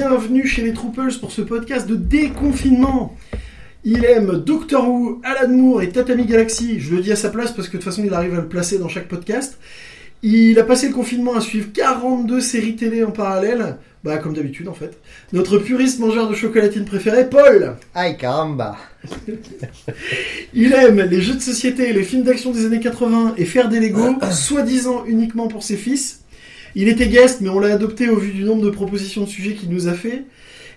Bienvenue chez les Troopers pour ce podcast de déconfinement. Il aime Doctor Who, Alan Moore et Tatami Galaxy. Je le dis à sa place parce que de toute façon il arrive à le placer dans chaque podcast. Il a passé le confinement à suivre 42 séries télé en parallèle. Bah comme d'habitude en fait. Notre puriste mangeur de chocolatine préféré, Paul. Aïe caramba Il aime les jeux de société les films d'action des années 80 et faire des Lego, soi-disant uniquement pour ses fils. Il était guest, mais on l'a adopté au vu du nombre de propositions de sujets qu'il nous a fait.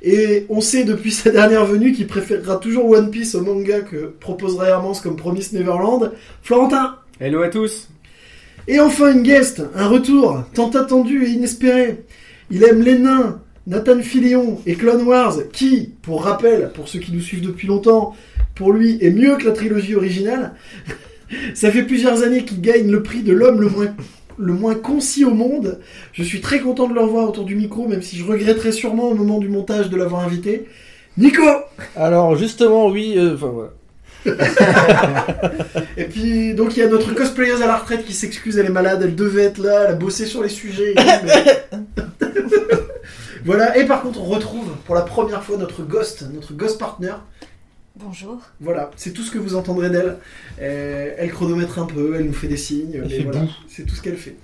Et on sait depuis sa dernière venue qu'il préférera toujours One Piece au manga que proposerait Hermance comme Promise Neverland. Florentin Hello à tous Et enfin une guest, un retour, tant attendu et inespéré. Il aime les nains, Nathan Fillion et Clone Wars, qui, pour rappel, pour ceux qui nous suivent depuis longtemps, pour lui est mieux que la trilogie originale. Ça fait plusieurs années qu'il gagne le prix de l'homme le moins, le moins concis au monde. Je suis très content de le revoir autour du micro, même si je regretterai sûrement au moment du montage de l'avoir invité. Nico Alors justement, oui, euh, enfin voilà. Et puis, donc il y a notre cosplayer à la retraite qui s'excuse, elle est malade, elle devait être là, elle a bossé sur les sujets. mais- voilà, et par contre, on retrouve pour la première fois notre ghost, notre ghost partner. Bonjour. Voilà, c'est tout ce que vous entendrez d'elle. Euh, elle chronomètre un peu, elle nous fait des signes. Mais fait voilà, c'est tout ce qu'elle fait.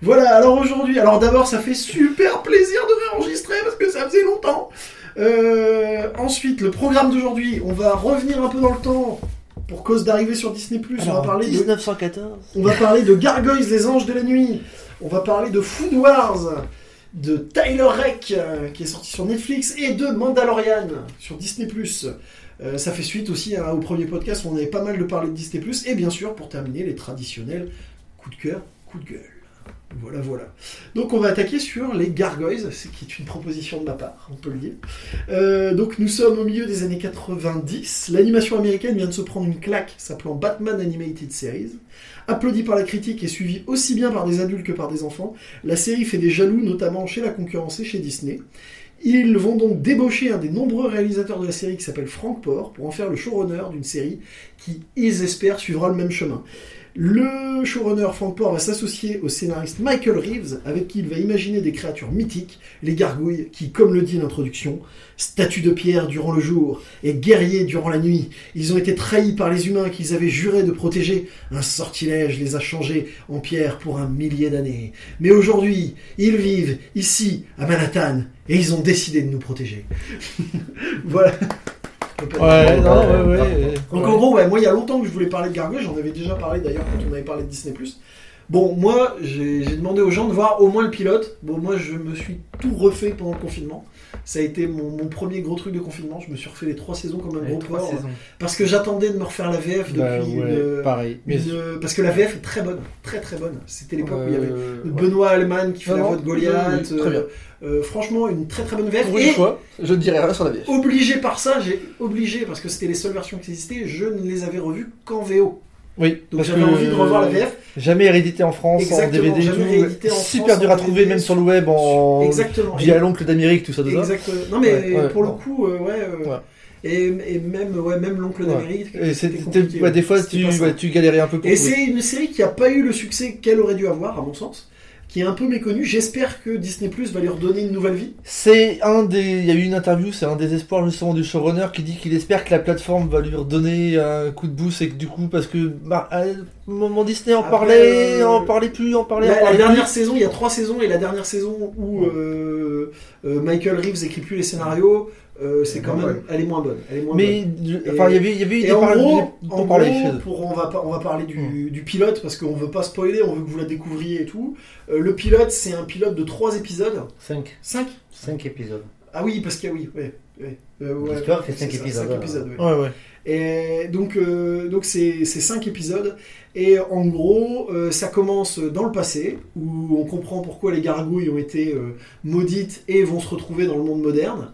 Voilà, alors aujourd'hui, alors d'abord, ça fait super plaisir de réenregistrer parce que ça faisait longtemps. Euh, ensuite, le programme d'aujourd'hui, on va revenir un peu dans le temps pour cause d'arriver sur Disney+. on va parler de 1914. on va parler de Gargoyles, les anges de la nuit. On va parler de Food Wars, de Tyler Reck, euh, qui est sorti sur Netflix, et de Mandalorian sur Disney+. Euh, ça fait suite aussi au premier podcast où on avait pas mal de parler de Disney+. Et bien sûr, pour terminer, les traditionnels coup de cœur, coup de gueule. Voilà, voilà. Donc on va attaquer sur les Gargoyles, ce qui est une proposition de ma part, on peut le dire. Euh, donc nous sommes au milieu des années 90. L'animation américaine vient de se prendre une claque s'appelant Batman Animated Series. Applaudi par la critique et suivi aussi bien par des adultes que par des enfants, la série fait des jaloux, notamment chez la concurrence et chez Disney. Ils vont donc débaucher un des nombreux réalisateurs de la série qui s'appelle Frank Porr pour en faire le showrunner d'une série qui, ils espèrent, suivra le même chemin. Le showrunner Frank Porr va s'associer au scénariste Michael Reeves, avec qui il va imaginer des créatures mythiques, les gargouilles, qui, comme le dit l'introduction, statues de pierre durant le jour et guerriers durant la nuit. Ils ont été trahis par les humains qu'ils avaient juré de protéger. Un sortilège les a changés en pierre pour un millier d'années. Mais aujourd'hui, ils vivent ici, à Manhattan, et ils ont décidé de nous protéger. voilà. Ouais, non, ouais, ouais. Donc en gros, ouais, moi il y a longtemps que je voulais parler de Gargoyle, j'en avais déjà parlé d'ailleurs quand on avait parlé de Disney+. Bon, moi j'ai j'ai demandé aux gens de voir au moins le pilote. Bon, moi je me suis tout refait pendant le confinement. Ça a été mon, mon premier gros truc de confinement. Je me suis refait les trois saisons comme un Les gros trois porc. saisons. Parce que j'attendais de me refaire la VF depuis Bah, ouais, une- pareil. Mais une- parce que la VF est très bonne, très très bonne. C'était l'époque où il y avait euh, ouais. Benoît Allman qui fait Non, la voix de Goliath. oui, oui, très bien. euh, euh, franchement, une très très bonne VF. Pour Et une fois, je ne dirai rien sur la VF. obligé par ça, j'ai obligé parce que c'était les seules versions qui existaient. Je ne les avais revues qu'en VO. Oui, Donc j'avais envie de revoir la VF. Jamais réédité en France, Exactement, en DVD tout. en Super France, dur à trouver, même sur le web, en. Exactement. Via l'oncle d'Amérique, tout ça, tout ça. Non mais Ouais, ouais, pour le coup, euh, ouais. euh, Ouais. Et, et même, ouais, même l'oncle Ouais. d'Amérique. Et c'était c'était, compliqué, ouais, des fois, tu, tu galérais un peu pour Et c'est une série qui a pas eu le succès qu'elle aurait dû avoir, à mon sens, qui est un peu méconnue. J'espère que Disney Plus va lui redonner une nouvelle vie. C'est un des. Il y a eu une interview, c'est un des espoirs justement du showrunner qui dit qu'il espère que la plateforme va lui redonner un coup de boost et que du coup, parce que bah, à moment Disney en Après, parlait, euh, en parlait plus, en parlait, en La, dernière saison, il y a trois saisons, et la dernière saison où euh, euh, Michael Reeves écrit plus les scénarios, euh, c'est quand Ouais. même, elle est moins bonne. Elle est moins bonne. Mais enfin, il y avait, il y avait eu des en gros, en pour parler gros, pour, on, va, pas- on va parler du, du pilote parce qu'on veut pas spoiler, on veut que vous la découvriez et tout. Euh, le pilote, c'est un pilote de trois épisodes. 5. 5 5 épisodes. Ah oui, parce qu'il y a oui, ouais. ouais. Euh, ouais, L'histoire fait c'est cinq ça, épisodes, cinq ouais. épisodes, ouais. Ouais, ouais. Et donc, euh, donc c'est c'est cinq épisodes. Et en gros, euh, ça commence dans le passé, où on comprend pourquoi les gargouilles ont été euh, maudites et vont se retrouver dans le monde moderne.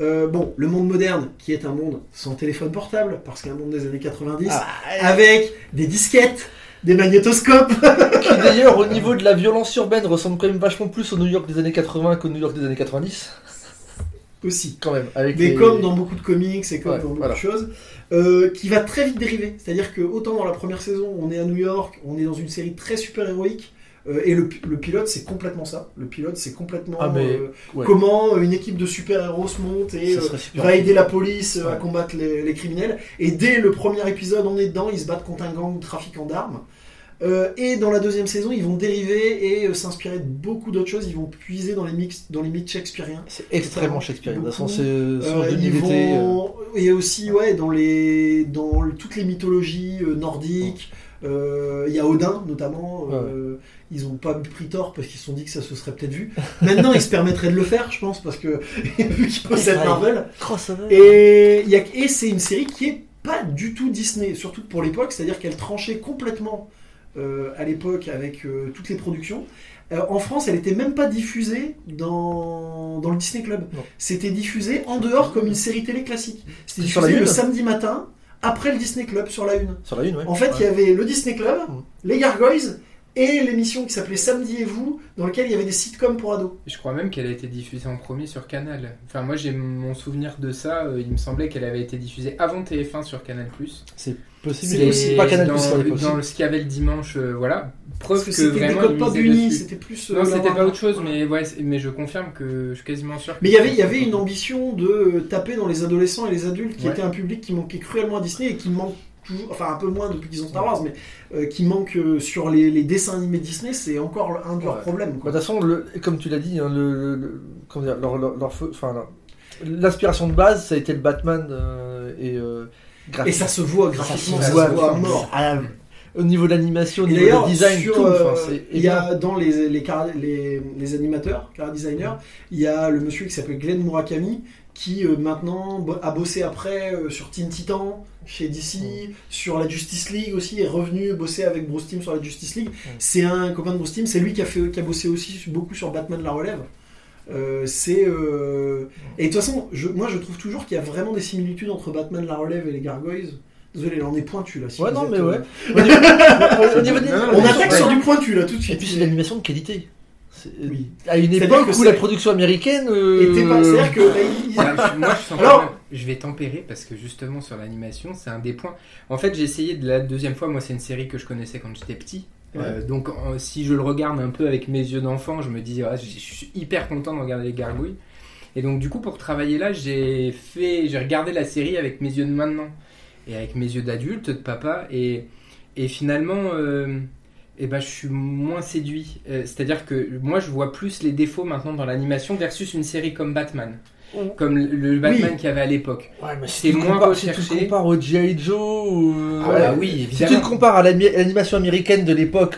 Euh, bon, le monde moderne, qui est un monde sans téléphone portable, parce qu'un monde des années 90, Ah, avec des disquettes, des magnétoscopes. qui d'ailleurs, au niveau de la violence urbaine, ressemble quand même vachement plus au New York des années 80 qu'au New York des années 90. aussi. Quand même. Avec Mais les- comme dans beaucoup de comics et comme Ouais, dans beaucoup voilà. de choses, euh, qui va très vite dériver. C'est-à-dire que autant dans la première saison, on est à New York, on est dans une série très super héroïque. Euh, et le, pi- le pilote, c'est complètement ça. Le pilote, c'est complètement Ah, mais- euh, ouais. comment une équipe de super-héros se monte et euh, va aider la police euh, à combattre les, les criminels. Et dès le premier épisode, on est dedans, ils se battent contre un gang de trafiquants d'armes. Euh, et dans la deuxième saison, ils vont dériver et euh, s'inspirer de beaucoup d'autres choses. Ils vont puiser dans les mix, dans les mythes shakespeariens. C'est extrêmement shakespearien. De toute façon, c'est Euh, euh, vont et aussi ouais dans les dans le- toutes les mythologies euh, nordiques. Euh, Il y a Odin notamment. euh, Ils ont pas pris tort parce qu'ils se sont dit que ça se serait peut-être vu. Maintenant, ils se permettraient de le faire, je pense, parce que vu qu'ils possèdent. Marvel. crossover. Et, il y a- et c'est une série qui est pas du tout Disney, surtout pour l'époque, c'est-à-dire qu'elle tranchait complètement à l'époque avec euh, toutes les productions. Euh, en France, elle était même pas diffusée dans, dans le Disney Club. C'était diffusé en dehors comme une série télé classique. C'était Sur la diffusé le une samedi matin après le Disney Club sur la une. Sur la une, ouais. En fait, il y avait le Disney Club, Mm. les Gargoyles et l'émission qui s'appelait Samedi et vous, dans lequel il y avait des sitcoms pour ados. Je crois même qu'elle a été diffusée en premier sur Canal. Enfin, moi j'ai mon souvenir de ça. euh, il me semblait qu'elle avait été diffusée avant TF1 sur Canal. C'est possible. C'est pas Canal dans, l'époque. dans ce qu'il y avait le dimanche, euh, voilà. Preuve Parce que que, c'était vraiment c'était plus. euh, Non, c'était pas autre chose, mais ouais, mais je confirme que je suis quasiment sûr. Mais il y avait, il y avait une ambition de taper dans les adolescents et les adultes, qui Ouais. était un public qui manquait cruellement à Disney et qui manque toujours, enfin un peu moins depuis qu'ils ont Star Wars, mais euh, qui manque euh, sur les, les dessins animés Disney, c'est encore un de leurs Ouais. problèmes. Bah, quoi. De toute façon, le- comme tu l'as dit, hein, le, le- le- comment dire, leur, leur- leur feu- enfin, leur- l'inspiration de base, ça a été le Batman euh, et euh, ça se voit Ça graphiquement, se ça se voit, voit à mort. à la- au niveau de l'animation, au niveau du design, sur, tout. enfin, c'est il y a dans les, les, cara- les, les animateurs, cara designers, il y a le monsieur qui s'appelle Glenn Murakami qui euh, maintenant a bossé après euh, sur Teen Titan chez DC, sur la Justice League aussi, est revenu bosser avec Bruce Timm sur la Justice League. C'est un copain de Bruce Timm, c'est lui qui a, fait, qui a bossé aussi beaucoup sur Batman la relève. Euh, c'est euh, et de toute façon, je, moi je trouve toujours qu'il y a vraiment des similitudes entre Batman la relève et les Gargoyles. Désolé, là on est pointu là. si Ouais, non, mais euh, ouais. Non, On attaque sur du pointu là tout de Et suite. puis c'est l'animation de qualité. Oui. À une époque que où la production américaine. euh, était pas- C'est-à-dire que bah, il- Ouais, je- moi, je, sens Alors- je vais tempérer parce que justement sur l'animation, c'est un des points. En fait, j'ai essayé de la deuxième fois. Moi, c'est une série que je connaissais quand j'étais petit. Euh, donc, en- si je le regarde un peu avec mes yeux d'enfant, je me dis, je je suis hyper content de regarder les gargouilles. Et donc, du coup, pour travailler là, j'ai fait, j'ai regardé la série avec mes yeux de maintenant et avec mes yeux d'adulte, de papa, et, et finalement. euh, eh ben, je suis moins séduit. Euh, C'est-à-dire que moi, je vois plus les défauts maintenant dans l'animation versus une série comme Batman. Comme le, Batman qu'il y avait à l'époque. Ouais, C'est si tu moins compares- Si tu recherché. le compares au G.I. Joe. euh, Ah Si tu le compares à l'animation américaine de l'époque,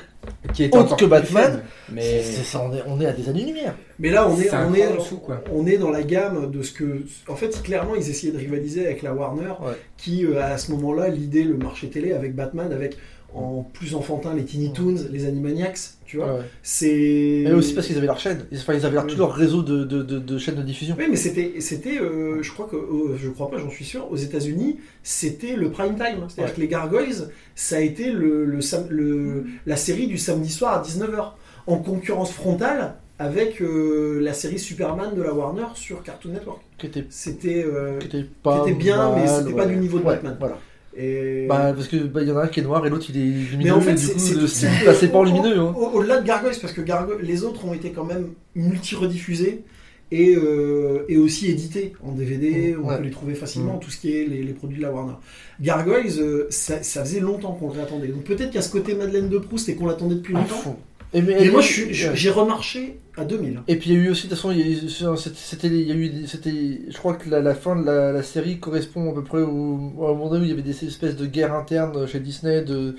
qui est autre que Batman, mais on, est, on est à des années-lumière. Mais là, on est, on, cran est, en dessous, quoi. on est dans la gamme de ce que. En fait, clairement, ils essayaient de rivaliser avec la Warner, Ouais. qui, euh, à ce moment-là, lidait le marché télé avec Batman, avec en plus enfantin les Teeny Toons, les Animaniacs, tu vois. Ouais. C'est. Mais aussi parce qu'ils avaient leur chaîne. Ils, enfin, ils avaient leur- tout leur réseau de, de, de, de chaînes de diffusion. Oui, mais c'était, c'était, euh, je crois que, euh, je crois pas, j'en suis sûr, aux États-Unis, c'était le prime time. C'est-à-dire Ouais. que les Gargoyles, ça a été le, le, la série du samedi soir à 19h, en concurrence frontale avec euh, la série Superman de la Warner sur Cartoon Network. Qui était, C'était, euh, qui était pas. Qui était bien, mais c'était pas du niveau de Ouais, Batman. Voilà. Et Bah, parce que bah, y en a un qui est noir et l'autre il est lumineux. mais en fait, c'est, passé au- lumineux. Hein. au- Au-delà de Gargoyles, parce que Gargoyles, les autres ont été quand même multi-rediffusés et, euh, et aussi édités en DVD. On Ouais. peut les trouver facilement, Mm. tout ce qui est les, les produits de la Warner. Gargoyles, euh, ça, ça faisait longtemps qu'on le réattendait. Donc peut-être qu'il y a ce côté Madeleine de Proust et qu'on l'attendait depuis Ah, longtemps. Et, mais, Mais et- moi, ouais. j'ai remarché à 2000. Et puis il y a eu aussi, de toute façon, il y a eu- c'était, c'était- il y a eu, c'était, je crois que la, la fin de la, la série correspond à peu près au, au moment où il y avait des espèces de guerres internes chez Disney, de,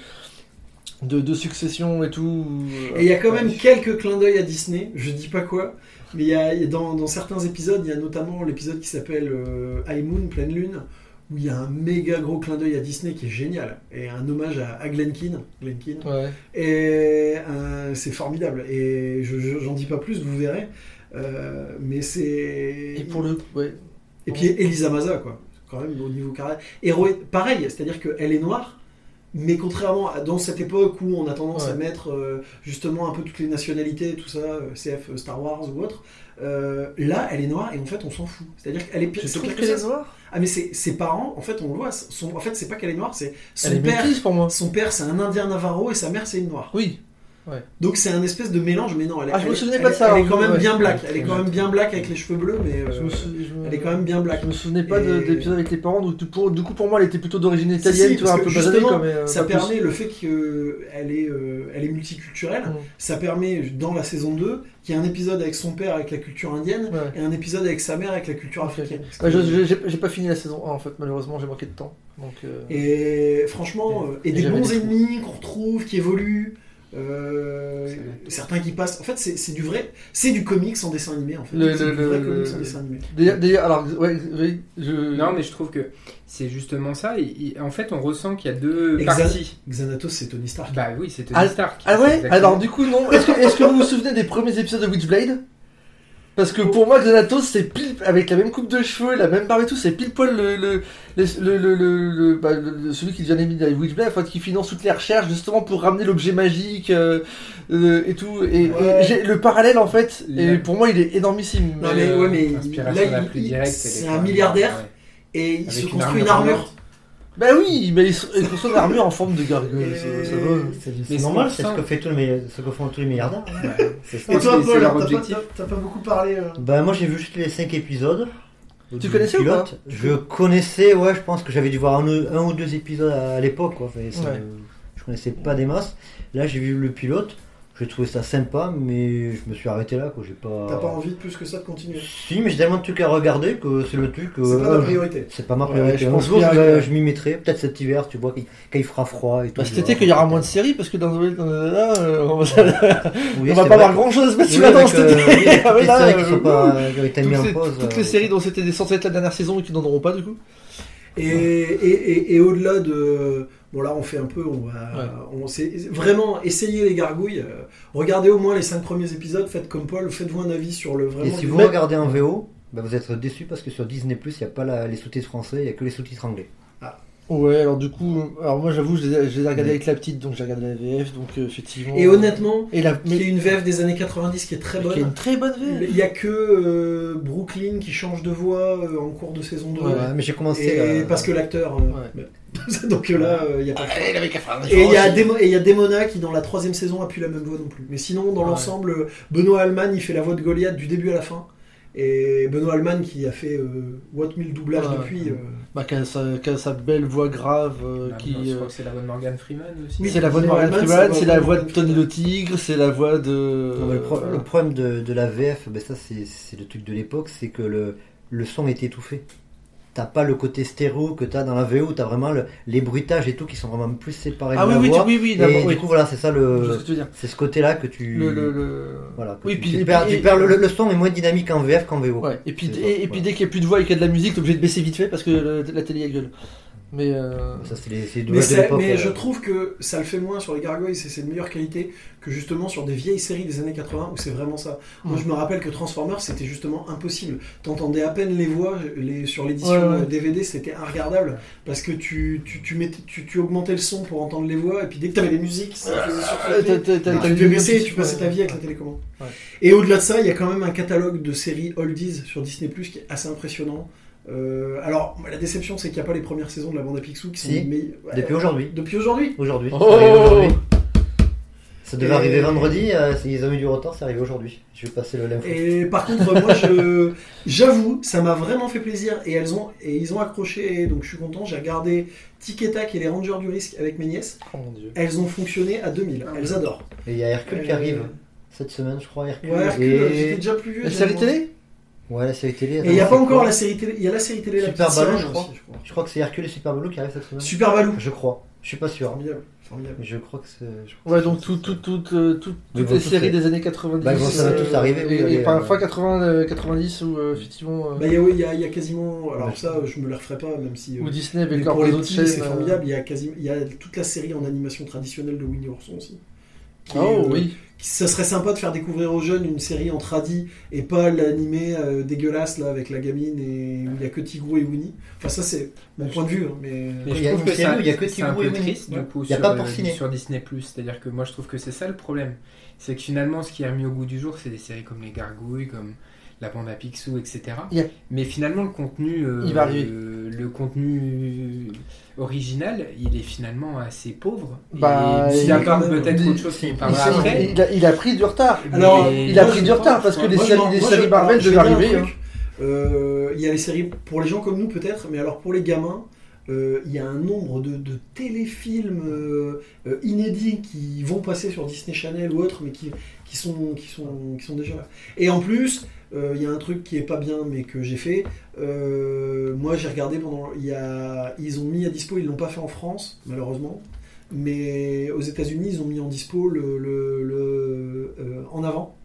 de, de succession et tout. Et il y a quand même quelques clins d'œil à Disney, je dis pas quoi, mais il y a, il y a dans, dans certains épisodes, il y a notamment l'épisode qui s'appelle euh, High Moon, pleine lune, où il y a un méga gros clin d'œil à Disney qui est génial, et un hommage à, à Glenkin, Glenkin, Ouais. et euh, c'est formidable, et je, je- j'en dis pas plus, vous verrez, euh, mais c'est... Et pour le, ouais. Et puis Elisa Maza, quoi, quand même au niveau carré. Héroïne, pareil, c'est-à-dire qu'elle est noire, mais contrairement à dans cette époque où on a tendance Ouais. à mettre euh, justement un peu toutes les nationalités, tout ça, CF, Star Wars ou autre, euh, là elle est noire et en fait on s'en fout. C'est-à-dire qu'elle est pire, c'est pire que qu'elle est ça. noire Ah mais c'est- ses parents, en fait on le voit, son, en fait c'est pas qu'elle est noire, c'est Elle son est père. métisse pour moi. Son père c'est un Indien Navarro et sa mère c'est une noire. Oui. Ouais. Donc c'est un espèce de mélange, mais non, elle, est- Ah, je me elle- souvenais elle- pas de ça, Elle est hein, quand même ouais. bien black. Ouais, Elle est quand même bien black avec les cheveux bleus, mais euh, Je me sou- je me- elle est quand même bien black. Je me souvenais pas de- Et- de l'épisode avec les parents, donc du coup, du coup pour moi elle était plutôt d'origine italienne, si, tu vois, un peu basanée comme. euh, Ça plus. permet le fait qu'elle est, euh, elle est multiculturelle. Mm. Ça permet dans la saison 2 qu'il y ait un épisode avec son père avec la culture indienne Ouais. et un épisode avec sa mère avec la culture africaine. Bah, j'ai j'ai pas fini la saison 1 en fait, malheureusement j'ai manqué de temps. Donc, euh, Et franchement, et, des bons ennemis qu'on retrouve, qui évoluent. Euh, certains qui passent. En fait, c'est du vrai. C'est du comics en dessin animé. En fait, Le- c'est le- du vrai le- comics en dessin animé. D'ailleurs, alors, ouais, oui, je. Non, mais je trouve que c'est justement ça. Et, et en fait, on ressent qu'il y a deux Exa- parties. Xanatos, c'est Tony Stark. Bah oui, c'est Ah, Tony Stark. Ah ouais Exactement. Alors du coup non. Est-ce que, est-ce que vous vous souvenez des premiers épisodes de Witchblade? Parce que pour moi Xanatos c'est pile avec la même coupe de cheveux, la même barbe et tout, c'est pile poil le, le, le, le, le- le- le- bah, le- celui qui devient ennemi de Witchblade, en fait, qui finance toutes les recherches justement pour ramener l'objet magique euh, euh, et tout. Et, Ouais. et j'ai- le parallèle en fait, et pour moi il est énormissime. Non, mais, ouais, mais L'inspiration là, il- c'est un milliardaire. ouais. et il Avec se construit une armure armure. Bah oui, mais il, se- il construit une armure en forme de ça, ça va. C'est normal, c'est ce que, fait tous les, milli- ce que font tous les milliardaires. hein. Ouais. C'est ça. Et toi, c'est Paul, leur t'as pas, objectif. t'as- t'as pas beaucoup parlé. euh, Bah moi j'ai vu juste les 5 épisodes. Tu Du connaissais ou pas pilote. Je connaissais, ouais, je pense que j'avais dû voir un, un ou deux épisodes à, à l'époque, quoi. Enfin, ça- Ouais. Je connaissais pas des masses. Là j'ai vu le pilote, j'ai trouvé ça sympa, mais je me suis arrêté là, quoi. J'ai pas. T'as pas envie de plus que ça de continuer? Si, mais j'ai tellement de trucs à regarder que c'est le truc. C'est euh, pas ta je- priorité. C'est pas ma Ouais, priorité. je pense y je, m'y mettrai. Peut-être cet hiver, tu vois, quand il, fera froid et tout. Bah, cet été qu'il y aura moins de séries parce que dans, dans, là, euh, on va, Oui, on va pas avoir grand chose à se Oui, mettre avec, cet euh, été. Ah, toutes mais les séries euh, euh, les dont c'était censé être la dernière saison et qui n'en auront pas du coup. Et, et, et, et au-delà de. Bon, là, on fait un peu. On va. Ouais. On sait vraiment essayer les gargouilles. euh, regardez au moins les 5 premiers épisodes. Faites comme Paul. Faites-vous un avis sur le Et vraiment. si le- vous regardez en VO, bah, vous êtes déçus parce que sur Disney il n'y a pas la- les sous-titres français, il n'y a que les sous-titres anglais. Ouais, alors du coup, alors moi j'avoue, je les ai, regardés avec la petite, donc j'ai regardé la VF, donc euh, effectivement. Et honnêtement, et la, il y a une VF des années 90 qui est très qui est bonne. une très bonne VF. Il y a que euh, Brooklyn qui change de voix euh, en cours de saison 2. Ouais. mais j'ai commencé. Et euh, parce que l'acteur. euh, Donc euh, là, euh, il y a pas de choix. Et il y, a effort aussi. Demo- et il y a Demona qui dans la troisième saison a plus la même voix non plus. Mais sinon, dans Ouais. l'ensemble, euh, Benoît Alman il fait la voix de Goliath du début à la fin. Et Benoît Alman qui a fait euh, what mille doublages Ouais. depuis. euh, Bah, qui a sa, qui a sa belle voix grave, euh, Ah, qui. non, je euh, crois que c'est la voix de Morgan Freeman aussi. Oui, c'est la voix de Morgan Freeman, c'est c'est la voix de Tony le Tigre, c'est la voix de. non, le, pro- euh, le problème de, de la VF, ben ça c'est c'est le truc de l'époque, c'est que le, le son est étouffé. T'as pas le côté stéréo que t'as dans la VO, t'as vraiment le- les bruitages et tout qui sont vraiment plus séparés Ah de oui, la oui, voix. tu- oui, oui, et oui. du coup voilà, c'est ça le, c'est ce côté-là que tu, Le, le, le- voilà, que Oui, tu, puis- tu et perds, puis- tu perds le, le son est moins dynamique en VF qu'en VO. Ouais, et puis, et, ça, et puis dès qu'il n'y a plus de voix et qu'il y a de la musique, t'es obligé de baisser vite fait parce que la télé a gueule. Mais. euh, Ça c'est les, Mais, mais euh, je trouve que ça le fait moins sur les gargoyles, c'est c'est de meilleure qualité que justement sur des vieilles séries des années 80 où c'est vraiment ça. Moi Mm. je me rappelle que Transformers c'était justement impossible. T'entendais à peine les voix les, sur l'édition Ouais, ouais. DVD, c'était regardable parce que tu, tu, tu, mettais- tu, tu augmentais le son pour entendre les voix et puis dès que t'avais les musiques, ça faisait Tu et tu ouais, passais ta vie avec ouais. la télécommande. Ouais. Et au-delà de ça, il y a quand même un catalogue de séries oldies sur Disney Plus qui est assez impressionnant. Euh, alors, la déception, c'est qu'il n'y a pas les premières saisons de la bande à Picsou qui sont Si. ouais, Depuis aujourd'hui. Depuis aujourd'hui. Aujourd'hui. Oh ça devait Et- arriver vendredi, euh, ils ont eu du retard, c'est arrivé aujourd'hui. Je vais passer le l'info. Et par contre, moi, je, j'avoue, ça m'a vraiment fait plaisir et elles ont et ils ont accroché, donc je suis content. J'ai regardé Tic et Tac et les Rangers du risque avec mes nièces. Oh mon dieu. Elles ont fonctionné à 2000. Elles adorent. Et il y a Hercule qui Euh, arrive cette semaine, je crois. Hercule. Ouais, Hercule, j'étais déjà plus vieux. La série demandé. télé? Ouais, la série télé. Et il n'y a pas encore la série télé. Il y a la série télé La Super je crois. aussi, je crois. Je crois que c'est Hercule et Super Balou qui arrivent cette semaine. Super Balou. Je crois. Je suis pas sûr. Formidable. Formidable. Je crois que c'est. Ouais, que donc tout, tout, tout, euh, tout- toutes les séries des années 90. Bah, ça tous arriver, oui, Et, allez, et par euh, fois 80, euh, 90 où euh, effectivement. euh, Bah, il y, a- oui, il y a, il y a quasiment. Alors Ouais. ça, je me le referai pas, même si. euh, Ou Disney mais avec leurs pour les autres petits, chaînes. c'est euh, formidable. Il y a quasi, il y a toute la série en animation traditionnelle de Winnie Ourson aussi. Qui Oh euh, oui. qui- Ça serait sympa de faire découvrir aux jeunes une série en tradi et pas l'animé euh, dégueulasse là avec la gamine et où il y a que Tigrou et Winnie. Enfin ça c'est mon point de vue, hein, mais. Je trouve que où il y a que c'est un Tigrou et Winnie. triste du Ouais. coup Il y a sur, pas euh, Porcinet. sur Disney+. C'est-à-dire que moi je trouve que c'est ça le problème. C'est que finalement ce qui est remis au goût du jour c'est des séries comme Les Gargouilles, comme la bande à Picsou, etc. Yeah. Mais finalement, le contenu, euh, Il va arriver. Le, le contenu original, il est finalement assez pauvre. Bah, et, il- peut-être autre chose après. a, il a pris du retard. Alors, mais- il a moi, pris du retard parce que les moi, séries, les séries Marvel je devaient vais arriver. hein. Euh, Il y a les séries pour les gens comme nous peut-être, mais alors pour les gamins, euh, il y a un nombre de, de téléfilms euh, inédits qui vont passer sur Disney Channel ou autre, mais qui, qui, sont, qui, sont, qui sont déjà là. Et en plus, il y a un truc qui est pas bien, mais que j'ai fait. Euh, moi, j'ai regardé pendant. Ils ont mis à dispo, ils l'ont pas fait en France, malheureusement. Mais aux États-Unis, ils ont mis en dispo le, euh, en avant.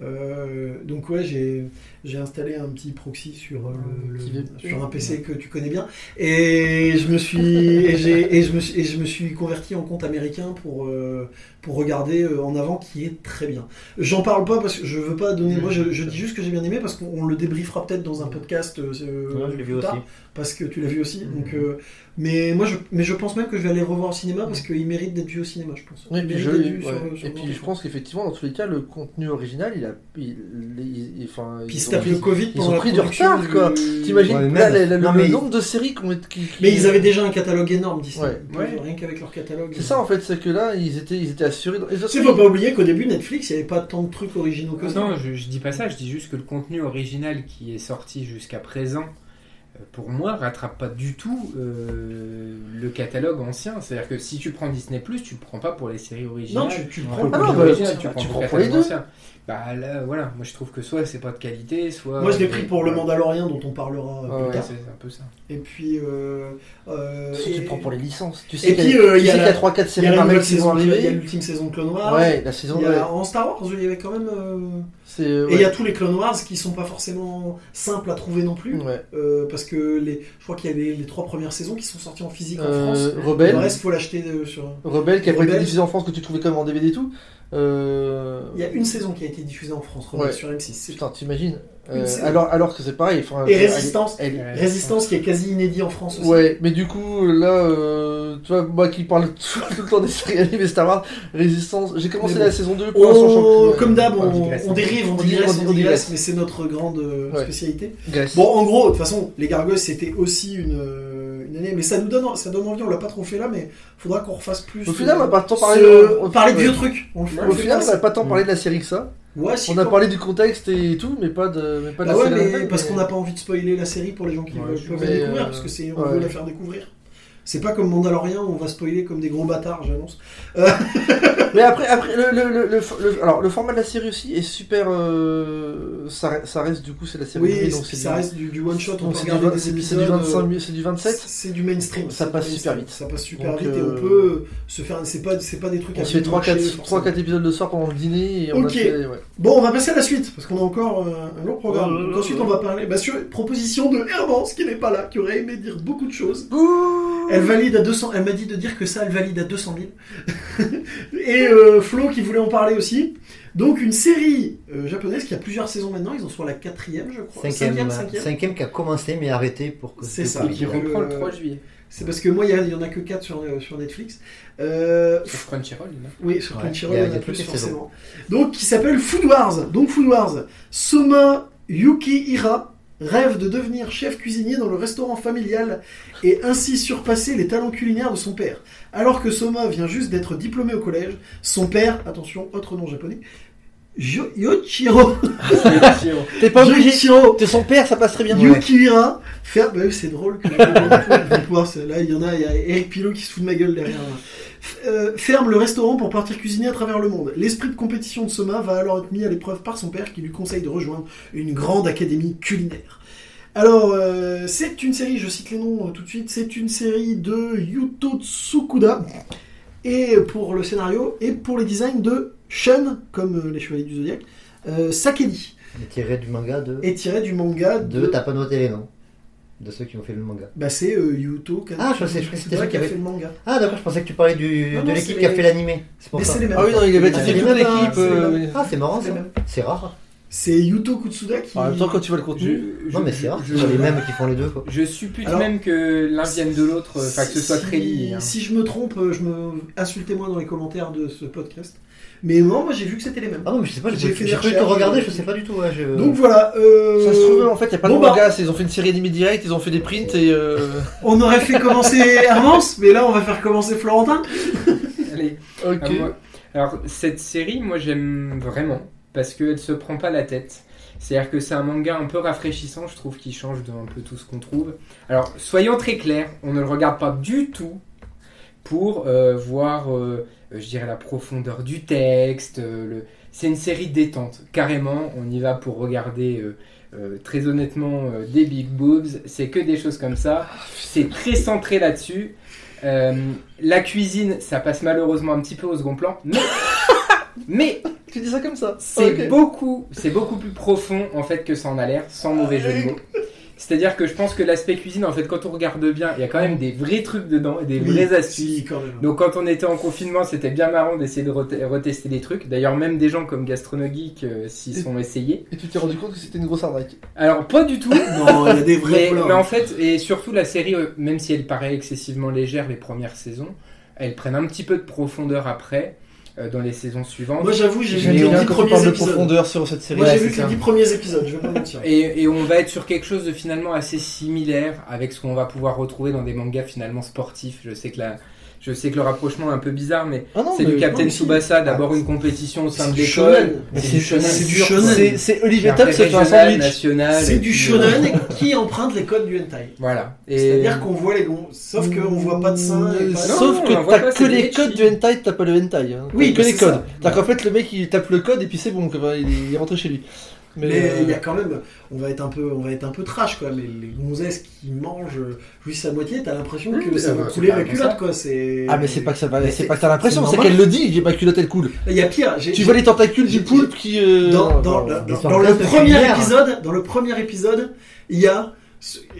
Euh, donc ouais, j'ai j'ai installé un petit proxy sur euh, le, Petit le- VPN. sur un PC que tu connais bien et je me suis et, je me suis et je me suis converti en compte américain pour euh, pour regarder euh, en avant qui est très bien. J'en parle pas parce que je veux pas donner. Moi, je, je dis juste que j'ai bien aimé parce qu'on le débriefera peut-être dans un podcast. euh, Ouais, je l'ai vu plus tard, aussi. parce que tu l'as vu aussi. Donc, euh, mais moi, je mais je pense même que je vais aller le revoir au cinéma parce qu'il mérite d'être vu au cinéma, je pense. Oui, Il puis je- d'être vu ouais. sur- sur et puis je pense qu'effectivement, dans tous les cas, le contenu original, il a. Il, il- il- enfin, Puis ils il se ont- le Covid ils ont pris du retard, quoi. du- T'imagines Ouais, le, le- non, le mais- nombre de séries qu'on qui, qui- Mais ils avaient déjà un catalogue énorme Disney. Ouais. Rien qu'avec leur catalogue. C'est ça en fait, c'est que là, ils étaient, ils étaient assurés. Et de faut pas oublier qu'au début, Netflix, il n'y avait pas tant de trucs originaux que ça. Non, je, je dis pas ça, je dis juste que le contenu original qui est sorti jusqu'à présent, pour moi, rattrape pas du tout euh, le catalogue ancien. C'est-à-dire que si tu prends Disney, tu le prends pas pour les séries originales. Non, tu, tu Ah prends bah, tu, prends, pour les deux. Bah là, voilà, moi je trouve que soit c'est pas de qualité, soit. Moi, je l'ai pris pour le. Mandalorian dont on parlera euh, Ah plus ouais, tard. C'est un peu ça. Et puis. Euh, euh, de toute façon, et- tu prends pour les licences. Tu Et sais puis, qu'il y euh, a, il y a y la- a 3-4 Il y a séries nouvelle qui vont saison, il y a l'ultime saison de Clone Wars. Ouais, la saison y a. En Star Wars, il y avait quand même. euh. Et il y a tous les Clone Wars qui sont pas forcément simples à trouver non plus. Ouais. euh, parce que les, je crois qu'il y a les, les trois premières saisons qui sont sorties en physique en Euh, France. Rebelle. Le reste, faut l'acheter euh, sur. Rebelle qui a pas été Rebelle. diffusé en France que tu trouvais quand même en DVD et tout. Euh... Il y a une saison qui a été diffusée en France, Ouais. sur M6. c'est Putain, t'imagines Euh, alors, alors que c'est pareil. enfin, Et elle- Résistance. elle- Ouais. Résistance qui est quasi inédit en France aussi. Ouais, mais du coup, là, euh, tu vois, moi qui parle tout, tout le temps des séries animées Star Wars, Résistance, j'ai commencé la saison 2, pour l'instant, j'en Oh, comme d'hab, on, on dérive, on digresse, on digresse, mais c'est notre grande euh, Ouais. spécialité. Grèce. Bon, en gros, de toute façon, les Gargoyles, c'était aussi une, euh, une année, mais ça nous donne, ça donne envie, on l'a pas trop fait là, mais faudra qu'on refasse plus. Au final, on va pas tant parler, ce- on- parler de vieux trucs. On, le fait- on le Au final, on n'a pas tant parlé de la série que ça. Ouais, si, On a parlé du contexte et tout, mais pas de, mais pas de Bah la ouais, série. mais parce mais- qu'on n'a pas envie de spoiler la série pour les gens qui Ouais, veulent, peuvent la découvrir, euh, parce que c'est, on veut la faire découvrir. C'est pas comme Mandalorian où on va spoiler comme des gros bâtards, j'annonce. Mais après, après le, le, le, le- le- alors, le format de la série aussi est super. euh, ça, ça reste du coup, c'est la série Oui, donc c'est- ça du- reste du, du one shot, on c'est du, c'est épisodes. du euh, 25 mi- c'est du 27. C'est du mainstream. Ça passe super vite. Ça passe super Donc, vite et euh, on peut se faire. C'est pas, c'est pas des trucs On se fait film marché, 3-4 forcément. épisodes le soir pendant le dîner et on Ok. a fait, ouais. Bon, on va passer à la suite parce qu'on a encore euh, un long programme. Oh Donc ensuite, on va parler bah, sur une proposition de Hermance qui n'est pas là, qui aurait aimé dire beaucoup de choses. Bouh Elle valide à 200. Elle m'a dit de dire que ça, elle valide à 200 000. et euh, Flo qui voulait en parler aussi. Donc une série euh, japonaise qui a plusieurs saisons maintenant. Ils en sont à la quatrième, je crois. Cinquième, cinquième. cinquième qui a commencé mais arrêté pour que C'est ça. Et qui reprend le euh, 3 juillet. C'est parce que moi, il y, a- il y en a que 4 sur, euh, sur Netflix. Euh, Sur Crunchyroll, là. Oui, sur Ouais, Crunchyroll, il y a- il y en il y a a plus les forcément. Donc, qui s'appelle Food Wars. Donc, Food Wars. Soma Yukihira rêve de devenir chef cuisinier dans le restaurant familial et ainsi surpasser les talents culinaires de son père. Alors que Soma vient juste d'être diplômé au collège, son père, attention, autre nom japonais, Jo- Yoichiro, T'es pas obligé. T'es son père, ça passerait bien. Yukihira faire. Bah oui, c'est drôle que se- Là, il y en a, il y a Eric Pilot qui se fout de ma gueule derrière. Euh, ferme le restaurant pour partir cuisiner à travers le monde. L'esprit de compétition de Soma va alors être mis à l'épreuve par son père qui lui conseille de rejoindre une grande académie culinaire. Alors, euh, c'est une série, je cite les noms euh, tout de suite, c'est une série de Yuto Tsukuda, et pour le scénario, et pour les designs de Shun, comme les Chevaliers du Zodiaque, euh, Sakedi, Il est tiré du manga de. et tiré du manga de... de T'as pas noté les noms de ceux qui ont fait le manga. Bah c'est euh, Yuto Kan- Ah, je sais, je croyais que c'était qui a avait- fait le manga. Ah d'accord, je pensais que tu parlais du, Non, de non, l'équipe c'est qui a les- fait l'animé. C'est pour Mais ça. c'est les mêmes. Ah oui, non, il C'est dit les toute mêmes, l'équipe. les euh. Ah c'est marrant C'est ça. les mêmes. C'est rare. C'est Yuto Kutsuda qui. En même temps, quand tu vois le contenu. Je- Non, mais c'est rare, je- c'est les mêmes qui font les deux. Quoi. Je suppute Alors- même que l'un vienne de l'autre, enfin que ce soit Si- très lié. hein. Si je me trompe, euh, je me insultez-moi dans les commentaires de ce podcast. Mais non, moi j'ai vu que c'était les mêmes. Ah non, mais je sais pas, J'ai de recherches, regarder, euh, je sais pas du tout. Ouais, je- Donc voilà. euh, Ça se trouve, en fait, il n'y a pas bon, de bah- manga, ils ont fait une série animée direct, ils ont fait des prints et. euh, On aurait fait commencer Hermance, mais là on va faire commencer Florentin. Allez, Ok. moi. Alors cette série, moi j'aime vraiment parce qu'elle se prend pas la tête. C'est-à-dire que c'est un manga un peu rafraîchissant, je trouve, qui change de un peu tout ce qu'on trouve. Alors soyons très clairs, on ne le regarde pas du tout pour euh, voir, euh, euh, je dirais, la profondeur du texte. le... C'est une série détente, carrément. On y va pour regarder. euh, très honnêtement, des big boobs, c'est que des choses comme ça. C'est très centré là-dessus. La cuisine, ça passe malheureusement un petit peu au second plan, mais, mais Tu dis ça comme ça c'est beaucoup, c'est beaucoup plus profond en fait que ça en a l'air, sans mauvais jeu de mots. C'est-à-dire que je pense que l'aspect cuisine, en fait, quand on regarde bien, il y a quand même des vrais trucs dedans, et des Oui, vraies astuces. quand même. Donc quand on était en confinement, c'était bien marrant d'essayer de rete- retester des trucs. D'ailleurs, même des gens comme Gastronogeek euh, s'y sont essayés. Et tu t'es rendu compte que c'était une grosse arnaque? Alors pas du tout. Non, il y a des vrais Mais, mais en fait, et surtout la série, euh, même si elle paraît excessivement légère les premières saisons, elles prennent un petit peu de profondeur après, euh, dans les saisons suivantes. Moi j'avoue, j'ai vu les bien dix quand tu premiers parles de épisodes. profondeur sur cette série. Moi j'ai vu que les 10 premiers épisodes, je vais pas mentir. Et, et on va être sur quelque chose de finalement assez similaire avec ce qu'on va pouvoir retrouver dans des mangas finalement sportifs. Je sais que la, je sais que le rapprochement est un peu bizarre, mais Ah non, c'est mais- du Captain non. Tsubasa. D'abord une compétition au sein C'est de du l'école. C'est du shonen. c'est. C'est c'est Olivier Top fait un sandwich. national. C'est du puis, shonen euh, qui emprunte les codes du hentai. Voilà. Et- C'est-à-dire qu'on voit les gons, sauf qu'on voit pas de seins. Euh, Sauf non, que t'as pas, que c'est les des codes du hentai, t'as pas le hentai. Hein. Oui, T'as que bah, les c'est codes. C'est-à-dire qu'en fait, le mec il tape le code et puis c'est bon, il est rentré chez lui. Mais, Mais euh, il y a quand même, on va être un peu, on va être un peu trash quoi. Mais les gonzesses qui mangent juste à moitié, t'as l'impression que ça va couler comme culotte ça. quoi. C'est. Ah, mais c'est pas que ça va, c'est pas que t'as l'impression, c'est qu'elle le dit, j'ai ma culotte elle coule. Il y a pire. j'ai- Tu vois les tentacules du poulpe qui. euh, dans, le premier épisode, dans le premier épisode, il y a,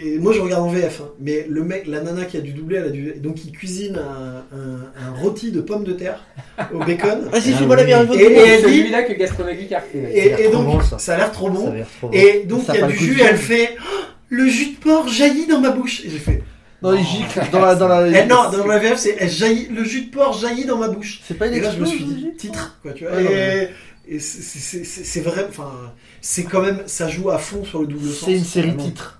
et moi je regarde en VF, hein, mais le mec, la nana qui a dû doubler, elle a dû, donc il cuisine un, un, un rôti de pommes de terre au bacon. Vas-y, Ah fais-moi la meilleure Et- et elle dit- celui-là que Gastronomique a fait. Et, donc bon, ça. ça. a l'air trop bon. trop. Et donc il y a du jus, et elle fait Oh, le jus de porc jaillit dans ma bouche. Et j'ai fait. Non, il gicle dans la. Dans la... Eh, non, dans la VF c'est elle jaillit, le jus de porc jaillit dans ma bouche. C'est pas une Et là je me suis dit titre quoi tu vois. Ouais, et et c'est- vrai, enfin c'est quand même ça joue à fond sur le double sens. C'est une série vraiment. titre.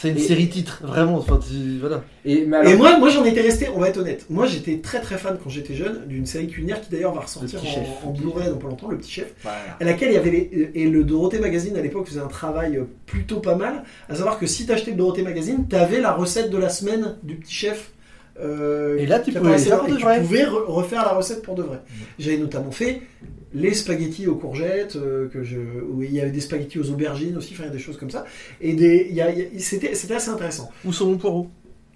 C'est une Et- série titre, vraiment. Enfin, tu- voilà. Et, mais alors- Et moi, moi j'en étais resté, on va être honnête. Moi j'étais très très fan quand j'étais jeune d'une série culinaire qui d'ailleurs va ressortir en, en Blu-ray dans pas longtemps, le petit chef. À laquelle il y avait les, et le Dorothée Magazine à l'époque faisait un travail plutôt pas mal. À savoir que si t'achetais le Dorothée Magazine, t'avais la recette de la semaine du petit chef. euh, Et là, tu pouvais là, et. Tu pouvais re- refaire la recette pour de vrai. J'avais notamment fait les spaghettis aux courgettes, euh, que je, où il y avait des spaghettis aux aubergines aussi, enfin il y a des choses comme ça. Et des, y a- il y a- c'était, c'était assez intéressant. Où sont mon poireau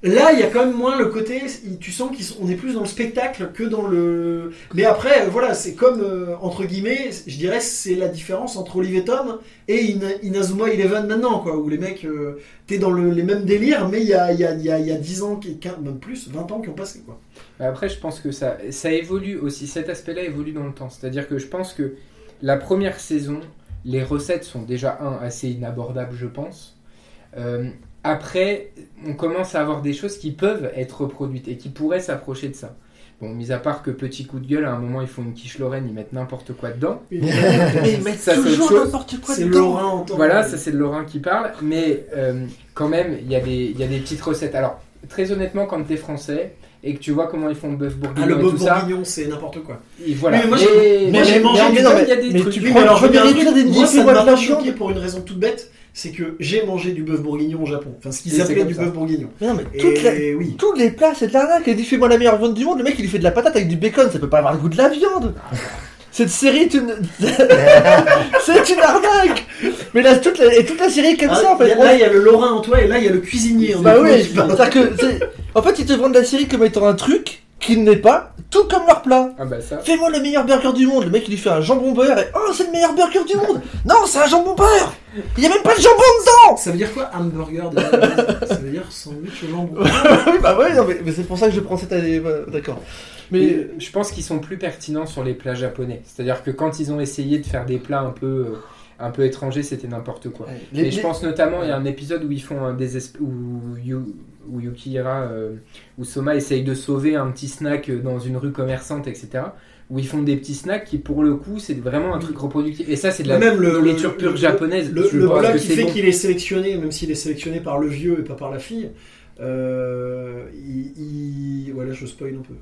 Là, il y a quand même moins le côté. Tu sens qu'on est plus dans le spectacle que dans le. Mais après, voilà, c'est comme euh, entre guillemets, je dirais, c'est la différence entre Olivier Tom et Ina- Inazuma Eleven maintenant, quoi, où les mecs, euh, t'es dans le- les mêmes délires, mais il y a, y, a, y, a, il y a 10 ans, qui- quinze- même plus, 20 ans qui ont passé, quoi. Après, je pense que ça, ça évolue aussi. Cet aspect-là évolue dans le temps. C'est-à-dire que je pense que la première saison, les recettes sont déjà, un, assez inabordables, je pense. Euh, après, on commence à avoir des choses qui peuvent être reproduites et qui pourraient s'approcher de ça. Bon, mis à part que petit coup de gueule, à un moment, ils font une quiche Lorraine, ils mettent n'importe quoi dedans. Mais ils mettent Ça, toujours n'importe quoi C'est dedans. Voilà, ça c'est le Lorrain qui parle, mais euh, quand même, il y, a des- il y a des petites recettes. Alors, très honnêtement, quand t'es français et que tu vois comment ils font le bœuf Ah, bourguignon le et bœuf tout bourguignon, c'est n'importe quoi. et voilà. Mais moi, mais, j'ai- mais- mangé mais des mais trucs. tu prends mais alors, je veux dire, épisode et moi, ça m'a de choqué pour une raison toute bête, c'est que j'ai mangé du bœuf bourguignon au Japon. Enfin, ce qu'ils appelaient du bœuf bourguignon. Mais non, mais Et toute la- oui. tous les plats, c'est de l'arnaque. Il dit fais-moi la meilleure viande du monde. Le mec, il lui fait de la patate avec du bacon. Ça peut pas avoir le goût de la viande. Cette série est une. c'est une arnaque. Mais là, toute la... et toute la série est comme Ah, ça en fait. a- là, il y a le Lorrain en toi et là, il y a le cuisinier. en Bah oui, que en fait ils te vendent la série comme étant un truc qui n'est pas, tout comme leur plat. Ah bah ça. Fais-moi le meilleur burger du monde. Le mec il lui fait un jambon beurre et oh c'est le meilleur burger du monde. Non c'est un jambon beurre. Il y a même pas de jambon dedans. Ça veut dire quoi hamburger déjà Ça veut dire sandwich au jambon. oui bah ouais non mais, mais c'est pour ça que je prends cette année. D'accord. Mais Mais je pense qu'ils sont plus pertinents sur les plats japonais. C'est-à-dire que quand ils ont essayé de faire des plats un peu, euh, un peu étranger, c'était n'importe quoi. Et je pense notamment, il y a un épisode où ils font un désesp... où, où Yukihira, euh, où Soma essaye de sauver un petit snack euh, dans une rue commerçante, etc. Où ils font des petits snacks qui, pour le coup, c'est vraiment un truc reproductif. Et ça, c'est de la Même le- nourriture pure japonaise. Le, le plat qui fait bon. qu'il est sélectionné, même s'il est sélectionné par le vieux et pas par la fille, euh, il, il- Voilà, je spoil un peu.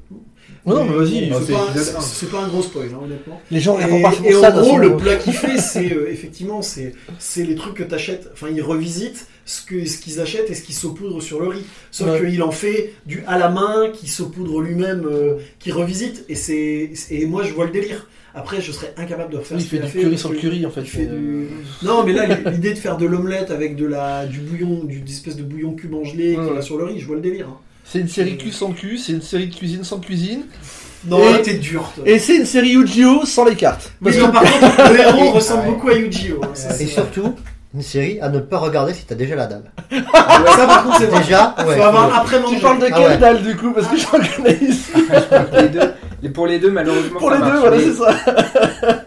Oh non, mais vas-y. C'est pas, un. c'est pas un gros spoil, hein, honnêtement. Les gens Et, pas et ça. en gros, le plat qu'il fait, c'est euh, effectivement, c'est les trucs que t'achètes. Enfin, il revisite ce qu'ils achètent et ce qu'ils saupoudrent sur le riz. Sauf Ouais. qu'il en fait du à la main, qui saupoudre lui-même, euh, qui revisite. Et c'est et moi, je vois le délire. Après, je serais incapable de refaire Il ce fait qu'il a du fait. curry parce sur le que- curry en fait. il fait Euh, du- Non, mais là, l'idée de faire de l'omelette avec de la, du bouillon, du, des espèces de bouillon cube gelé Ouais. va sur le riz, je vois le délire. hein. C'est une série cul sans cul, c'est une série de cuisine sans cuisine, Non, Et- t'es dur. toi. et c'est une série Yu-Gi-Oh sans les cartes. Parce que par contre, le héros ressemble Ouais. beaucoup à Yu-Gi-Oh! hein, Et surtout, une série à ne pas regarder si t'as déjà la dalle. ça, par contre, c'est. Déjà, ouais. Faut avoir après manger. tu parles de Ah quelle ouais. dalle du coup Parce que j'en connais ici. les deux, les- pour les deux, malheureusement, Pour ça les deux, voilà, mais, c'est ça.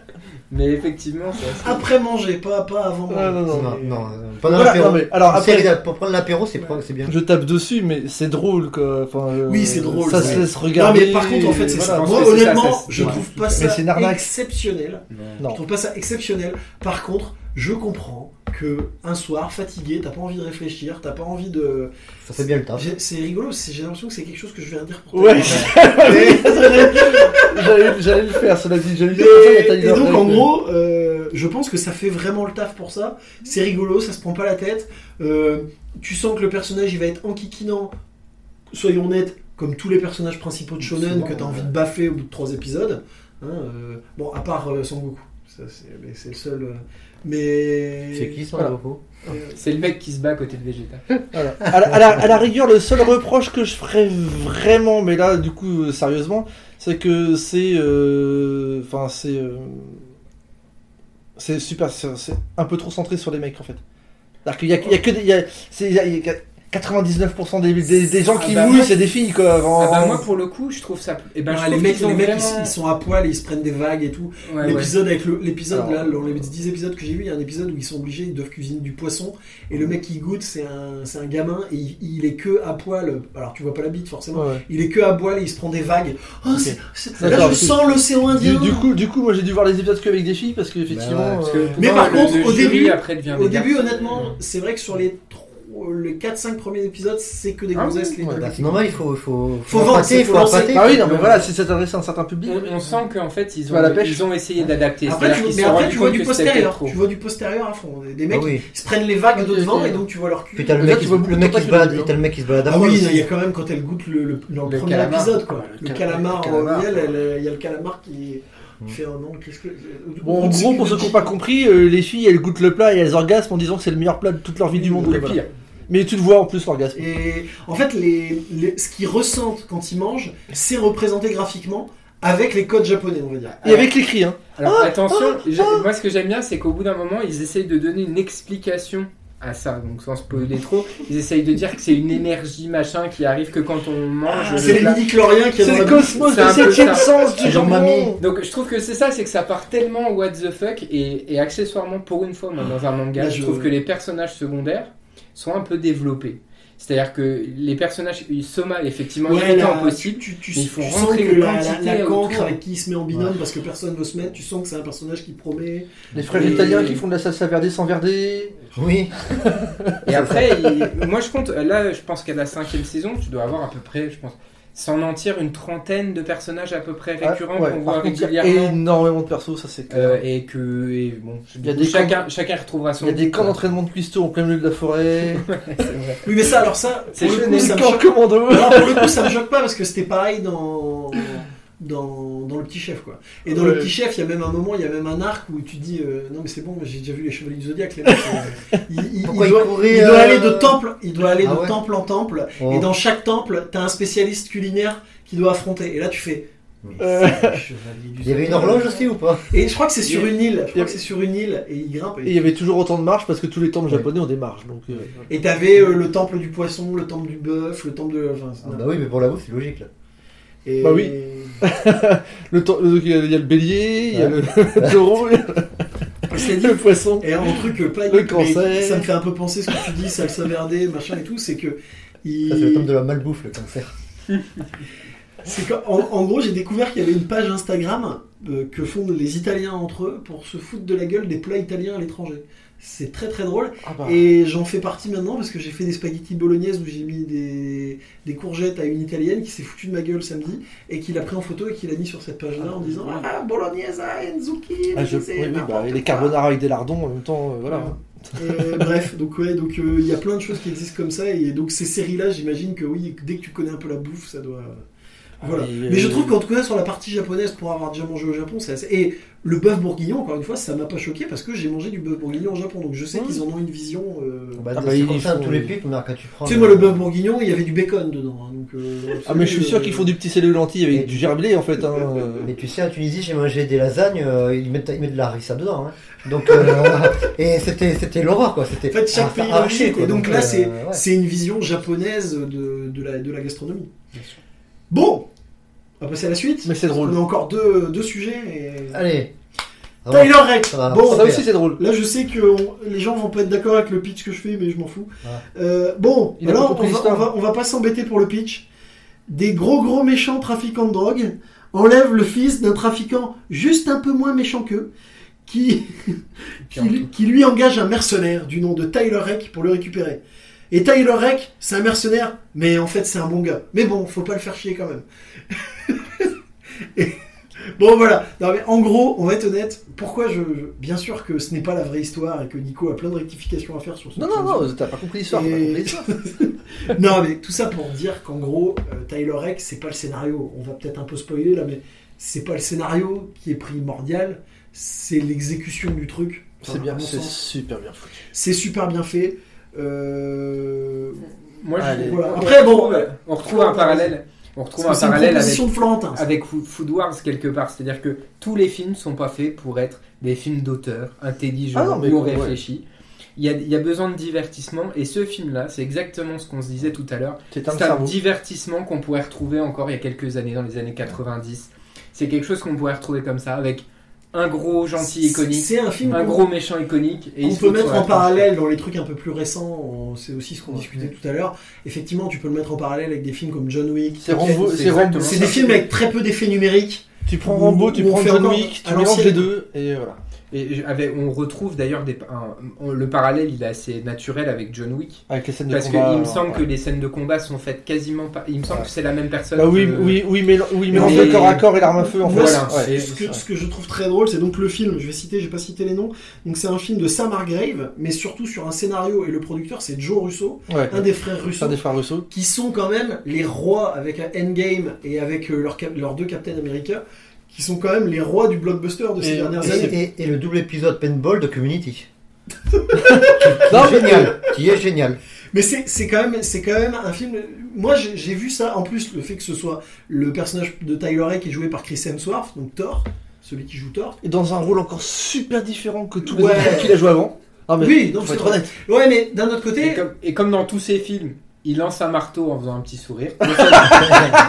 mais effectivement, c'est Après manger, pas, pas avant Ah, manger. non, non. Non, non, euh, pendant Voilà, l'apéro. non, mais alors après- série pour prendre l'apéro, c'est c'est bien. Je tape dessus, mais c'est drôle quoi. Enfin, euh, Oui, c'est drôle, Ça se laisse Non, regarder. mais par contre, en fait, c'est voilà. ça. Moi, honnêtement, ça, je ouais. trouve pas Mais ça exceptionnel. Non. Je Non. trouve pas ça exceptionnel. Par contre, je comprends que un soir, fatigué, t'as pas envie de réfléchir, t'as pas envie de. Ça fait bien le taf. C'est rigolo, j'ai l'impression que c'est quelque chose que je viens de dire pour Ouais, j'allais le faire, cela dit. J'allais le Mais- dire. comme ça, il y a et donc en gros, euh, je pense que ça fait vraiment le taf pour ça. C'est rigolo, ça se prend pas la tête. Euh, tu sens que le personnage il va être enquiquinant. Soyons nets, comme tous les personnages principaux de Shonen que t'as ouais. envie de baffer au bout de trois épisodes. Hein, euh, bon, à part euh, Son Goku, ça c'est mais c'est le seul. Mais C'est qui son Voilà. Goku euh, C'est le mec qui se bat à côté de Vegeta. Voilà. À, la, à la- à la rigueur, le seul reproche que je ferais vraiment, mais là, du coup, euh, sérieusement, c'est que c'est. euh, Enfin, c'est. euh, c'est super. C'est c'est un peu trop centré sur les mecs, en fait. C'est-à-dire qu'il y a, il y a que des. il y a- c'est- il y a- il y a 99% des, des, des gens Ah qui bah mouillent, moi- c'est des filles, quoi. En- Ah bah moi pour le coup je trouve ça et ben ouais, je les mecs, les ils- vraiment- ils, sont à poil et ils se prennent des vagues et tout. Ouais, ouais. l'épisode avec le l'épisode Alors- là, dans les 10 épisodes que j'ai vu, il y a un épisode où ils sont obligés, ils doivent cuisiner du poisson et le mec qui goûte, c'est un, c'est un gamin et il, il est que à poil. Alors tu vois pas la bite forcément. Ouais. Il est que à poil et il se prend des vagues. Oh, c'est- c'est- là, je sens l'océan Indien. Du, du coup, du coup, moi j'ai dû voir les épisodes qu'avec des filles parce que effectivement. Bah Parce que euh, Mais non, par le- contre, le au début- après Au début, honnêtement, c'est vrai que sur les, tro- les 4-5 premiers épisodes, c'est que des Ah gonzesses. oui, les ouais, deux. Bah, C'est normal, il faut, faut, Faut appâter, c'est- faut appâter. Ah oui, non, mais voilà, si ça s'adresse à un certain public. On, on sent qu'en fait ils la ont, pêche ils ont essayé d'adapter. Après, tu, mais après, tu vois du postérieur. Tu vois du postérieur à fond. Des, des Ah mecs oui. qui se prennent les vagues de Ok, devant et donc tu vois leur cul. Puis t'as le mec, qui- vois beaucoup le de mec qui se balade, dedans. et t'as le mec qui se balade à Ah oui, il y a quand même quand elle goûte le, premier épisode, quoi. Ah, Le, calamar, en miel, il y a le calamar qui fait un nom. Qu'est-ce que. Bon, en gros, pour ceux qui n'ont pas compris, euh, les filles elles goûtent le plat et elles orgasment en disant que c'est le meilleur plat de toute leur vie du monde. Le pire. Mais tu le vois en plus l'orgasme. Et en fait, les, les- ce qu'ils ressentent quand ils mangent, c'est représenté graphiquement avec les codes japonais, on va dire. Et avec les cris, hein. Alors attention, j'ai- moi ce que j'aime bien c'est qu'au bout d'un moment ils essayent de donner une explication à ça, donc sans spoiler trop, ils essayent de dire que c'est une énergie machin qui arrive que quand on mange. Ah, le c'est les midi-chloriens qui C'est le cosmos c'est de septième sens du Genre mamie. Donc je trouve que c'est ça, c'est que ça part tellement what the fuck et, et accessoirement pour une fois moi dans un manga, je- trouve que les personnages secondaires sont un peu développés. C'est-à-dire que les personnages, Soma effectivement il Ouais, est là, impossible. Tu, tu, mais il tu faut sens rentrer que la, la, quantité la cancre avec qui il se met en binôme parce que personne veut se mettre, tu sens que c'est un personnage qui promet. Les frères Et- italiens qui font de la salsa verdée sans verdé. Oui. Et après, il- moi je compte, là je pense qu'à la cinquième saison, tu dois avoir à peu près, je pense, sans mentir, une trentaine de personnages à peu près récurrents Ouais, qu'on voit contre, il y a régulièrement. énormément de persos, ça c'est clair. Euh, et que, et bon, Il y a des chacun, chacun retrouvera son. Il y a des camps d'entraînement de cuistots en plein milieu de la forêt. C'est vrai. Oui, mais ça, alors ça, C'est le, camps commando. alors, pour le coup, ça me choque pas parce que c'était pareil dans. Dans, dans le petit chef quoi. Et dans le petit chef, il y a même un moment, il y a même un arc où tu dis euh, non mais c'est bon, j'ai déjà vu les chevaliers du zodiaque les mecs. euh, il, il- il doit, courait, il doit euh, aller de temple, il doit aller Ah de ouais. temple en temple Oh. et dans chaque temple, t'as un spécialiste culinaire qui doit affronter. Et là tu fais Euh. Il y avait une horloge aussi ou pas? Et je crois que c'est sur une île. Je crois que c'est sur une île et il grimpe. Et il y avait toujours autant de marches parce que tous les temples Ouais. japonais ont des marches. Donc, euh, Et t'avais euh, le temple du poisson, le temple du bœuf, le temple de. Enfin, Ah Bah oui, mais pour la bouffe, c'est logique là. Et- Bah oui. le le- il y a le bélier, il y a le, le taureau. Dit. Le poisson. Et un truc pas Le cancer. ça me fait un peu penser ce que tu dis, salsa verde, machin et tout, c'est que il- Ça, c'est le tome de la malbouffe, le cancer. c'est qu'en en gros j'ai découvert qu'il y avait une page Instagram euh, que font les Italiens entre eux pour se foutre de la gueule des plats italiens à l'étranger. C'est très très drôle Ah bah. et j'en fais partie maintenant parce que j'ai fait des spaghettis bolognaise où j'ai mis des, des courgettes à une italienne qui s'est foutue de ma gueule samedi et qui l'a pris en photo et qui l'a mis sur cette page là en disant ah bolognaise et zucchini Ah, je- oui, oui, bah, et les carbonara avec des lardons en même temps, euh, voilà. Euh, bref, donc ouais, donc euh, il y a plein de choses qui existent comme ça et donc ces séries-là, j'imagine que oui, dès que tu connais un peu la bouffe, ça doit. Voilà. Ah, Mais je trouve qu'en tout cas sur la partie japonaise, pour avoir déjà mangé au Japon, c'est assez... et le bœuf bourguignon, encore une fois, ça m'a pas choqué parce que j'ai mangé du bœuf bourguignon au Japon, donc je sais Mmh. qu'ils en ont une vision. euh, Bah, Ah, bah, c'est ils comme ça font- dans tous les pics, mais quand tu prends. Tu sais, moi, le bœuf bourguignon, il y avait du bacon dedans. hein, donc, euh, Ah, mais je suis sûr euh, qu'ils font du petit sel de lentilles avec Et- du gerblé en fait. Hein. euh. Mais tu sais, en Tunisie, j'ai mangé des lasagnes, euh, ils, mettent, ils mettent de la harissa dedans. Hein. Donc, euh, et c'était, c'était l'horreur, quoi. C'était En fait, chaque pays arracher, arraché, quoi. Et donc là, c'est ouais. c'est une vision japonaise de, de, la, de la gastronomie. Bien sûr. Bon, on va passer à la suite. Mais c'est drôle. On a encore deux, deux sujets. Et... Allez. Tyler Rex. Bon, Ça aussi c'est drôle. Là, je sais que on- les gens vont pas être d'accord avec le pitch que je fais, mais je m'en fous. Euh, bon, Il alors, on va, on, va, on va pas s'embêter pour le pitch. Des gros gros méchants trafiquants de drogue enlèvent le fils d'un trafiquant juste un peu moins méchant qu'eux, qui, qui, lui- qui lui engage un mercenaire du nom de Tyler Reck pour le récupérer. Et Tyler Reck, c'est un mercenaire, mais en fait c'est un bon gars. Mais bon, faut pas le faire chier quand même. Et- Bon voilà, Non, mais en gros, on va être honnête, pourquoi je... je- Bien sûr que ce n'est pas la vraie histoire et que Nico a plein de rectifications à faire sur ce Non, non, non, t'as pas compris l'histoire. Et- non, mais tout ça pour dire qu'en gros, euh, Tyler Reck, c'est pas le scénario. On va peut-être un peu spoiler là, mais c'est pas le scénario qui est primordial, c'est l'exécution du truc. Enfin, C'est bien, c'est super bien foutu. c'est super bien fait. Euh, Moi, je-. Voilà. Après, bon, retrouve- on retrouve un parallèle. On retrouve un parallèle avec, de Food Wars quelque part. C'est-à-dire que tous les films sont pas faits pour être des films d'auteur intelligents Ah non, mais où on ouais. réfléchit. Il y, a, il y a besoin de divertissement et ce film-là, c'est exactement ce qu'on se disait tout à l'heure. C'est un un divertissement qu'on pourrait retrouver encore il y a quelques années, dans les années 90. C'est quelque chose qu'on pourrait retrouver comme ça, avec un gros gentil iconique, C'est un film un gros méchant iconique. Et il On peut mettre en parallèle dans les trucs un peu plus récents, c'est aussi ce qu'on Ouais. discutait tout à l'heure. Effectivement, tu peux le mettre en parallèle avec des films comme John Wick. C'est des films avec très peu d'effets numériques. Tu prends Rambo, tu prends John Wick, tu mélanges les deux, et voilà. Et je- avec- on retrouve d'ailleurs des, un- on- le parallèle, il est assez naturel avec John Wick. Avec les scènes de Parce qu'il combat. me semble ouais. que les scènes de combat sont faites quasiment pas. Il me semble Ouais. que c'est la même personne. Bah oui, que- oui, oui, mais oui, mais Mais- le corps à corps et l'arme à feu en fait. Voilà. ce- que, ce que je trouve très drôle, c'est donc le film, je vais citer, j'ai pas cité les noms, donc c'est un film de Sam Hargrave, mais surtout sur un scénario, et le producteur c'est Joe Russo, Ouais. un des frères Russo, un des frères Russo. qui sont quand même les rois avec un Endgame et avec euh, leurs deux Captain America, qui sont quand même les rois du blockbuster de ces Et- dernières Et, années. et- et le double épisode Paintball de Community. Non, Qui est génial. Qui est génial. Mais c'est c'est quand même c'est quand même un film. Moi j'ai j'ai vu ça en plus le fait que ce soit le personnage de Tyler Rake qui est joué par Chris Hemsworth, donc Thor, celui qui joue Thor. Et dans un rôle encore super différent que tous les Ouais. autres qu'il a joué avant. Ah, mais Oui, non, faut c'est honnête. Ouais, mais d'un autre côté, Et comme, et comme dans tous ses films, il lance un marteau en faisant un petit sourire.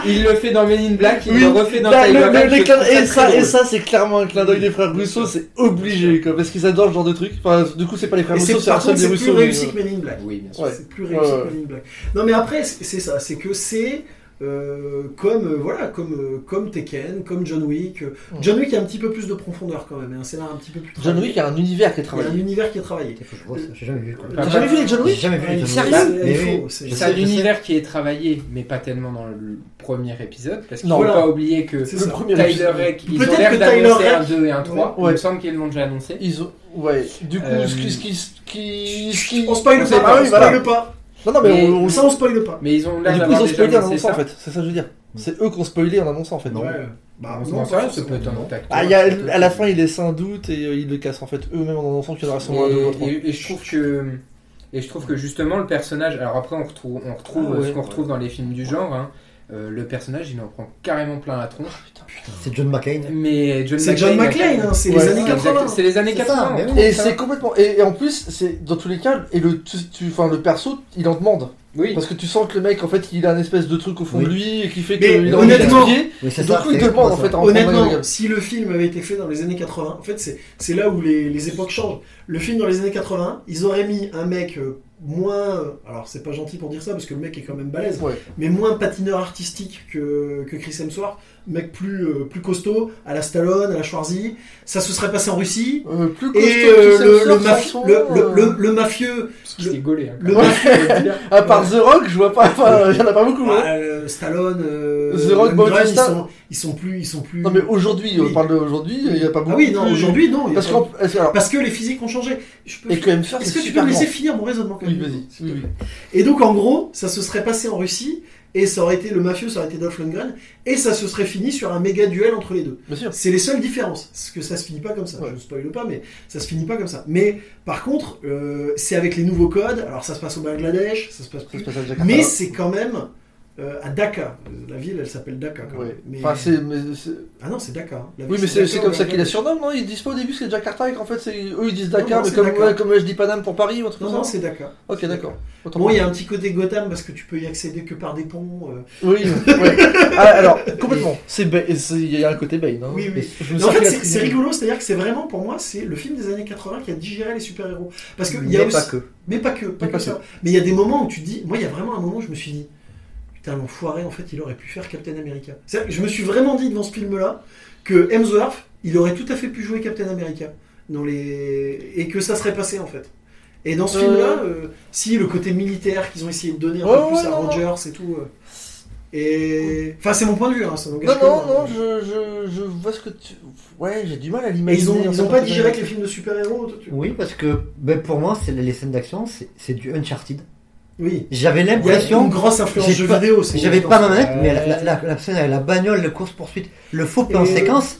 il le fait dans Men in Black, il Oui. le refait dans Tiger le- et, ça, et drôle. ça, c'est clairement un clin d'œil des frères Russo, c'est obligé, quoi, parce qu'ils adorent ce genre de truc. Enfin, du coup, c'est pas les frères Russo, c'est contre des c'est plus réussi que Men in Black. Oui, bien sûr. Ouais. C'est plus réussi Ouais, que Men in Black. Non mais après c'est c'est ça, c'est que c'est euh, comme euh, voilà comme euh, comme Tekken, comme John Wick. Euh, Ouais. John Wick a un petit peu plus de profondeur quand même, et un scénario un petit peu plus. John travaillé. Wick a un univers qui est Il y a un travaillé. univers qui est travaillé. Il faut que je vois ça. J'ai jamais vu. quoi. T'as jamais vu les John J'ai Wick jamais vu. Sérieux c'est- un univers qui est travaillé, mais pas tellement dans le premier épisode, parce qu'il faut voilà. pas oublier que C'est Le premier Tyler épisode. Rake, ils Peut-être ont l'air que Tyler d'annoncer un Rake- 2 et un 3. Il Ouais. me semble qu'ils l'ont déjà annoncé. Ils ont. Ouais, du coup, Euh, ce qui. Ce qui, ce qui, On spoil pas, on spoil pas. Non, non, mais Mais- on, on le Ça on spoil pas. Mais ils ont l'air du coup, ils ont spoilé en annonçant en ça. fait, c'est ça que je veux dire. C'est eux qui ont spoilé en annonçant en fait. Non. Ouais. Bah, On non, s'en pas sait, ça peut être un. Ah, il y a, à la fin, il laisse un doute et euh, ils le cassent en fait eux-mêmes en annonçant qu'il y en aura sûrement un 2 ou un 3. Et, et- et je trouve que et je trouve que justement le personnage alors après on retrouve on retrouve Ah ouais, ce qu'on ouais. retrouve dans les films du genre hein, euh, le personnage il en prend carrément plein la tronche C'est John McClane. mais John C'est John McClane, hein, c'est Ouais, les années c'est 80. c'est les années C'est ça, 80 mais on oui. trouve Et ça. c'est complètement. Et, et en plus, c'est dans tous les cas, et le, tu, tu- enfin, le perso, il en demande. Oui. Parce que tu sens que le mec, en fait, il a un espèce de truc au fond de lui et qui fait Mais qu'il a honnêtement-. Oui, ça. il demande, en fait, Honnêtement, si le film avait été fait dans les années 80, en fait, c'est c'est là où les, les époques changent. Le film dans les années 80, ils auraient mis un mec euh, moins. Alors, c'est pas gentil pour dire ça, parce que le mec est quand même balèze, Ouais. mais moins patineur artistique que, que Chris Hemsworth. Mec plus, euh, plus costaud, à la Stallone, à la Schwarzy. Ça se serait passé en Russie. Euh, plus costaud Et que euh, le, le, mafi- franchement, le, le, le- le mafieux. Parce qu'il s'est gaulé. hein, Le quand même. mafieux. À part The Rock, je vois pas. Il y en a pas beaucoup. hein. Ah, euh, Stallone, euh, The Rock, Lundgren, ils sont, ils sont plus, ils sont plus. Non, mais aujourd'hui, Oui. on parle d'aujourd'hui, il y a pas beaucoup. Ah oui, non, plus- aujourd'hui, non. Parce pas- est-ce que- alors, Parce que les physiques ont changé. Je peux- Et que Hemsworth, Est-ce c'est que tu peux me laisser finir mon raisonnement quand Oui, même vas-y. s'il Oui, plaît Et donc en gros, ça se serait passé en Russie et ça aurait été le mafieux, ça aurait été Dolph Lundgren et ça se serait fini sur un méga duel entre les deux. C'est les seules différences. Parce que ça se finit pas comme ça. Ouais. Je ne spoil pas, mais ça se finit pas comme ça. Mais par contre, euh, c'est avec les nouveaux codes. Alors ça se passe au Bangladesh, ça se passe Ça se passe. Mais c'est quand même euh, à Dhaka. La ville, elle s'appelle Dhaka. Quand Ouais. même. Mais... Enfin, c'est. mais c'est- Ah non, c'est Dhaka. hein. La Oui, mais c'est Dhaka comme ça qu'ils la surnomment, non Ils disent pas au début que c'est Jakarta et qu'en fait, c'est eux ils disent Non, non, mais comme, Dakar. ouais, comme je dis Paname pour Paris ou un truc Non, non, c'est Dhaka. Ok, d'accord. Bon, il y a un petit côté Gotham parce que tu peux y accéder que par des ponts. euh. Oui, ouais. Ah, alors, complètement. Ba- Il y a un côté Bane. Hein. Oui, oui. Mais en fait, c'est rigolo, c'est-à-dire que c'est vraiment pour moi, c'est le film des années 80 qui a digéré les super-héros. Parce que il y Mais a aussi... pas que. Mais pas que, pas Mais que pas ça. Mais il y a des moments où tu dis, moi, il y a vraiment un moment où je me suis dit, putain, l'enfoiré, en fait, il aurait pu faire Captain America. Je me suis vraiment dit devant ce film-là que Hemsworth, il aurait tout à fait pu jouer Captain America dans les et que ça serait passé en fait. Et dans ce Euh. film-là, euh, si le côté militaire qu'ils ont essayé de donner un Ouais, peu plus ouais, à non, non. Rogers et tout. euh, Et enfin, c'est mon point de vue, hein, ça Non, n'engage non, non, je, je, je vois ce que tu. Ouais, j'ai du mal à l'imaginer. ils ont, ils ont pas digéré que les films de super-héros. toi, tu- Oui, parce que ben, pour moi, c'est les scènes d'action, c'est c'est du Uncharted. Oui. J'avais l'impression une grosse influence jeu pas- vidéo. J'avais pas ma manette, mais la, la, scène avec la bagnole, le course-poursuite, le faux plan Et- séquence,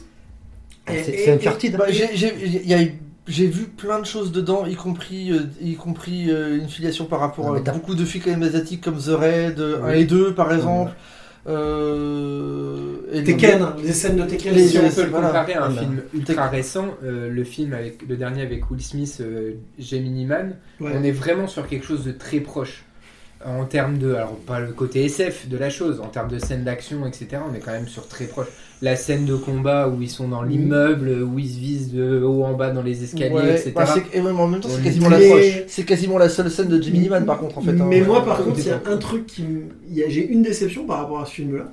c'est Uncharted. Bah, j'ai- vu plein de choses dedans, y compris, euh, y compris euh, une filiation par rapport Non, à beaucoup de films asiatiques comme The Raid euh, 1 Oui. et 2 par exemple. Euh, Tekken, les scènes de Tekken. Les- Si on peut le voilà. comparer à un Voilà. film ultra récent, euh, le film avec le dernier avec Will Smith, euh, Gemini Man, Ouais. on est vraiment sur quelque chose de très proche. En termes de, alors pas le côté SF de la chose, en termes de scènes d'action, etc., on est quand même sur très proche. La scène de combat où ils sont dans l'immeuble, où ils se visent de haut en bas dans les escaliers, Ouais, etc. bah, c'est- et même en même temps, c'est quasiment, est- c'est quasiment la seule scène de Jimmy Man par contre en fait. hein. Mais moi, par contre, il y a un truc qui. J'ai une déception par rapport à ce film-là.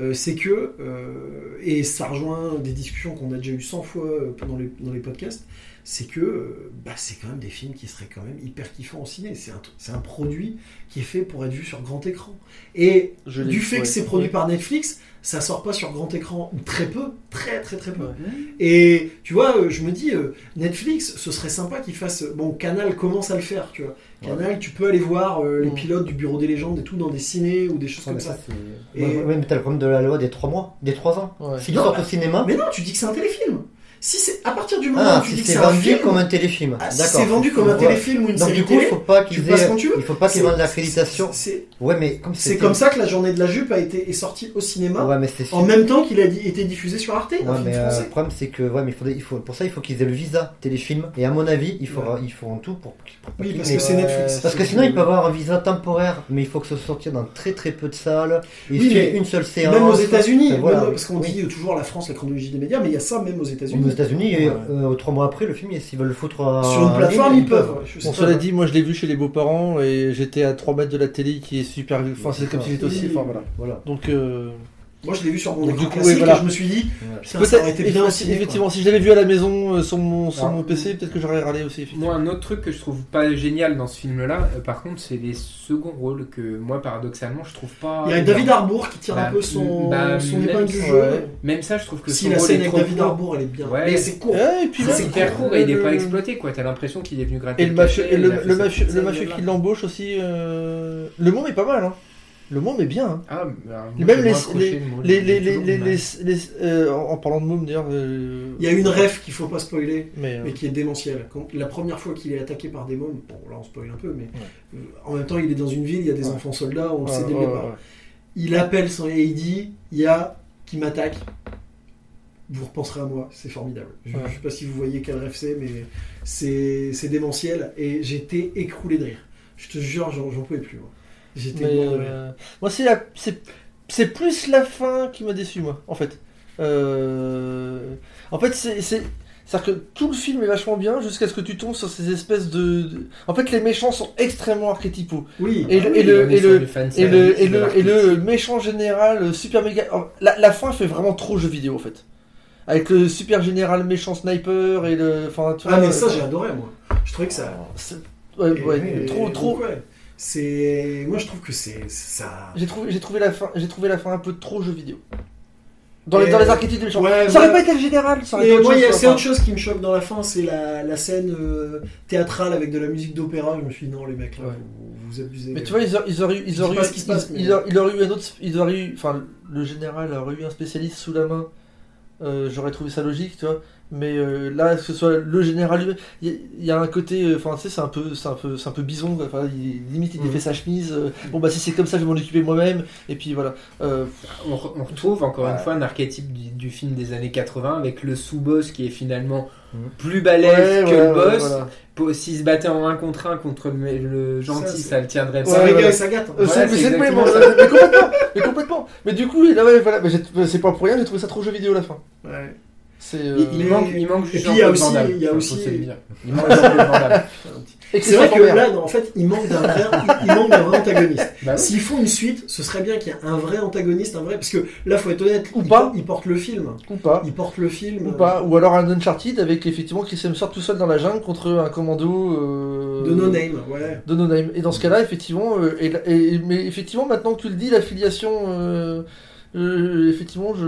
Euh, c'est que, euh, et ça rejoint des discussions qu'on a déjà eues 100 fois euh, pendant les, dans les podcasts, c'est que euh, bah, c'est quand même des films qui seraient quand même hyper kiffants au ciné. C'est un, un produit qui est fait pour être vu sur grand écran. Et Je du fait que c'est produit par Netflix, ça sort pas sur grand écran ou très peu, très très très peu. Ouais. Et tu vois, euh, je me dis, euh, Netflix, ce serait sympa qu'ils fassent. Bon, Canal commence à le faire, tu vois. Canal, tu peux aller voir euh, les pilotes du Bureau des légendes et tout dans des ciné ou des choses Ouais, comme mais ça. Et- Ouais, ouais, mais t'as le problème de la loi des 3 mois, des 3 ans. Sortent bah, au cinéma, Mais non, tu dis que c'est un téléfilm. Si c'est à partir du moment ah, où tu si dis que c'est vendu film, comme un téléfilm. ah, si c'est vendu comme un téléfilm ou une Donc série du coup, il télé, faut pas tu aient... quand tu veux. il faut pas qu'ils vendent l'accréditation. C'est Ouais, mais comme c'est comme ça que la journée de la jupe a été est sortie au cinéma Ouais, mais en même temps qu'il a été diffusé sur Arte, Ouais, mais euh, le problème c'est que ouais, mais il il faut, pour ça il faut qu'ils aient le visa téléfilm. Et à mon avis il ils feront tout pour, pour Oui, parce que c'est Netflix. parce que sinon ils peuvent avoir un visa temporaire mais il faut que ce soit sorti dans très très peu de salles. Mais une seule séance Même aux États-Unis, même- parce qu'on dit toujours la France, la chronologie des médias, mais il y a ça même aux aux États-Unis. Et Ouais. euh, trois mois après le film s'ils veulent le foutre à- Sur une plateforme, ils peuvent. Bon, cela dit, moi je l'ai vu chez les beaux-parents et j'étais à 3 mètres de la télé qui est super. Enfin, c'est comme si j'étais aussi. Enfin, voilà. voilà Donc, euh, Moi, je l'ai vu sur mon Donc, écran du coup, classique voilà. et je me suis dit, putain, ça aurait été bien aussi. quoi. effectivement, si je l'avais vu à la maison euh, sur mon, sur Alors, mon PC, peut-être que j'aurais râlé aussi. Moi, un autre truc que je trouve pas génial dans ce film-là, euh, par contre, c'est les seconds rôles que moi, paradoxalement, je trouve pas. Il y a David Harbour qui tire Bah, un peu son, bah, son épingle du jeu. ouais. Même ça, je trouve que Si son la rôle scène est avec trop David. Harbour, elle est bien. Ouais. Mais c'est court. Ouais, et puis C'est hyper court et il est le- pas exploité, quoi. T'as l'impression qu'il est venu gratter. Et le mafieux, qui l'embauche aussi. euh, Le monde est pas mal. Hein. Le monde est bien. hein. Ah, bah, Même les- euh, en en parlant de môme d'ailleurs. euh, Il y a une ref qu'il faut pas spoiler, Mais, euh, mais qui est démentielle. Quand- la première fois qu'il est attaqué par des mômes, bon là on spoil un peu, mais euh, en même temps il est dans une ville, il y a des Ouais. enfants soldats, on le sait dès le départ. Il appelle son et il dit il y a qui m'attaque. Vous repenserez à moi, c'est formidable. Je, Ouais. je sais pas si vous voyez quel rêve c'est, mais c'est c'est démentiel et j'étais écroulé de rire. Je te jure, j'en j'en pouvais plus. moi. J'étais euh, moi, c'est la, c'est, c'est plus la fin qui m'a déçu, moi, en fait. Euh, en fait, c'est, c'est, c'est-à-dire que tout le film est vachement bien jusqu'à ce que tu tombes sur ces espèces de, de- En fait, les méchants sont extrêmement archétypaux. Oui. Et le- méchant général euh, super méga. La, la fin fait vraiment trop jeu vidéo, en fait. Avec le super général méchant sniper et le. Enfin, tu Ah, mais ça, euh, j'ai adoré, moi. Je trouvais que ça. Ouais, ouais, trop, donc, trop. C'est. Moi, je trouve que c'est. Ça. J'ai trouvé, j'ai trouvé la fin, j'ai trouvé la fin un peu trop jeu vidéo. Dans les, dans les archétypes des méchants. Ouais, ça aurait pas été le général, ça aurait Et moi, il y a- chose, c'est autre chose qui me choque dans la fin, c'est la, la scène euh, théâtrale avec de la musique d'opéra. Je me suis dit, non, les mecs, là, Ouais. vous, vous abusez. Mais tu vois, ils auraient, ils auraient eu, ils auraient passe, auraient- eu un autre, ils auraient eu, enfin, le général aurait eu un spécialiste sous la main. euh, J'aurais trouvé ça logique, tu vois. Mais euh, là, que ce soit le général lui-même, il y, y a un côté, euh, enfin, tu sais, c'est un peu, c'est un peu, c'est un peu bison. quoi. Enfin, il, limite, il Mhm. défait sa chemise. euh, bon bah si c'est comme ça, je vais m'en occuper moi-même. Et puis voilà. Euh, On, re- on retrouve encore Ouais. une fois un archétype du, du film des années 80 avec le sous-boss qui est finalement Mhm. plus balèze ouais, que ouais, le boss. voilà. S'il se battait en un contre un contre le, le gentil, Ça, ça, le tiendrait Ça pas. Ouais, voilà. et ça gâte. hein. Euh, mais euh, complètement, mais complètement. Mais du coup, là, voilà, c'est pas pour rien, j'ai trouvé ça trop jeu vidéo à la fin. Ouais. Il, euh, il Mais- manque, il manque et puis, Jean-Claude il y a aussi- il y a aussi-. Il manque Van Damme. et C'est vrai que là, non, en fait, il manque d'un vrai, il, il manque d'un vrai antagoniste. Bah oui. S'ils font une suite, ce serait bien qu'il y ait un vrai antagoniste, un vrai, parce que là, faut être honnête, Ou il, pas. il porte le film, Ou pas. il porte le film Ou pas, ou alors un Uncharted avec effectivement Chris Hemsworth tout seul dans la jungle contre un commando euh, de No Name, ouais. de No Name. Et dans ce cas-là, effectivement, euh, et, et- mais effectivement, maintenant que tu le dis, l'affiliation, euh, effectivement, je,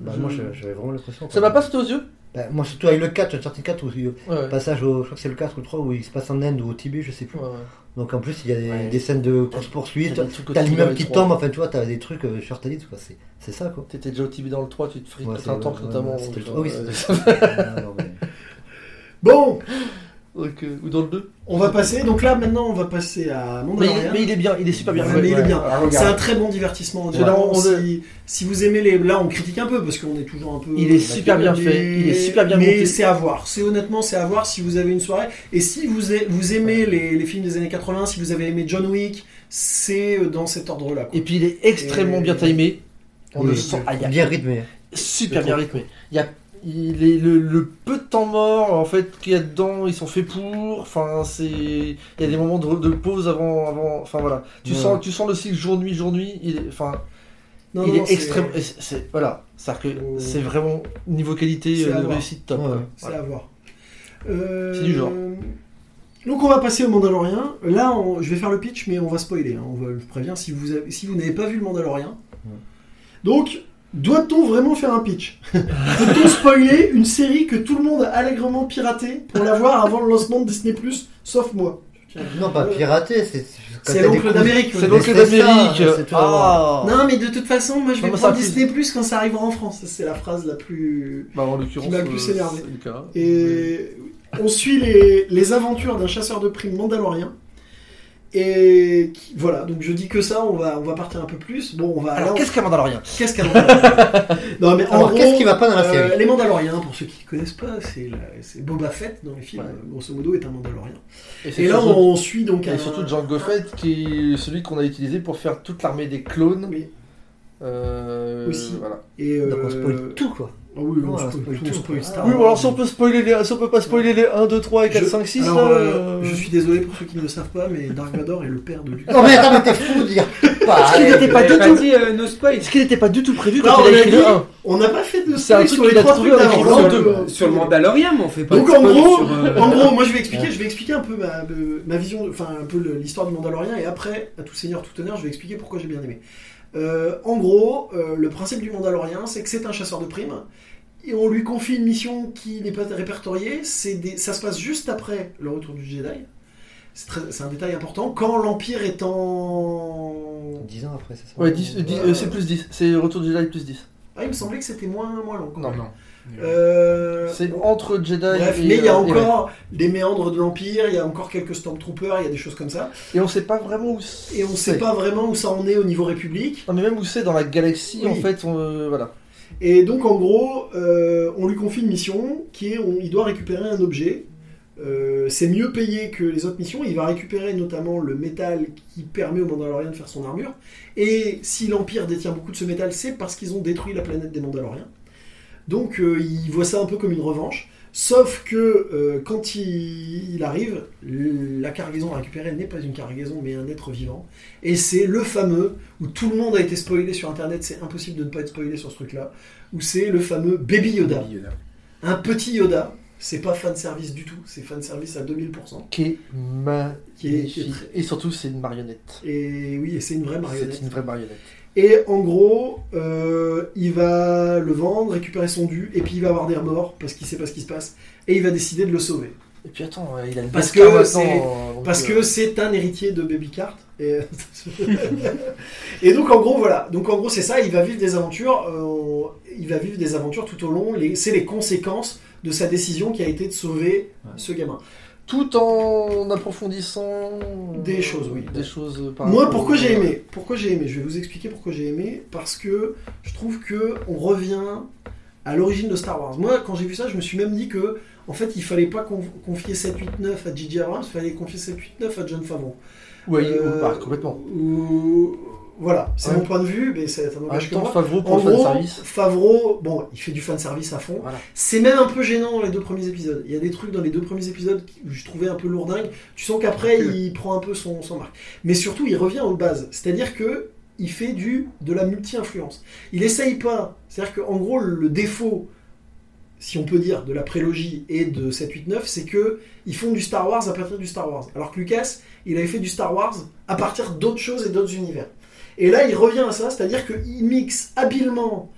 Bah, je- moi, j'avais vraiment l'impression. ça m'a pas sauté aux yeux. Bah, moi, surtout avec le 4, Uncharted 4, où Ouais, ouais. passage au, je crois que c'est le 4 ou le 3, où il se passe en Inde ou au Tibet, je sais plus. Ouais, ouais. Donc en plus, il y a des, Ouais. des scènes de course-poursuite, T'as l'immeuble qui tombe, enfin tu vois, t'as des trucs euh, sur ta liste, quoi. C'est, c'est ça, quoi. T'étais déjà au Tibet dans le 3, tu te frites un tank ouais, notamment. ouais, c'était donc, le- oui, euh, mais- Bon, donc, euh, ou dans le 2. on va passer, donc là, maintenant, on va passer à Mais, Mandalorian. il- mais il est bien, il est super bien Ouais, fait. mais il est bien. Ah, regarde. C'est un très bon divertissement. C'est si, si vous aimez les, là, on critique un peu parce qu'on est toujours un peu. Il est super bien fait, il est super bien Mais monté. c'est à voir. C'est honnêtement, c'est à voir si vous avez une soirée. Et si vous, a- vous aimez les, les films des années 80, si vous avez aimé John Wick, c'est dans cet ordre-là. quoi. Et puis il est extrêmement Et- bien timé. On Oui, le sent. Ah, il y a- bien rythmé. super bien rythmé. Il y a il est, le, le peu de temps mort en fait qu'il y a dedans, ils sont faits pour. Enfin, c'est il y a des moments de, de pause avant, avant. Enfin voilà, tu sens, tu sens le cycle jour nuit jour nuit. Il est, enfin, Non, il non, est c'est- extrême. et c'est- c'est- voilà, c'est que Oh. c'est vraiment niveau qualité à euh, réussite top. Ouais. C'est Voilà. à voir. Euh, C'est du genre. Donc on va passer au Mandalorian. Là, on- je vais faire le pitch, mais on va spoiler. hein. On va, je vous préviens si vous avez- si vous n'avez pas vu le Mandalorian. Donc, doit-on vraiment faire un pitch Peut-on spoiler une série que tout le monde a allègrement piratée pour la voir avant le lancement de Disney+, sauf moi Non, pas piraté, c'est. C'est l'oncle d'Amérique. C'est c'est d'Amérique. Ah. Non, mais de toute façon, moi je vais prendre Disney Plus quand ça arrivera en France. C'est la phrase la plus. Bah, en l'occurrence, Qui m'a le plus euh, énervé. c'est le cas. Et on suit les, les aventures d'un chasseur de primes mandalorien. Et qui- voilà, donc je dis que ça, on va, on va partir un peu plus. Bon, on va. Alors, qu'est-ce qu'un Mandalorien qu'est-ce qu'un Mandalorien Non, mais en Alors, gros, qu'est-ce qui va pas dans la euh, série Les Mandaloriens, pour ceux qui ne connaissent pas, c'est la- c'est Boba Fett dans les films, Ouais. grosso modo, est un Mandalorien. c'est Et là, on suit donc Et un. surtout Django Fett, qui est celui qu'on a utilisé pour faire toute l'armée des clones. Oui. Euh, Aussi. Voilà. Et, Donc on euh, spoil tout, quoi. Ah oui, on on spoil tout, on spoil. Star Oui, Wars. bon, alors si on peut spoiler les, si on peut pas spoiler les 1, 2, 3 et 4, Je- 5, 6, alors, là, euh, euh, je suis désolé pour ceux qui ne le savent pas, mais Dark Vador est le père de Luke. Non, mais attends, mais t'es fou de dire. Parce qu'il Pareil. n'était pas du tout. dit euh, no spoil Est-ce qu'il n'était pas du tout prévu Non, quand on il a écrit dit- le 1 On n'a pas fait de C'est un spoil truc sur les qu'il trois trouvé trucs euh, sur le Mandalorian, mais on fait pas Donc de en spoil gros, euh, en gros, moi je vais expliquer, je vais expliquer un peu ma, euh, ma vision, enfin un peu l'histoire du Mandalorien et après, à tout seigneur, tout honneur, je vais expliquer pourquoi j'ai bien aimé. Euh, en gros, euh, le principe du Mandalorien, c'est que c'est un chasseur de primes et on lui confie une mission qui n'est pas répertoriée. C'est des- ça se passe juste après le retour du Jedi. C'est très- un détail important. Quand l'Empire est en 10 ans après, c'est ça? Ouais, 10, euh, dix- euh, c'est plus 10. C'est Retour du Jedi plus 10. ah, il me semblait que c'était moins moins long. Non. Non. Euh, C'est entre Jedi Bref, et. mais il y a euh, encore des méandres de l'Empire, il y a encore quelques Stormtroopers, il y a des choses comme ça. Et on sait pas vraiment où Et on sait pas vraiment où ça en est au niveau République. Non, mais même où c'est dans la galaxie, Oui. en fait, on, euh, voilà. Et donc en gros, euh, on lui confie une mission qui est, on- il doit récupérer un objet euh, c'est mieux payé que les autres missions. Il va récupérer notamment le métal qui permet au Mandalorian de faire son armure. Et si l'Empire détient beaucoup de ce métal, c'est parce qu'ils ont détruit la planète des Mandaloriens. Donc euh, il voit ça un peu comme une revanche. Sauf que euh, quand il, il arrive, la cargaison récupérée n'est pas une cargaison mais un être vivant. Et c'est le fameux, où tout le monde a été spoilé sur internet, c'est impossible de ne pas être spoilé sur ce truc-là, où c'est le fameux Baby Yoda. Baby Yoda. Un petit Yoda, c'est pas fan service du tout, c'est fan service à 2000%. Qui est Qui est- magnifique. Et surtout, c'est une marionnette. Et oui, et c'est une vraie marionnette. C'est une vraie marionnette. Et en gros, euh, il va le vendre, récupérer son dû, et puis il va avoir des remords parce qu'il sait pas ce qui se passe, et il va décider de le sauver. Et puis attends, il a une Parce que c'est- euh, Parce que c'est un héritier de Baby Cart. Et... et donc en gros voilà, donc en gros c'est ça, il va vivre des aventures, euh, il va vivre des aventures tout au long, les... c'est les conséquences de sa décision qui a été de sauver Ouais. ce gamin. Tout en approfondissant Des choses, oui. Des choses par Moi, pourquoi j'ai aimé Pourquoi j'ai aimé Je vais vous expliquer pourquoi j'ai aimé. Parce que je trouve que on revient à l'origine de Star Wars. Moi, quand j'ai vu ça, je me suis même dit que, en fait, il fallait pas conf- confier 7, 8, 9 à J.J. Abrams, il fallait confier 7, 8, 9 à John Favreau. Ouais, Euh, complètement. ou- Voilà, c'est Ouais. mon point de vue, mais ça, ça En n'engage même que moi. Favreau pour En gros, service. Favreau, bon, il fait du fan service à fond. Voilà. C'est même un peu gênant dans les deux premiers épisodes. Il y a des trucs dans les deux premiers épisodes où je trouvais un peu lourdingue. Tu sens qu'après, Que- il prend un peu son, son marque. Mais surtout, il revient aux bases. C'est-à-dire que il fait du de la multi-influence. Il essaye pas. C'est-à-dire qu'en gros, le défaut, si on peut dire, de la prélogie et de 7, 8, 9, c'est que ils font du Star Wars à partir du Star Wars. Alors que Lucas, il avait fait du Star Wars à partir d'autres choses et d'autres univers. Et là, il revient à ça, c'est-à-dire qu'il mixe habilement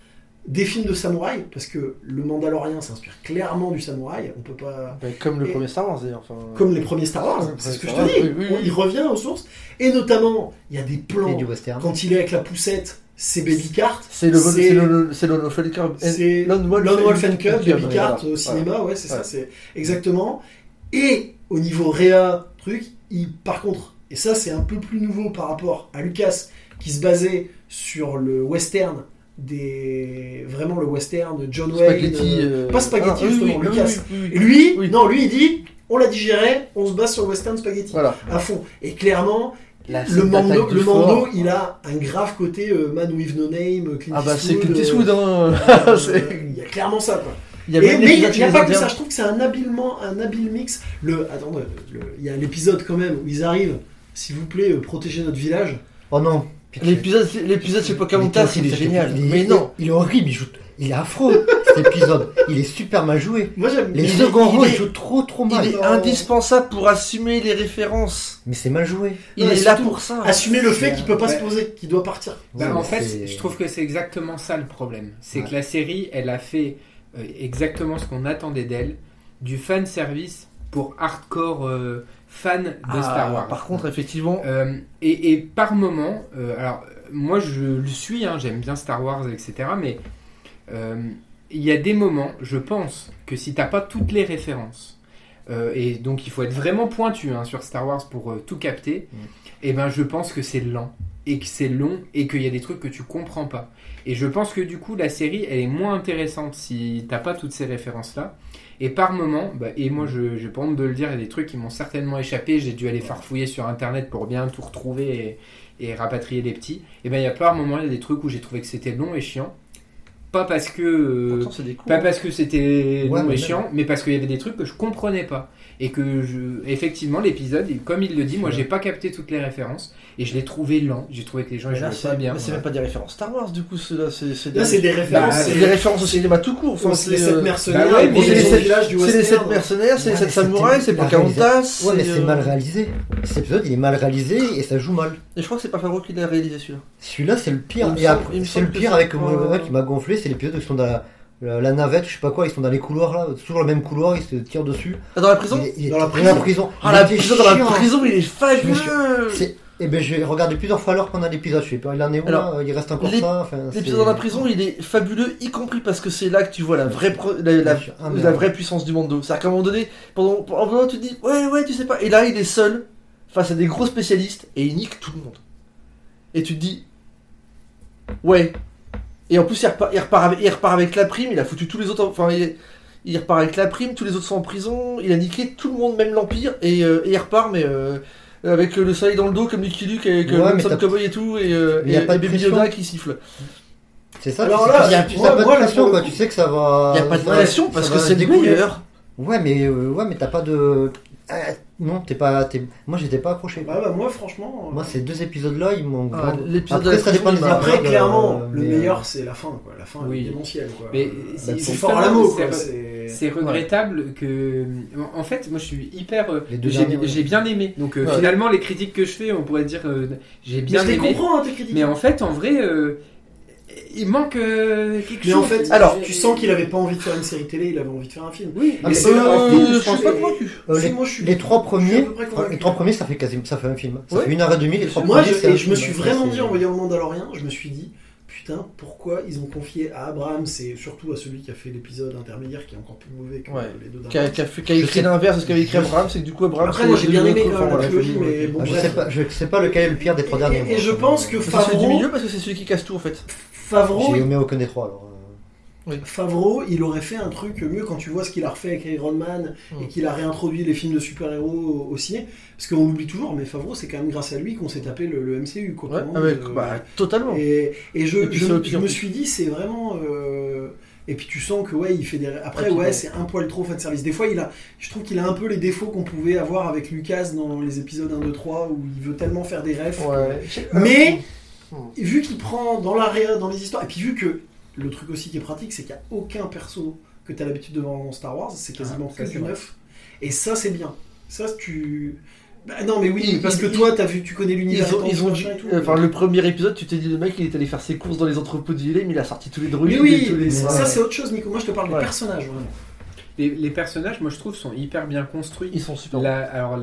des films de samouraï, parce que le Mandalorian s'inspire clairement du samouraï, on peut pas... Bah, comme le Et- premier Star Wars d'ailleurs. Enfin, Comme les premiers Star Wars, c'est ce que je te Wars, dis, oui, oui, On- oui. il revient aux sources, et notamment, il y a des Et plans, du western. quand il est avec la poussette, c'est Baby Cart, C'est le c'est- le Lone Wolf and Cub. Baby Cart au cinéma, ouais, c'est ça, c'est exactement. Et au niveau réa, truc, il, par contre, et ça c'est un peu plus nouveau par rapport à Lucas, qui se basait sur le western des vraiment le western de John Wayne, Spaghetti. euh, euh, pas spaghetti ah, oui, justement, oui, Lucas. oui, oui, lui, non, lui il dit, on l'a digéré, on se base sur le western spaghetti Voilà. à fond. Et clairement, La le Mando, le. Mando, il a un grave côté euh, Man with No Name, Clint Ah bah c'est Clint euh, Eastwood. hein. euh, C'est- il y a clairement ça quoi. Il y a Et- mais il n'y a, pas que ça, je trouve que c'est un habilement, un habile mix. Le, attends, il y a l'épisode quand même où ils arrivent, s'il vous plaît, euh, protégez notre village. Oh non. L'épisode, l'épisode chez Pocahontas, il est génial. Il Mais non. Il est horrible, il joue. Il est affreux cet épisode. Il est super mal joué. Moi j'aime Les Il est- seconds il rôles est- jouent trop trop Il mal. est non. indispensable pour assumer les références. Mais c'est mal joué. Il Non, est là pour ça. assumer le fait qu'il peut pas ouais. se poser, qu'il doit partir. Bah, Ouais, en fait, je trouve que c'est exactement ça le problème. C'est Ouais. que la série, elle a fait euh, exactement ce qu'on attendait d'elle, du fan service pour hardcore fans de Ah, Star Wars. Par contre, effectivement, Euh, et, et par moment, euh, alors moi je le suis, hein, j'aime bien Star Wars, etc. Mais euh, il y a des moments, je pense, que si t'as pas toutes les références, et donc il faut être vraiment pointu hein, sur Star Wars pour tout capter, Mm. et ben je pense que c'est lent, et que c'est long, et qu'il y a des trucs que tu comprends pas. Et je pense que du coup la série elle est moins intéressante si t'as pas toutes ces références là. Et par moment, bah, et moi je j'ai pas honte de le dire, il y a des trucs qui m'ont certainement échappé, j'ai dû aller farfouiller sur internet pour bien tout retrouver et, et rapatrier les petits. Et ben il y a par moments, il y a des trucs où j'ai trouvé que c'était long et chiant. Pas parce que euh, pourtant, pas parce que c'était Ouais, long mais et chiant, mais parce qu'il y avait des trucs que je comprenais pas. Et que je. Effectivement, l'épisode, comme il le dit, moi j'ai pas capté toutes les références. Et je l'ai trouvé lent. J'ai trouvé que les gens ils jouaient pas bien. mais c'est même pas des références Star Wars, du coup, ceux-là. C'est c'est Là, c'est des références. Bah, c'est c'est des références au cinéma tout court. Enfin, c'est les c'est sept euh, mercenaires, bah ouais, mais c'est les c'est- sept villages du c'est les western. sept mercenaires, c'est les Ouais, sept mais samouraïs, c'est Pocahontas. Ouais, mais c'est, euh, mal réalisé. Cet épisode, il est mal réalisé et ça joue mal. Et je crois que c'est pas Favreau qui l'a réalisé celui-là. Celui-là, c'est le pire. c'est le pire avec moi qui m'a gonflé, c'est l'épisode où ils sont dans la, navette, je sais pas quoi, ils sont dans les couloirs là, toujours le même couloir, ils se tirent dessus. Ah, Dans la prison Il est- il est- Dans la dans prison. prison. Ah, la prison dans la prison, il est fabuleux C'est- Eh ben j'ai regardé plusieurs fois l'heure a l'épisode, je sais pas, il en est où Alors, là Il reste encore l'ép- ça enfin, L'épisode dans la prison, il est fabuleux, y compris parce que c'est là que tu vois la vraie, la. Ah, la vraie puissance du Mando. C'est-à-dire qu'à un moment donné, pendant, pendant un moment, tu te dis, ouais, ouais, tu sais pas. Et là, il est seul, face à des gros spécialistes, et il nique tout le monde. Et tu te dis, ouais. Et en plus, il repart, il repart avec, il repart avec la prime, il a foutu tous les autres. Enfin, il, il repart avec la prime, tous les autres sont en prison, il a niqué tout le monde, même l'Empire, et, euh, et il repart, mais euh, avec le soleil dans le dos, comme Lucky Luke, avec Ouais, euh, Sam t'as- Cowboy et tout, et, euh, Mais y a et- pas et de Baby. Yoda qui siffle. C'est ça, Alors tu sais là, qu'il y a- pas de pression, quoi. Tu sais que ça va. Il n'y a pas de ouais, pression parce que c'est le découler. meilleur. Ouais, mais euh, ouais, mais t'as pas de. Ah, non, t'es pas. t'es- Moi, j'étais pas accroché. Bah, bah, moi, franchement. euh, Moi, ces deux épisodes-là, ils m'ont. Ah, vraiment- l'épisode de Après, la ça dépend des il Après, épisodes, clairement, euh, le meilleur, c'est la fin, quoi. La fin, Oui. est démentielle, quoi. Mais Euh, c'est- forts à la mot, c'est- regrettable que. En fait, moi je suis hyper. euh, Les deux J'ai ouais. bien aimé. Donc euh, Ouais. finalement, les critiques que je fais, on pourrait dire. euh, J'ai Mais bien je les aimé. comprends, hein, tes critiques. Mais en fait, en vrai, euh, il manque euh, quelque Mais chose. en fait, Alors, tu sens qu'il avait pas envie de faire une série télé, il avait envie de faire un film. Oui, Ah, mais mais c'est là, en Euh, fait, je suis pas convaincu. Euh, les, moi, je suis- les trois premiers, les trois premiers, ça fait quasiment, ça fait un film. Ça Ouais. fait une heure et demie. Les trois Moi, premiers, et je me suis vraiment dit en voyant le Mandalorien, je me suis dit, putain, pourquoi ils ont confié à Abraham, c'est surtout à celui qui a fait l'épisode intermédiaire qui est encore plus mauvais que Ouais. les deux Qui a, derniers. qui a fait- qui a Je écrit l'inverse de ce qu'avait écrit Abraham, c'est que du coup Abraham. Après, moi j'ai c'est bien aimé euh, la trilogie, mais bon, Ah, je bref. sais pas, je sais pas lequel est le pire des trois Et- derniers. et moi. je pense que C'est celui du Favreau- milieu parce que c'est celui qui casse tout en fait. Favreau, J'ai aimé aucun des trois alors. Favreau, il aurait fait un truc mieux quand tu vois ce qu'il a refait avec Iron Man et Mm. qu'il a réintroduit les films de super-héros au, au ciné. Parce qu'on l'oublie toujours, mais Favreau, c'est quand même grâce à lui qu'on s'est tapé le, le MCU. Quoi, Ouais, avec- euh, bah, totalement. Et, et je, Et me suis dit, c'est vraiment. euh, Et puis tu sens que ouais, il fait des. Après, Ah, ouais, c'est un poil trop fan service. Des fois, il a. Je trouve qu'il a un peu les défauts qu'on pouvait avoir avec Lucas dans les épisodes 1, 2, 3 où il veut tellement faire des refs. Ouais. Mais Hmm. vu qu'il prend dans la réa, dans les histoires, et puis vu que le truc aussi qui est pratique, c'est qu'il n'y a aucun perso que tu as l'habitude de voir dans Star Wars, c'est quasiment Ah, que du neuf. Et ça, c'est bien. Ça, tu. Bah, non, mais oui, Ils- parce que toi, as vu, tu connais Ils l'univers. ont, ils ont dit, et tout. enfin le premier épisode, tu t'es dit le mec il est allé faire ses courses dans les entrepôts de Villet, mais il a sorti tous les droïdes Mais et oui, tous les. ça, c'est autre chose, Nico. Moi, je te parle Ouais. des personnages, vraiment. Les, les personnages, moi je trouve, sont hyper bien construits. Ils sont super. Là, alors,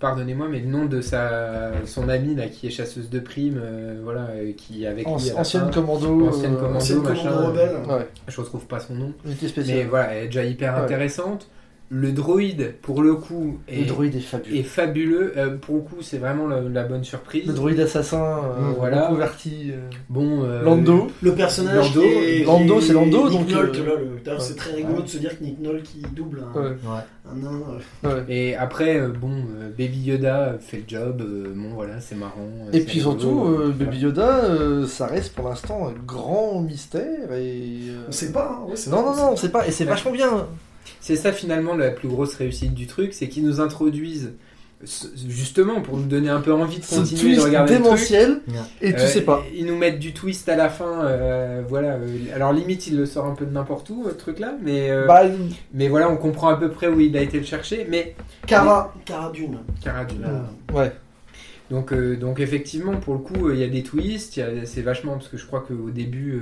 pardonnez-moi, mais le nom de sa, son amie là, qui est chasseuse de primes, euh, voilà, euh, qui avec An- lui ancienne fin, commando. Ancienne euh, commando. Ancienne machin, commande rebelle. Ouais, je retrouve pas son nom, mais voilà, elle est déjà hyper Ouais. intéressante. Le droïde, pour le coup, Le est, droïde est fabuleux. est fabuleux. Euh, pour le coup, c'est vraiment la, la bonne surprise. Le droïde assassin, euh, Mmh, voilà. converti. euh, Bon, euh, Lando. Le personnage. Lando, qui est- Lando, qui est c'est Lando, Nick donc, Nolte, euh, là, le- d'ailleurs, ouais. c'est très rigolo Ouais. de se dire que Nick Nolte qui double un, Ouais. Un nain. Ouais. Et après, bon, euh, Baby Yoda fait le job. euh, bon, voilà, c'est marrant. Et c'est puis rigolo, surtout, Baby Yoda, euh, ça reste pour l'instant un grand mystère et. euh, On sait pas. hein, ouais, c'est Non, pas- non, non, on sait pas, et c'est Ouais. vachement bien. C'est ça finalement la plus grosse réussite du truc, c'est qu'ils nous introduisent justement pour nous donner un peu envie de continuer de twist regarder le truc. démentiel, et tu Euh, sais pas. Ils nous mettent du twist à la fin, euh, voilà. euh, alors limite, il le sort un peu de n'importe où, ce truc-là, mais euh, Bah, mais voilà, on comprend à peu près où il a été le chercher. Mais Cara, Cara Dune. Cara Dune. ouais. Donc euh, donc effectivement, pour le coup, euh, il y a des twists. il y a- C'est vachement parce que je crois qu'au début.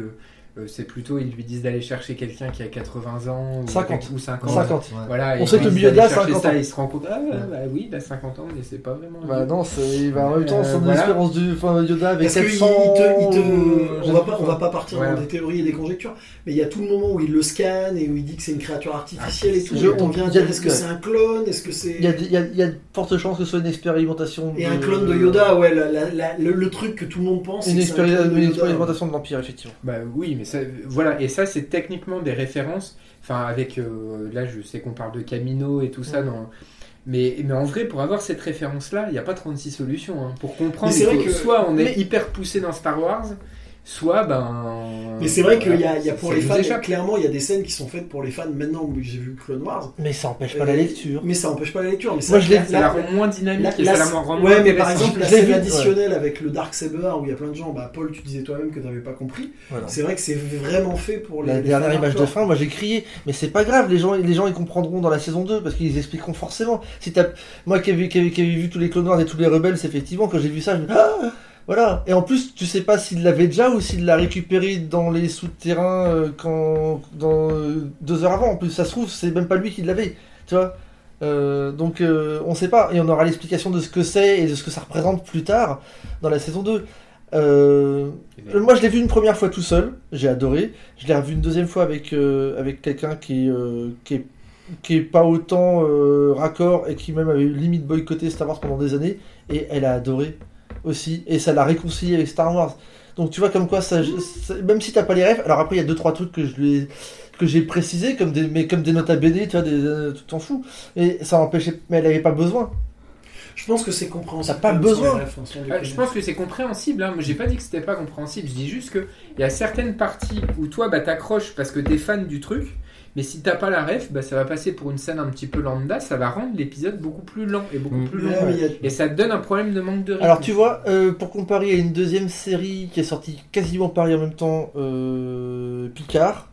Euh, c'est plutôt, ils lui disent d'aller chercher quelqu'un qui a 80 ans ou 50. ou 50. 50. Ouais. Voilà, On sait que Yoda a allaient chercher 50 ça, ans. il se rend compte, ah ouais, bah oui, bah 50 ans, mais c'est pas vraiment. Bah non, c'est bah, en même temps, Euh, son voilà. espérance de enfin, Yoda avec Parce que il- 700. il te, il te- on va pas, on va pas partir dans des théories et des conjectures, mais il y a tout le moment où il le scanne et où il dit que c'est une créature artificielle et tout. Je- et on vient il y a dire est-ce que c'est un clone, est-ce que c'est Il y a, il y, a, il y a de fortes chances que ce soit une expérimentation. et de- un clone de Yoda, ouais, la- la- la- le, le truc que tout le monde pense. Une, expérimentation de l'Empire, effectivement. Bah oui, mais ça, voilà, et ça c'est techniquement des références. Enfin, avec euh, là, je sais qu'on parle de Camino et tout ça, dans... mais, mais en vrai, pour avoir cette référence-là, il n'y a pas 36 solutions. hein. Pour comprendre, il faut- que- soit on est mais- hyper poussé dans Star Wars, soit ben. Mais c'est vrai qu'il y a, voilà, il y a ça- pour les fans, échappe. clairement, il y a des scènes qui sont faites pour les fans. Maintenant, où j'ai vu Clone Wars, Mais ça empêche Euh, pas la lecture. mais ça empêche pas la lecture. Mais Moi, ça- je l'ai- la- Ça la moins dynamique La- et la- ça la rend ouais, moins mais par exemple, la scène vu, additionnelle avec le Dark Saber où il y a plein de gens, bah Paul, tu disais toi-même que t'avais pas compris. Voilà. C'est vrai que c'est vraiment fait pour les. La les dernière fans image de fin, moi j'ai crié, mais c'est pas grave, les gens, les gens ils comprendront dans la saison 2 parce qu'ils expliqueront forcément. Si t'as, moi qui avais, vu tous les clones noirs et tous les rebelles, c'est effectivement quand j'ai vu ça, je me dis, ah voilà. Et en plus, tu sais pas s'il l'avait déjà ou s'il l'a récupéré dans les souterrains euh, quand, dans euh, deux heures avant. En plus, ça se trouve, c'est même pas lui qui l'avait, tu vois. Euh, donc on sait pas et on aura l'explication de ce que c'est et de ce que ça représente plus tard dans la saison 2. Euh, euh, Moi, je l'ai vu une première fois tout seul, j'ai adoré. Je l'ai revu une deuxième fois avec, avec quelqu'un qui, qui, est, qui est pas autant raccord et qui même avait limite boycotté Star Wars pendant des années. Et elle a adoré aussi. Et ça l'a réconcilié avec Star Wars. Donc tu vois comme quoi, ça, ça- même si t'as pas les rêves, alors après il y a deux trois trucs que je lui ai- que j'ai précisé comme des, mais comme des notes à BD, tu vois, des, euh, tu t'en fous. Et ça empêchait, mais elle avait pas besoin. Je pense que c'est compréhensible. T'as pas besoin. déconner. je pense que c'est compréhensible. Hein. Moi, j'ai pas dit que c'était pas compréhensible. Je dis juste que il y a certaines parties où toi, bah, t'accroches parce que t'es fan du truc. Mais si t'as pas la ref, bah, ça va passer pour une scène un petit peu lambda. Ça va rendre l'épisode beaucoup plus lent et beaucoup Mm. plus long. Ouais, mais il y a- Et ça te donne un problème de manque de rythme. Alors tu vois, euh, pour comparer à une deuxième série qui est sortie quasiment pareil en même temps, euh, Picard.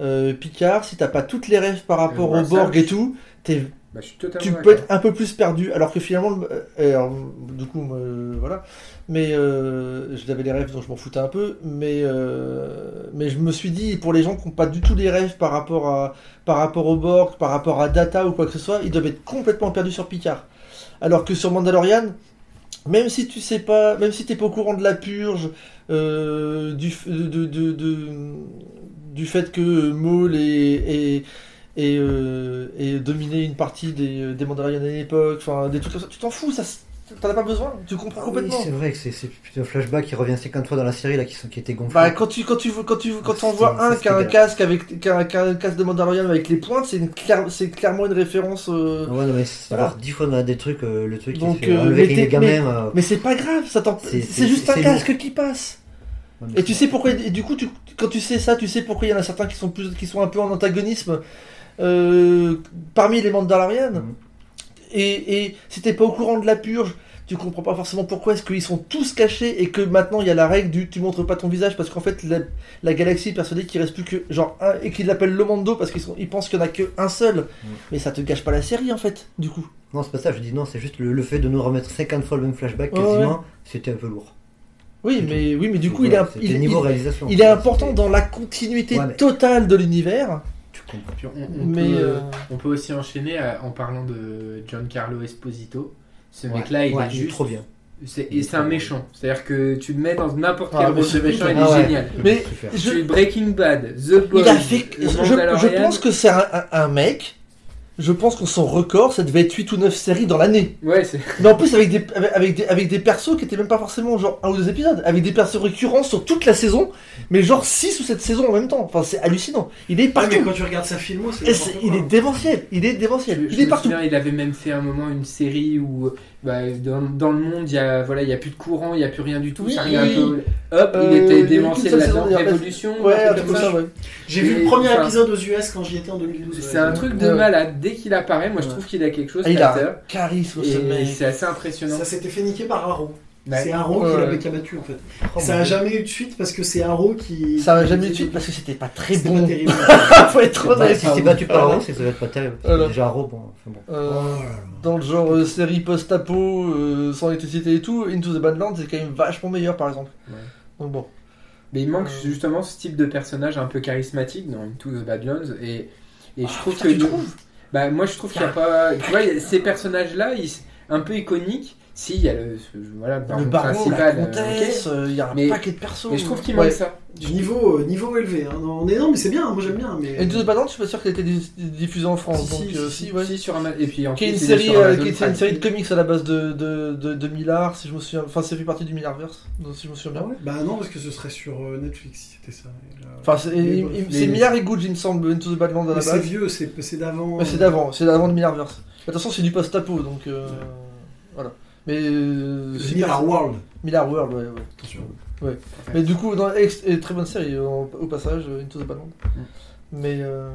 Euh, Picard, si t'as pas toutes les rêves par rapport Euh, au ça, Borg et tout, t'es Bah, je suis totalement tu peux être un peu plus perdu alors que finalement le- euh, alors, du coup euh, voilà mais euh, j'avais les rêves donc je m'en foutais un peu mais euh, mais je me suis dit pour les gens qui n'ont pas du tout les rêves par rapport à par rapport au Borg par rapport à Data ou quoi que ce soit ils doivent être complètement perdus sur Picard alors que sur Mandalorian même si tu sais pas même si t'es pas au courant de la purge euh, du du fait que Maul est, est et, euh, et une partie des, euh, des Mandalorians à l'époque, enfin des trucs comme ça. Tu t'en fous, ça, t'en as pas besoin, tu comprends Ah oui, complètement. c'est vrai que c'est un flashback qui revient 50 fois dans la série là qui, sont, qui était gonflé. bah, quand tu quand tu quand tu quand on voit un qui a un casque avec qui a, un- qui a un casque de Mandalorian avec les pointes, c'est une clair- c'est clairement une référence. euh, Ouais, non, mais c'est Voilà. alors 10 fois dans des trucs, euh, le truc Donc, qui euh, mais les gamins. euh, Mais c'est pas grave, ça C'est- juste un casque qui passe. ouais, Et tu sais pourquoi et du coup tu, quand tu sais ça, tu sais pourquoi il y en a certains qui sont plus qui sont un peu en antagonisme euh, parmi les Mandalorians. Mhm. Et, et si t'es pas au courant de la purge, tu comprends pas forcément pourquoi est-ce qu'ils sont tous cachés et que maintenant il y a la règle du tu montres pas ton visage parce qu'en fait la, la galaxie est persuadée qu'il reste plus que genre un et qu'ils l'appellent le Mando parce qu'ils ils pensent qu'il y en a que un seul. Mais ça te gâche pas la série en fait, du coup. Non, c'est pas ça, je dis non, c'est juste le, le fait de nous remettre 50 fois le même flashback quasiment, c'était un peu lourd. Oui, mais oui, mais du coup il est, il, niveau il- réalisation. il est important dans la continuité Ouais, mais- totale de l'univers. Tu comprends. Puis on, on Mais peut, euh, on peut aussi enchaîner à- en parlant de Giancarlo Esposito. Ce Ouais, mec-là, il ouais, est juste. trop bien. c'est- Il est et c'est un trop bien. méchant. C'est-à-dire que tu le mets dans n'importe Ah, quel rôle de méchant, il est Ah ouais. génial. Mais je, Breaking Bad, The Boys, il a fait. le Je, pense que c'est un mec. Je pense que son record, ça devait être 8 ou 9 séries dans l'année. Ouais, c'est. Mais en plus, avec des, avec, avec des, avec des persos qui étaient même pas forcément genre un ou deux épisodes. Avec des persos récurrents sur toute la saison. Mais genre 6 ou 7 saisons en même temps. Enfin, c'est hallucinant. Il est partout. mais quand tu regardes sa filmo, c'est. Il est démentiel. Il est démentiel. Je Il est partout. souviens, il avait même fait un moment une série où bah, dans, dans le monde, il y a voilà, il y a plus de courant, il y a plus rien du tout. Oui, ça arrive un peu. Hop, Euh, il a était là-dedans. saison, d'ailleurs. Révolution, Ouais, ouais. J'ai vu le premier enfin- épisode aux US quand j'y étais en 2012. C'est ouais. un truc de malade. Dès qu'il apparaît, moi je trouve qu'il a quelque chose. Ah, il a un charisme, ce mec. c'est assez impressionnant. Ça s'était fait niquer par Arrow. Ouais. C'est Arrow Ouais, qui ouais. l'avait qui a battu en fait. Oh, ça a jamais eu de suite parce que c'est Arrow qui. Ça qui- jamais eu de suite parce que c'était pas très bon. pas terrible. Faut être honnête. si c'est battu par Arrow, c'est que ça va être pas terrible. Voilà. Déjà Arrow, bon, enfin bon. Euh, Oh dans le genre euh, série post-apo, euh, sans électricité et tout, Into the Badlands c'est quand même vachement meilleur par exemple. Ouais. Donc bon. Mais il manque Euh. justement ce type de personnage un peu charismatique dans Into the Badlands et, et je trouve putain, que tu trouves bah moi je trouve qu'il n'y a pas tu vois a ces personnages là ils un peu iconiques si il y a le ce- voilà le baron le baron, la principal euh, comtesse, euh, il y a un Mais- paquet de persos. mais je trouve qu'il Ouais. manque ça Niveau, euh, niveau élevé. Hein. Non, mais non, mais c'est bien, moi j'aime bien. Mais... Into the Badlands, je suis pas sûr qu'elle ait été diffusée en France. Si, donc si, euh, si, si, ouais. Si, sur Ama- et puis en Qui est une série, euh, qui est une série de comics à la base de, de, de, de Millard, si je me souviens. Enfin, ça fait partie du Millardverse, donc, si je me souviens bien. Bah non, parce que ce serait sur euh, Netflix si c'était ça. Et là- Enfin, c'est Mais c'est Millard et Good, il me semble, Into the Badlands à Mais la c'est base. vieux, c'est c'est d'avant. Mais c'est d'avant, c'est d'avant le Millardverse. Attention, c'est du post-apo, donc voilà. Mais euh, Mirror World. Millard World, ouais, ouais. Attention. Mais du coup, dans, ex- et très bonne série au, passage, euh, Into the Badlands. Mm. Mais euh,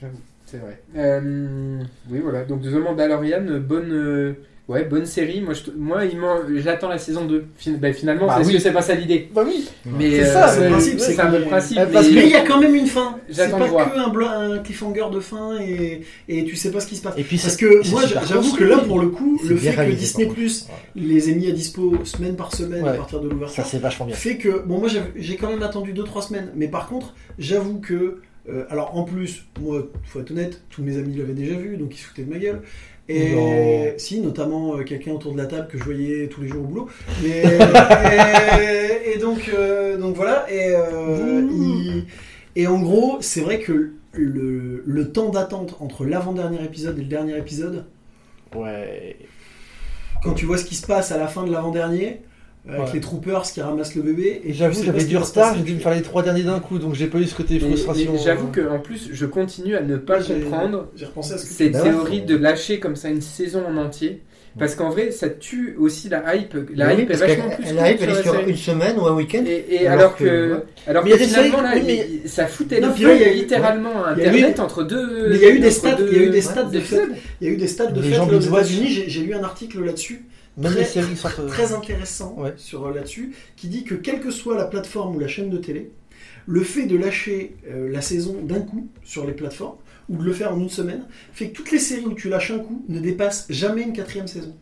J'avoue, c'est vrai. Euh, oui, voilà. Donc, The Mandalorian, bonne, euh, ouais, bonne série. Moi, je, moi j'attends la saison 2. Fin- bah, finalement, Bah parce oui. que c'est pas ça l'idée. bah oui. Mais C'est euh, ça, c'est le principe, c'est c'est un principe. Parce mais- il y a quand même une fin. C'est J'attends pas voir. que un, un cliffhanger de fin et, et tu sais pas ce qui se passe. Et puis Parce c'est- que c'est moi, j'avoue que là, pour le coup, C'est le fait que Disney Plus les ait mis à dispo semaine par semaine à partir de ça l'ouverture c'est vachement bien. fait que bon moi j'ai quand même attendu 2-3 semaines mais par contre j'avoue que euh, alors en plus moi faut être honnête tous mes amis l'avaient déjà vu donc ils se foutaient de ma gueule et Non. si notamment euh, quelqu'un autour de la table que je voyais tous les jours au boulot mais et, et donc euh, donc voilà et euh, il- et en gros c'est vrai que le, le temps d'attente entre l'avant-dernier épisode et le dernier épisode Ouais. quand tu vois ce qui se passe à la fin de l'avant-dernier, avec Ouais. les troopers qui ramassent le bébé. Et j'avoue, j'avais du retard, j'ai dû me faire les trois derniers d'un coup, donc j'ai pas eu ce côté Mais- frustration. mais J'avoue euh. que en plus, je continue à ne pas comprendre. J'ai repensé à ce que Cette théorie de lâcher comme ça une saison en entier. Parce qu'en vrai, ça tue aussi la hype. La Oui, hype est vachement plus elle courte hype, sur elle est la sur série. une semaine ou un week-end. Et, et Alors alors que- que, ouais. alors Mais que il y a des finalement séries- là, mais- il- ça foutait Non, le feu il y a eu- littéralement à il y a eu Internet des- entre deux. Mais il y a eu des stats, deux- il y a eu des ouais, stats de fait. Il y a eu des stats de Les fait aux. États-Unis. J'ai lu un article là-dessus, Même très- les séries euh, très intéressant Ouais. sur euh, là-dessus, qui dit que quelle que soit la plateforme ou la chaîne de télé, le fait de lâcher euh, la saison d'un coup sur les plateformes ou de le faire en une semaine fait que toutes les séries où tu lâches un coup ne dépassent jamais une quatrième saison.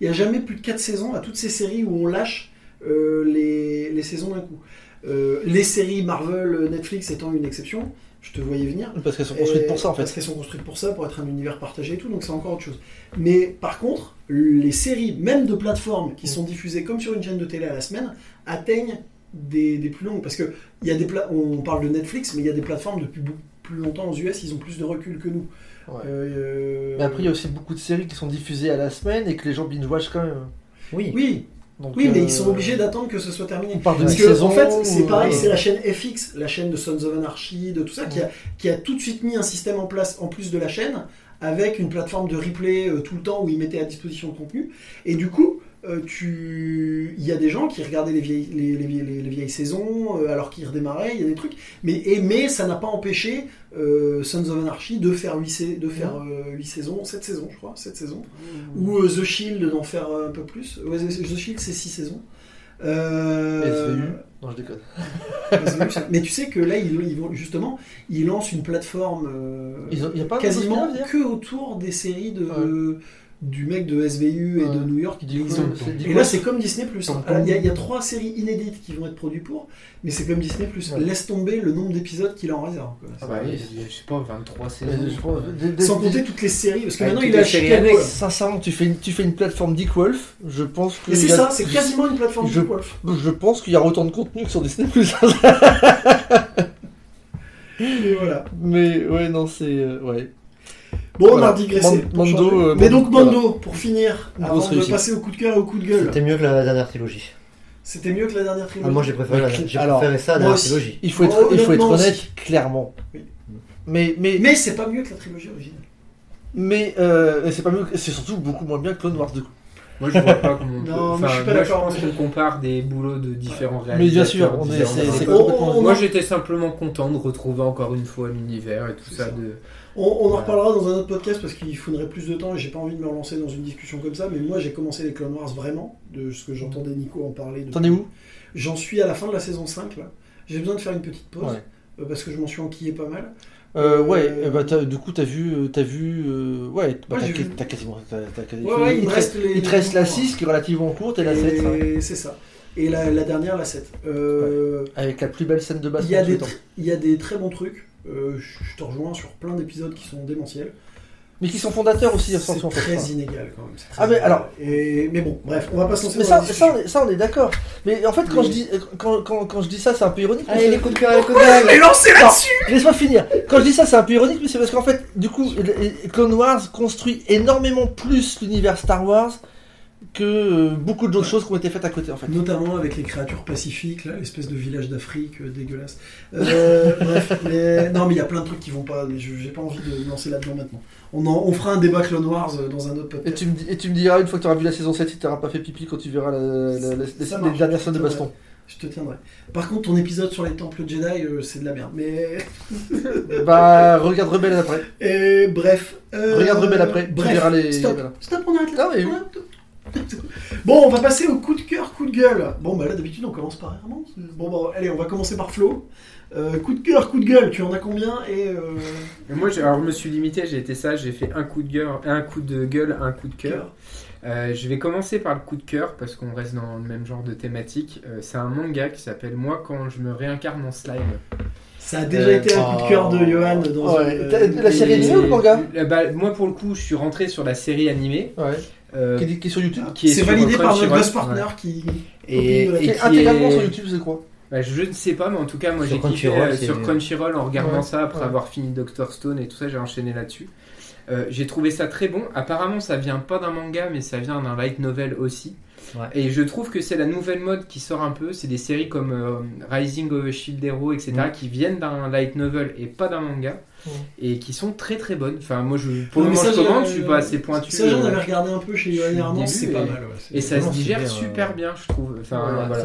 Il n'y a jamais plus de quatre saisons à toutes ces séries où on lâche euh, les, les saisons d'un coup. Euh, les séries Marvel, Netflix étant une exception, je te voyais venir. Parce qu'elles sont construites Et- pour ça en Parce fait. qu'elles sont construites pour ça, pour être un univers partagé et tout, donc c'est encore autre chose. Mais par contre, les séries, même de plateformes, qui sont diffusées comme sur une chaîne de télé à la semaine, atteignent des, des plus longues. Parce que il y a des pla- on parle de Netflix, mais il y a des plateformes depuis plus longtemps aux US, ils ont plus de recul que nous. Ouais. Euh, Mais après, il y a aussi beaucoup de séries qui sont diffusées à la semaine et que les gens binge-watch quand même. Oui. Oui, Donc, oui, mais euh, ils sont obligés d'attendre que ce soit terminé. Parce que, en fait, c'est pareil, ouais. c'est la chaîne FX, la chaîne de Sons of Anarchy, de tout ça, qui, a, qui a tout de suite mis un système en place en plus de la chaîne, avec une plateforme de replay euh, tout le temps où ils mettaient à disposition le contenu. Et du coup, euh, tu... il y a des gens qui regardaient les vieilles, les, les vieilles- les- les vieilles saisons euh, alors qu'ils redémarraient, il y a des trucs. Mais, et, mais ça n'a pas empêché euh, Sons of Anarchy de faire 8, de faire, euh, huit saisons, 7 saisons, je crois, 7 saisons. Ou euh, The Shield d'en faire euh, un peu plus. Ouais, The Shield, c'est 6 saisons. Euh, SVU. Non, je déconne. mais tu sais que là, ils, ils vont justement, ils lancent une plateforme euh, Ils ont- Il n'y a pas un quasiment que autour des séries de du mec de SVU et Ouais. de New York. Qui dit Et là, c'est comme Disney Plus. Il y, a- y trois séries inédites qui vont être produites pour, mais c'est comme Disney Plus. Ouais. Laisse tomber le nombre d'épisodes qu'il a en réserve. quoi. Ah bah oui, il y a, je sais pas, 23 saisons. Mais Sans compter toutes les séries, parce que Avec maintenant il a annexes. là. Sincèrement, tu fais une, tu fais une plateforme Dick Wolf, je pense que. Mais c'est a- ça, c'est quasiment une plateforme Je- de Wolf. Je pense qu'il y a autant de contenu que sur Disney+. Et voilà. Mais ouais, non, c'est... euh, ouais. Bon, on Voilà. a digressé. Mando, euh, Mais Mando, donc Mando, pour finir, avant de passer au coup de cœur et au coup de gueule, C'était mieux que la dernière trilogie. c'était mieux que la dernière trilogie. Ah, moi j'ai préféré, la- Mais- j'ai alors, préféré ça à la moi dernière aussi. trilogie. Il faut être, Oh, il faut être honnêtement honnête, aussi. clairement. Oui. Mais, mais, mais, Mais c'est pas mieux que la trilogie originale. euh, c'est pas mieux, que- c'est surtout beaucoup moins bien que Clone Wars 2. Moi, je vois pas comment on peut. Non, enfin, je suis pas moi, d'accord, pense moi, qu'on compare des boulots de différents Mais bien sûr, réalisateurs. on est- complètement- Moi, j'étais simplement content de retrouver encore une fois l'univers et tout ça. de. On, on en reparlera dans un autre podcast parce qu'il faudrait plus de temps et j'ai pas envie de me relancer dans une discussion comme ça. Mais moi, j'ai commencé les Clone Wars vraiment, de ce que j'entendais Nico en parler. T'en es où? J'en suis à la fin de la saison 5 là. J'ai besoin de faire une petite pause Ouais. euh, parce que je m'en suis enquillé pas mal. euh, Ouais, Euh, bah, t'as- du coup, t'as vu... T'as vu euh, ouais, bah, Ouais, t'as quasiment... Ouais, ouais, il reste reste, les- il te reste la les- 6 qui est relativement courte et la 7. hein, Et c'est ça. Et la, la dernière, la 7. Euh, avec la plus belle scène de base. Il y, a des il y a des très bons trucs. Euh, je te rejoins sur plein d'épisodes qui sont démentiels. Mais qui sont fondateurs aussi, C'est attention. en fait. très inégal quand même. très Ah, mais inégal. alors- Et, mais bon, bref, on va pas se lancer Mais dans ça, la discussion. ça, on est, ça, on est d'accord. Mais en fait, quand, Mais- je dis, quand, quand, quand je dis ça, c'est un peu ironique. Allez, les coups de cœur, les coups de gueule Mais lancez là-dessus Laisse-moi finir. Quand je dis ça, c'est un peu ironique, mais c'est parce qu'en fait, du coup, Clone Wars construit énormément plus l'univers Star Wars que euh, beaucoup d'autres choses qui ont été faites à côté, en fait. Notamment avec les créatures pacifiques, l'espèce de village d'Afrique euh, dégueulasse. Euh, bref, mais... non, mais il y a plein de trucs qui vont pas. J'ai pas envie de me lancer là-dedans maintenant. On, en- on fera un débat Clone Wars dans un autre Et podcast. tu, me, dis- et tu me diras, une fois que tu auras vu la saison 7, si tu n'auras pas fait pipi quand tu verras la, la- la- les, dernières scènes de baston. Je te tiendrai. Par contre, ton épisode sur les temples Jedi, euh, c'est de la merde. Mais bah, regarde Rebelle après. Et bref. euh, Regarde Rebelle après, tu Bref, verras les- Stop, stop, on arrête là. Ah oui, oui. On arrête. Bon, on va passer au coup de cœur, coup de gueule. Bon, bah là, d'habitude, on commence par Hermance. Bon, bah, allez, on va commencer par Flo. Euh, coup de cœur, coup de gueule, tu en as combien Et euh, Et moi, j'ai- alors, je me suis limité, j'ai été sage, j'ai fait un coup de gueule, un coup de gueule, un coup de cœur. Euh, je vais commencer par le coup de cœur parce qu'on reste dans le même genre de thématique. Euh, c'est un manga qui s'appelle Moi quand je me réincarne en slime. Ça a déjà Euh, été un coup de cœur de oh. Johan dans Ouais, une- t'as- la série animée ou le manga bah, Moi pour le coup, je suis rentré sur la série animée. Ouais. Euh, Qui, est- qui est sur YouTube. qui est C'est validé par notre boss partner qui. et, est intégralement est- sur YouTube, je crois. Bah, je ne sais pas, mais en tout cas, moi j'ai kiffé Crunchyroll, euh, c'est- sur Crunchyroll en regardant Ouais, ça après ouais. avoir fini Doctor Stone et tout ça, j'ai enchaîné là-dessus. Euh, j'ai trouvé ça très bon. Apparemment, ça vient pas d'un manga, mais ça vient d'un light novel aussi. Ouais. Et je trouve que c'est la nouvelle mode qui sort un peu. C'est des séries comme euh, Rising of a Shield Hero, etc., Mm. qui viennent d'un light novel et pas d'un manga. Et qui sont très très bonnes. Enfin, moi, je, pour Non, le moment, ça, je commande, je suis pas assez pointu. Ça, j'en euh, avais regardé un peu chez Yoann début c'est et- pas mal. ouais. Et ça se digère bien, super euh, bien, je trouve. Enfin, Ouais, voilà.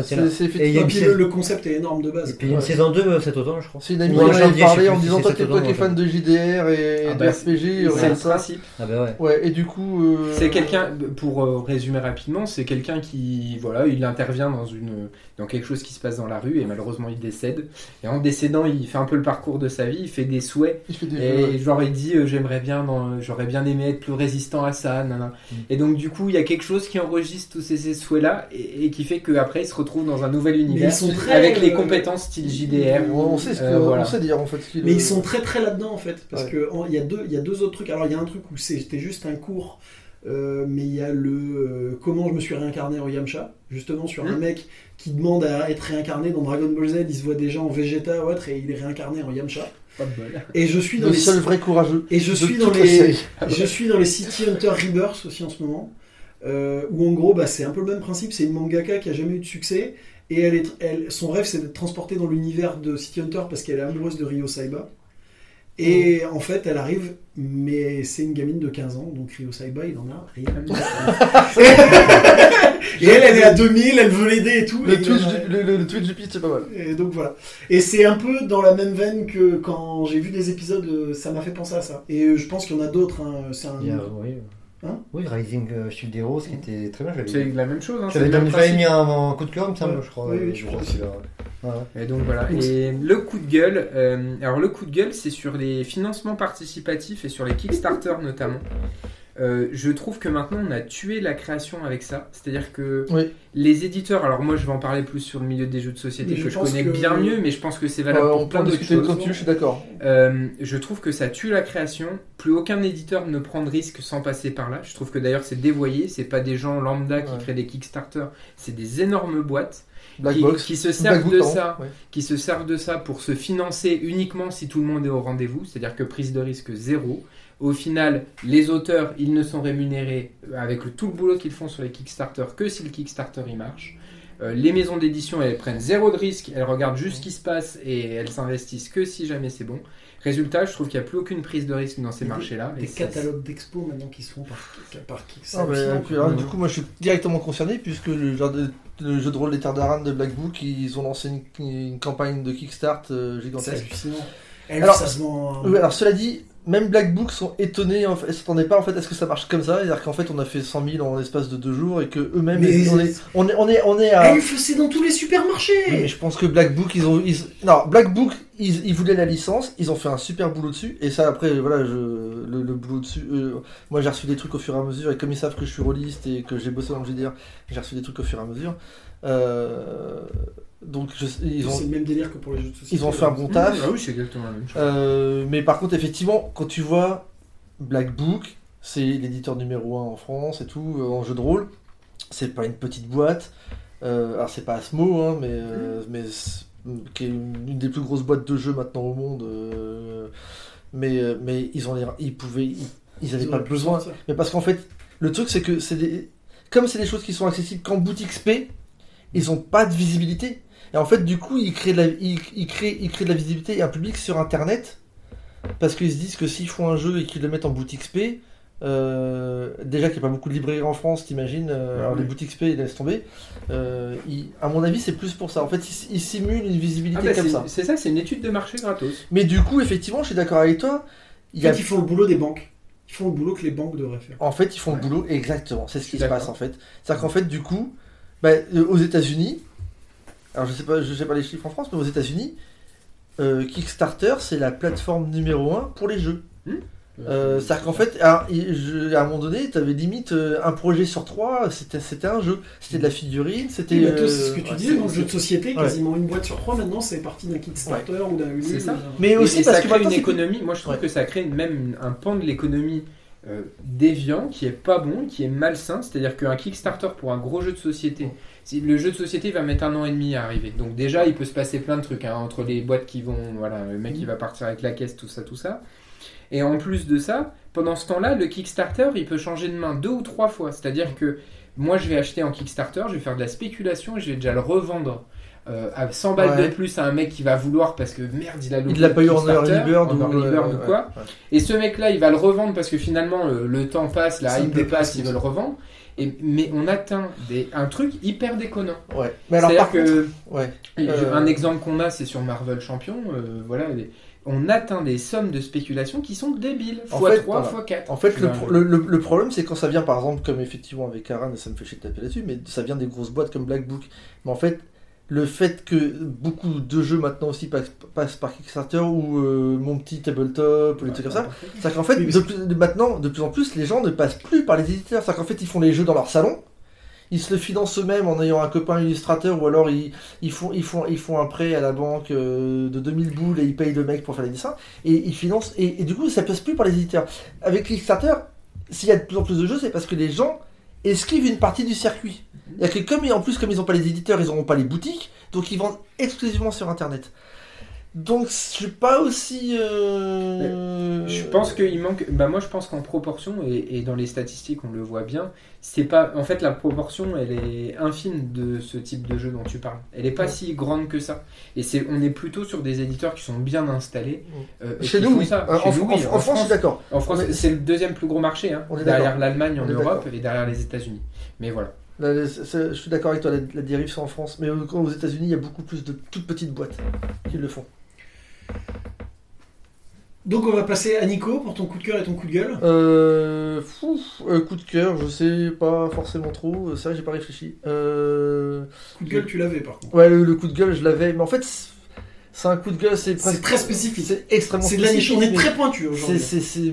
Et Et puis le, le concept est énorme de Et base. puis y a une Ouais. saison 2 euh, cet automne, je crois. C'est une amie qui parlé en disant toi t'es toi automne qui es ou fan de JDR et Ah de bah, RPG, C'est le principe. Ah bah ouais. Ouais, et du coup. euh, C'est quelqu'un, pour euh, résumer rapidement, c'est quelqu'un qui, voilà, il intervient dans une, dans quelque chose qui se passe dans la rue et malheureusement il décède. Et en décédant, il fait un peu le parcours de sa vie, il fait des souhaits Il fait des jeux. et ouais. genre il dit euh, j'aimerais bien, dans- j'aurais bien aimé être plus résistant à ça, nanana. Mm. Et donc du coup il y a quelque chose qui enregistre tous ces, ces souhaits là et, et qui fait qu'après il se retrouve dans un nouvel univers ils sont très, avec les euh, compétences style JDR. On on sait ce que, Euh, voilà. on sait dire en fait ce qu'il Mais ils sont très très là-dedans en fait, parce Ouais. que il y a deux il y a deux autres trucs. Alors il y a un truc où c'était juste un cours, euh, mais il y a le euh, comment je me suis réincarné en Yamcha, justement sur un Hmm. mec qui demande à être réincarné dans Dragon Ball Z, il se voit déjà en Vegeta ou autre et il est réincarné en Yamcha. Pas de bol. Et je suis dans le les seul vrai courageux. et je suis dans les je suis dans les City Hunter Rebirth aussi en ce moment, euh, où en gros bah, c'est un peu le même principe, c'est une mangaka qui a jamais eu de succès et elle est, elle, son rêve c'est d'être transportée dans l'univers de City Hunter parce qu'elle est amoureuse de Ryo Saiba. Et en fait, elle arrive, mais c'est une gamine de 15 ans, donc Ryo Saiba, il en a rien. et elle, elle est à 2000, elle veut l'aider et tout. et Le il Twitch, a- du, le, le- le Twitch du Pete, c'est pas mal. et donc voilà. Et c'est un peu dans la même veine que quand j'ai vu des épisodes, euh, ça m'a fait penser à ça. Et euh, je pense qu'il y en a d'autres. hein. C'est un. Il y a, oui, Hein oui, Rising euh, Shield Hero, ce qui était très bien. C'est la même chose. Hein, j'avais mis un, un coup de cœur, il me semble, Ouais. je crois. Oui, oui, je je crois crois aussi. que c'est là. Ouais, ouais. Et donc voilà. Et le coup de gueule, euh, alors le coup de gueule, c'est sur les financements participatifs et sur les Kickstarter notamment. Euh, je trouve que maintenant on a tué la création avec ça. C'est-à-dire que Oui. les éditeurs, alors moi je vais en parler plus sur le milieu des jeux de société Mais que je connais que- bien mieux, mais je pense que c'est valable Euh, pour plein d'autres choses. je suis d'accord. Euh, je trouve que ça tue la création. Plus aucun éditeur ne prend de risque sans passer par là. Je trouve que d'ailleurs c'est dévoyé. C'est pas des gens lambda qui Ouais. créent des Kickstarter. C'est des énormes boîtes qui, se servent de ça. Ouais. qui se servent de ça pour se financer uniquement si tout le monde est au rendez-vous. C'est-à-dire que prise de risque zéro. Au final, les auteurs, ils ne sont rémunérés avec le- tout le boulot qu'ils font sur les Kickstarter que si le Kickstarter il marche. Euh, les maisons d'édition, elles prennent zéro de risque, elles regardent juste ce qui se passe et elles s'investissent que si jamais c'est bon. Résultat, je trouve qu'il n'y a plus aucune prise de risque dans ces Des- marchés-là. Des c'est- catalogues d'expo maintenant qui se font par, par qui Ah, puis, alors, du coup, moi je suis directement concerné puisque le, genre de- le jeu de rôle des Terres d'Aran de Black Book, ils ont lancé une, une campagne de Kickstart euh, C'est gigantesque. hallucinant. Elle, Alors- ça se vend. Oui, alors cela dit, même Black Book sont étonnés, en fait, ils s'attendaient pas en fait à ce que ça marche comme ça, c'est-à-dire qu'en fait on a fait 100 000 en l'espace de deux jours et que eux-mêmes, on, est, on, est, on, est, on est à... Faisait dans tous les supermarchés. Oui, mais je pense que Black Book, ils ont. Ils... Non, Black Book, ils, ils voulaient la licence, ils ont fait un super boulot dessus, et ça, après, voilà, je, le, le boulot dessus. euh, moi, j'ai reçu des trucs au fur et à mesure, et comme ils savent que je suis rôliste et que j'ai bossé dans le JDR, j'ai reçu des trucs au fur et à mesure. Donc, je- ils, ont, C'est le même délire que pour les jeux de société. ils ont fait un bon taf. Ah oui, c'est exactement la même chose. Euh, mais par contre, effectivement, quand tu vois Black Book, c'est l'éditeur numéro 1 en France et tout, euh, en jeu de rôle, c'est pas une petite boîte. Euh, alors, c'est pas Asmo, hein, mais, euh, mais qui est une, une des plus grosses boîtes de jeux maintenant au monde. euh, mais, mais ils ont les- ils pouvaient, ils, ils avaient Ils pas besoin. Mais parce qu'en fait, le truc, c'est que c'est des... comme c'est des choses qui sont accessibles qu'en boutique XP, ils ont pas de visibilité. Et en fait, du coup, ils créent de la, ils, ils créent, ils créent de la visibilité et un public sur Internet parce qu'ils se disent que s'ils font un jeu et qu'ils le mettent en boutique XP, euh, déjà qu'il n'y a pas beaucoup de librairies en France, t'imagines, euh, Ouais, alors les boutiques XP, ils laissent tomber. Euh, ils- à mon avis, c'est plus pour ça. En fait, ils, ils simulent une visibilité Ah bah, comme c'est ça. c'est ça, c'est une étude de marché gratos. Mais du coup, effectivement, je suis d'accord avec toi. Il En y a fait, ils font le boulot des banques. Ils font le boulot que les banques devraient faire. En fait, ils font Ouais. le boulot exactement. C'est ce qui se passe en fait. C'est-à-dire qu'en fait, du coup, bah, euh, aux États-Unis, alors je sais pas, je sais pas les chiffres en France, mais aux États-Unis, euh, Kickstarter c'est la plateforme numéro un pour les jeux. Euh, C'est-à-dire qu'en fait, à, il- je- à un moment donné, tu avais limite euh, un projet sur trois, c'était c'était un jeu. C'était de la figurine, c'était. Bah, euh, ce que tu ouais, disais c'est- dans le jeu de société, Ouais. quasiment une boîte sur trois maintenant, c'est parti d'un Kickstarter ou d'un ou Mais aussi et parce ça que crée une économie. Moi, je trouve Ouais. que ça crée même un pan de l'économie euh, déviant qui est pas bon, qui est malsain. C'est-à-dire qu'un Kickstarter pour un gros jeu de société, le jeu de société va mettre un an et demi à arriver. Donc déjà, il peut se passer plein de trucs hein, entre les boîtes qui vont, voilà, le mec qui va partir avec la caisse, tout ça, tout ça. Et en plus de ça, pendant ce temps-là, le Kickstarter, il peut changer de main deux ou trois fois. C'est-à-dire que moi je vais acheter en Kickstarter, je vais faire de la spéculation et je vais déjà le revendre euh, à 100 balles Ouais. de plus à un mec qui va vouloir parce que merde, il a loupé Il l'a pas eu en early bird ou, euh, ou quoi. ouais, ouais. Et ce mec-là, il va le revendre parce que finalement le, le temps passe, la hype dépasse, passe, il veut le revendre. Et, mais on atteint des, un truc hyper déconnant. Ouais. Mais alors, par contre, que ouais. je- Euh, un exemple qu'on a, c'est sur Marvel Champion. euh, voilà, les- on atteint des sommes de spéculation qui sont débiles. En x3, fait, voilà. x4. En fait, le, Ouais. pro- le, le- le problème, c'est quand ça vient, par exemple, comme effectivement avec Aran, et ça me fait chier de taper là-dessus, mais ça vient des grosses boîtes comme Black Book. Mais en fait, le fait que beaucoup de jeux maintenant aussi passent, passent par Kickstarter ou euh, mon petit tabletop ou des trucs comme ça, c'est qu'en fait, Oui, de plus- de maintenant, de plus en plus, les gens ne passent plus par les éditeurs. C'est qu'en fait, ils font les jeux dans leur salon. Ils se le financent eux-mêmes en ayant un copain illustrateur ou alors ils, ils, font, ils, font, ils font un prêt à la banque euh, de 2000 boules et ils payent le mec pour faire les dessins et ils financent et, et du coup ça passe plus par les éditeurs. Avec Kickstarter, s'il y a de plus en plus de jeux, c'est parce que les gens esquivent une partie du circuit. Il y a que comme en plus comme ils n'ont pas les éditeurs, ils n'auront pas les boutiques, donc ils vendent exclusivement sur internet. Donc je suis pas aussi. euh, Je pense qu'il manque. Bah moi, je pense qu'en proportion et, et dans les statistiques, on le voit bien. C'est pas. En fait, la proportion, elle est infime de ce type de jeu dont tu parles. Elle est pas Ouais. si grande que ça. Et c'est. On est plutôt sur des éditeurs qui sont bien installés. euh, Chez nous, oui. ça. Euh, Chez en, nous, en- oui. en France, je suis d'accord. En France, c'est le deuxième plus gros marché, hein, derrière l'Allemagne en Europe et derrière les États-Unis. Mais voilà. Je suis d'accord avec toi, la, la dérive c'est en France, mais aux aux États-Unis, il y a beaucoup plus de toutes petites boîtes qui le font. Donc on va passer à Nico pour ton coup de cœur et ton coup de gueule. Euh, fou, euh, coup de cœur, je sais pas forcément trop, c'est vrai, j'ai pas réfléchi. Euh, Coup de gueule, tu l'avais par contre. ouais, le, le coup de gueule, je l'avais, mais en fait, c'est un coup de gueule, c'est presque. Très spécifique. C'est extrêmement C'est de la niche. spécifique. On est très pointu aujourd'hui.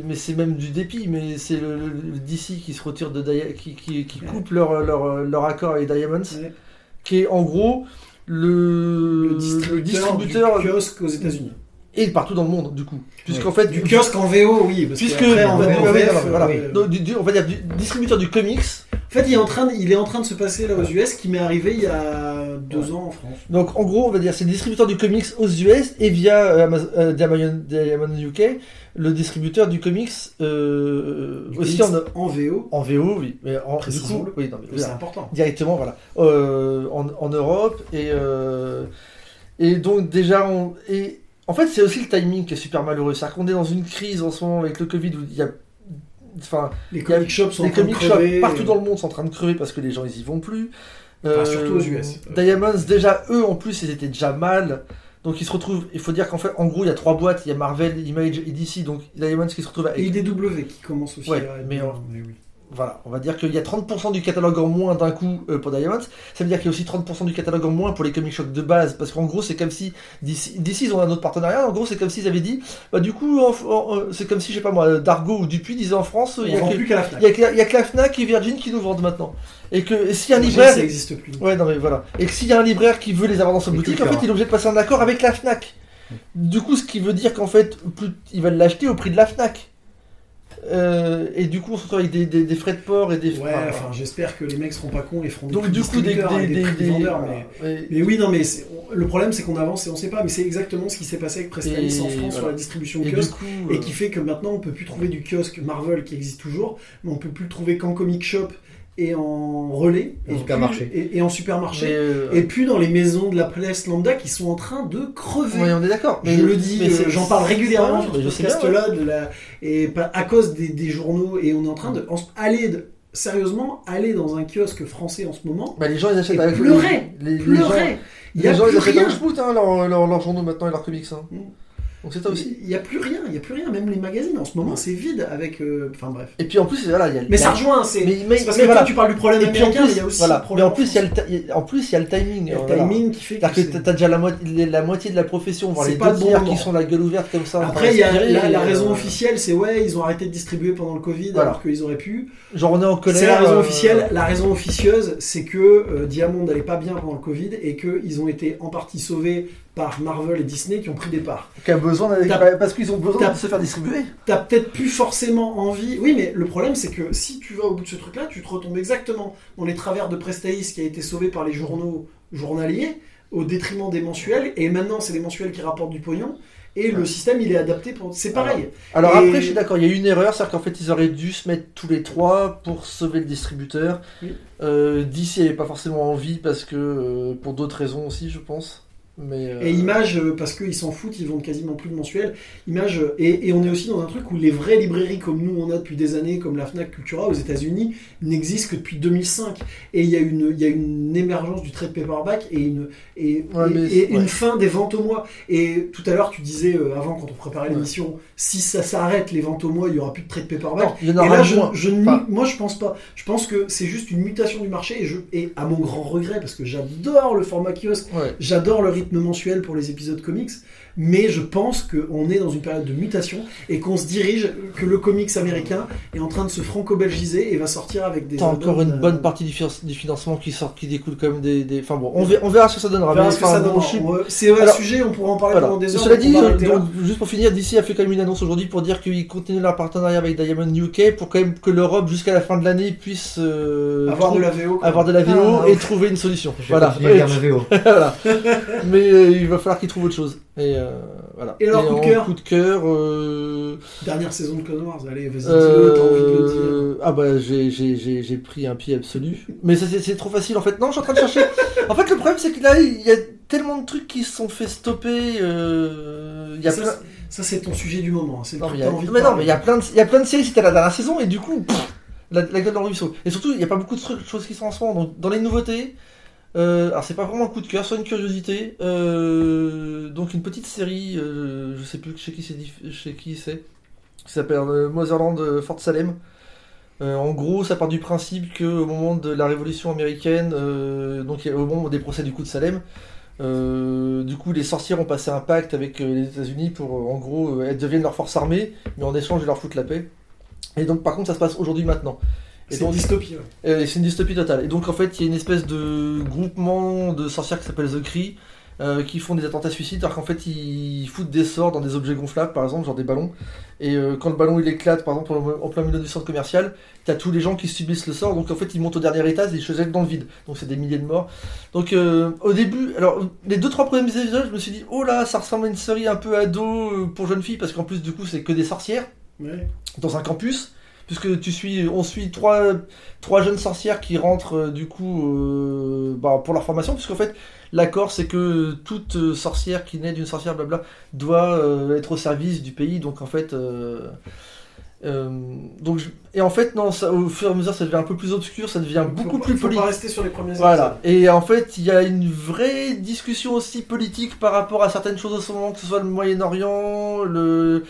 mais c'est même du dépit, mais c'est le, le- le DC qui se retire de Dia- qui, qui, qui Ouais. coupe leur, leur, leur accord avec Diamonds, Ouais. qui est en gros le, Le distributeur, distributeur du kiosque aux États-Unis. Et partout dans le monde du coup puisqu'en fait Du kiosque en VO, oui. Parce puisque qu'après, en ouais, VF, ouais, ouais, voilà. oui. Donc, du- du- on va dire du distributeur du comics En fait, il est en train, de, il est en train de se passer là aux US, qui m'est arrivé il y a deux ans en France. donc en gros on va dire c'est le distributeur du comics aux US et via euh, Amazon, euh, Diamond, Diamond UK le distributeur du comics euh, Du aussi comics en, en VO, en VO oui mais en, du coup oui, c'est important. directement voilà euh, en, en Europe et euh, et donc déjà on et en fait c'est aussi le timing qui est super malheureux c'est-à-dire qu'on est dans une crise en ce moment avec le Covid où il y a enfin Les comic shops sont les en train de shops crever. partout dans le monde sont en train de crever parce que les gens ils y vont plus Euh, surtout aux US. Diamonds déjà eux en plus ils étaient déjà mal donc ils se retrouvent il faut dire qu'en fait en gros il y a trois boîtes il y a Marvel Image et DC donc Diamonds qui se retrouve avec Et IDW qui commence aussi Ouais, à mais oui. Voilà, on va dire qu'il y a 30% du catalogue en moins d'un coup euh, pour Diamonds. Ça veut dire qu'il y a aussi 30% du catalogue en moins pour les comic shops de base. Parce qu'en gros, c'est comme si. D'ici, ils ont un autre partenariat. En gros, c'est comme s'ils avaient dit. Bah, du coup, c'est comme si, je sais pas moi, Dargo ou Dupuis disaient en France, il y, On a que, la Fnac. y a que- il y a que la Fnac et Virgin qui nous vendent maintenant. Et que et s'il y a un libraire. Ça n'existe plus. Ouais, non mais voilà. Et que s'il y a un libraire qui veut les avoir dans sa boutique, que en fait, il est obligé de passer un accord avec la Fnac. Du coup, ce qui veut dire qu'en fait, plus, ils veulent l'acheter au prix de la Fnac. Euh, et du coup, on se retrouve avec des, des- des frais de port et des Ouais, enfin, enfin, j'espère que les mecs seront pas cons et feront des donc prix du coup des, des, et des des, prix des- vendeurs, mais... Oui, non, mais on- le problème c'est qu'on avance et on sait pas, mais c'est exactement ce qui s'est passé avec Prestalis en France sur la distribution et kiosque. coup, Et euh, qui fait que maintenant on peut plus trouver du kiosque Marvel qui existe toujours, mais on peut plus le trouver qu'en comic shop et en relais Et supermarché. plus- et, et en supermarché. euh, Et puis dans les maisons de la presse lambda qui sont en train de crever. ouais, on est d'accord. Mais je le dis, euh, j'en parle régulièrement Ouais, sur ce je sais bien, podcast-là, de la... et à cause des, des journaux, et on est en train de en- aller, de- sérieusement, aller dans un kiosque français en ce moment, Bah, les gens ils achètent Et avec pleurer, les, les, les gens, pleurer. Il y a les gens ils achètent à Schmout, hein, leurs leurs- leurs journaux maintenant et leurs comics. Hein. Mm. Donc c'est ça aussi. Il y a plus rien, il y a plus rien, même les magazines en ce moment, c'est vide avec. euh, Enfin bref. Et puis en plus, voilà, il y a. Mais il y a- ça rejoint, c'est Mais, mais, c'est parce mais que voilà. toi tu parles du problème Et puis en américain, mais plus, il y a aussi voilà. le Mais problème en plus, il y a le, il y a- en plus, il y a le timing. Il y a le voilà. timing qui fait que. C'est-à-dire que c'est- t'as- déjà la, moitié- la moitié de la profession, voire C'est les pas deux le bon tiers moment. qui sont la gueule ouverte comme ça. en train Après, il y a la, la et, raison euh, officielle, c'est ouais, ils ont arrêté de distribuer pendant le Covid Voilà. alors qu'ils auraient pu. Genre on est en colère. C'est la raison euh, officielle. La raison officieuse, c'est que euh, Diamond n'allait pas bien pendant le Covid et qu'ils ont été en partie sauvés par Marvel et Disney qui ont pris des parts. Qui a besoin parce qu'ils ont besoin de se faire distribuer. T'as peut-être plus forcément envie. Oui, mais le problème, c'est que si tu vas au bout de ce truc-là, tu te retombes exactement dans les travers de Prestalis qui a été sauvé par les journaux journaliers au détriment des mensuels. Et maintenant, c'est les mensuels qui rapportent du pognon. et le système il est adapté pour. C'est pareil. Alors Et- après, je suis d'accord, il y a une erreur, c'est-à-dire qu'en fait, ils auraient dû se mettre tous les trois pour sauver le distributeur. Oui. Euh, DC n'avait pas forcément envie parce que euh, pour d'autres raisons aussi, je pense. Mais euh, Et Image, euh, parce qu'ils s'en foutent, ils vendent quasiment plus de mensuels. Image, euh, et, et on est aussi dans un truc où les vraies librairies comme nous on a depuis des années, comme la Fnac Cultura aux États-Unis, n'existent que depuis 2005. Et il y, a une- y a une émergence du trade paperback et une, et, Ouais, et- mais- et une fin des ventes au mois. Et tout à l'heure, tu disais euh, avant, quand on préparait Ouais. l'émission, si ça s'arrête les ventes au mois, il y aura plus de trade paperback. non, Et là, je, je Enfin- moi, je pense pas. Je pense que c'est juste une mutation du marché et, je, et à mon grand regret, parce que j'adore le format kiosque, j'adore le rythme mensuel pour les épisodes comics, mais je pense qu'on est dans une période de mutation et qu'on se dirige, que le comics américain est en train de se franco-belgiser et va sortir avec des. T'as encore une euh, bonne partie du, finan- du financement qui sort, qui découle quand même des. des- Enfin bon, on verra, on verra ce que ça donnera. On verra ce que ça donnera. C'est un Alors, sujet, on pourra en parler Voilà. pendant des heures. Cela dit, euh, donc, juste pour finir, DC a fait quand même une annonce aujourd'hui pour dire qu'ils continuent leur partenariat avec Diamond UK pour quand même que l'Europe jusqu'à la fin de l'année puisse euh, avoir de la VO. avoir de la VO Ah, et trouver une solution. Voilà. VO. Mais euh, il va falloir qu'ils trouvent autre chose. Et euh, voilà. Et alors, coup de cœur coup de cœur. euh, Dernière saison de Clone Wars, allez, vas-y, t'as envie de le dire. euh, ah bah j'ai pris un pied absolu. Mais ça, c'est trop facile en fait. Non, je suis en train de chercher. en fait, le problème c'est que là, il y a tellement de trucs qui se sont fait stopper. euh, Il y a Ça, plein. c'est- Ça, c'est ton sujet du moment. hein, Non, mais il y a, mais non, parler. mais il y a plein de, il y a plein de séries, c'était la dernière saison, et du coup, pff, la, la gueule dans le ruisseau. Et surtout, il n'y a pas beaucoup de trucs, choses qui sont en ce moment. Donc, dans les nouveautés, euh, alors c'est pas vraiment un coup de cœur, soit une curiosité. euh, donc, une petite série, euh, je sais plus chez qui c'est, chez qui c'est, qui s'appelle euh, Motherland Fort Salem. En gros, ça part du principe que au moment de la Révolution américaine, donc au moment des procès du coup de Salem, du coup, les sorcières ont passé un pacte avec les États-Unis pour, en gros, elles deviennent leur force armée, mais en échange, ils leur foutent la paix. Et donc, par contre, ça se passe aujourd'hui, maintenant. C'est une dystopie. ouais. euh, c'est une dystopie totale. Et donc, en fait, il y a une espèce de groupement de sorcières qui s'appelle The Cree, euh, qui font des attentats suicides, alors qu'en fait, ils foutent des sorts dans des objets gonflables, par exemple, genre des ballons. Et euh, quand le ballon il éclate, par exemple, en plein milieu du centre commercial, t'as tous les gens qui subissent le sort, donc en fait, ils montent au dernier étage et ils se jettent dans le vide. Donc, c'est des milliers de morts. Donc, euh, au début, alors, les deux, trois premiers épisodes, je me suis dit, oh là, ça ressemble à une série un peu ado pour jeunes filles, parce qu'en plus, du coup, c'est que des sorcières Ouais. dans un campus, puisque tu suis, on suit trois, trois jeunes sorcières qui rentrent euh, du coup euh, bah, pour leur formation, puisqu'en fait l'accord c'est que toute sorcière qui naît d'une sorcière blabla doit euh, être au service du pays, donc en fait. donc je- et en fait non ça, au fur et à mesure ça devient un peu plus obscur ça devient beaucoup plus faut poli pas rester sur les premiers voilà. Et en fait, il y a une vraie discussion aussi politique par rapport à certaines choses en ce moment, que ce soit le Moyen-Orient, le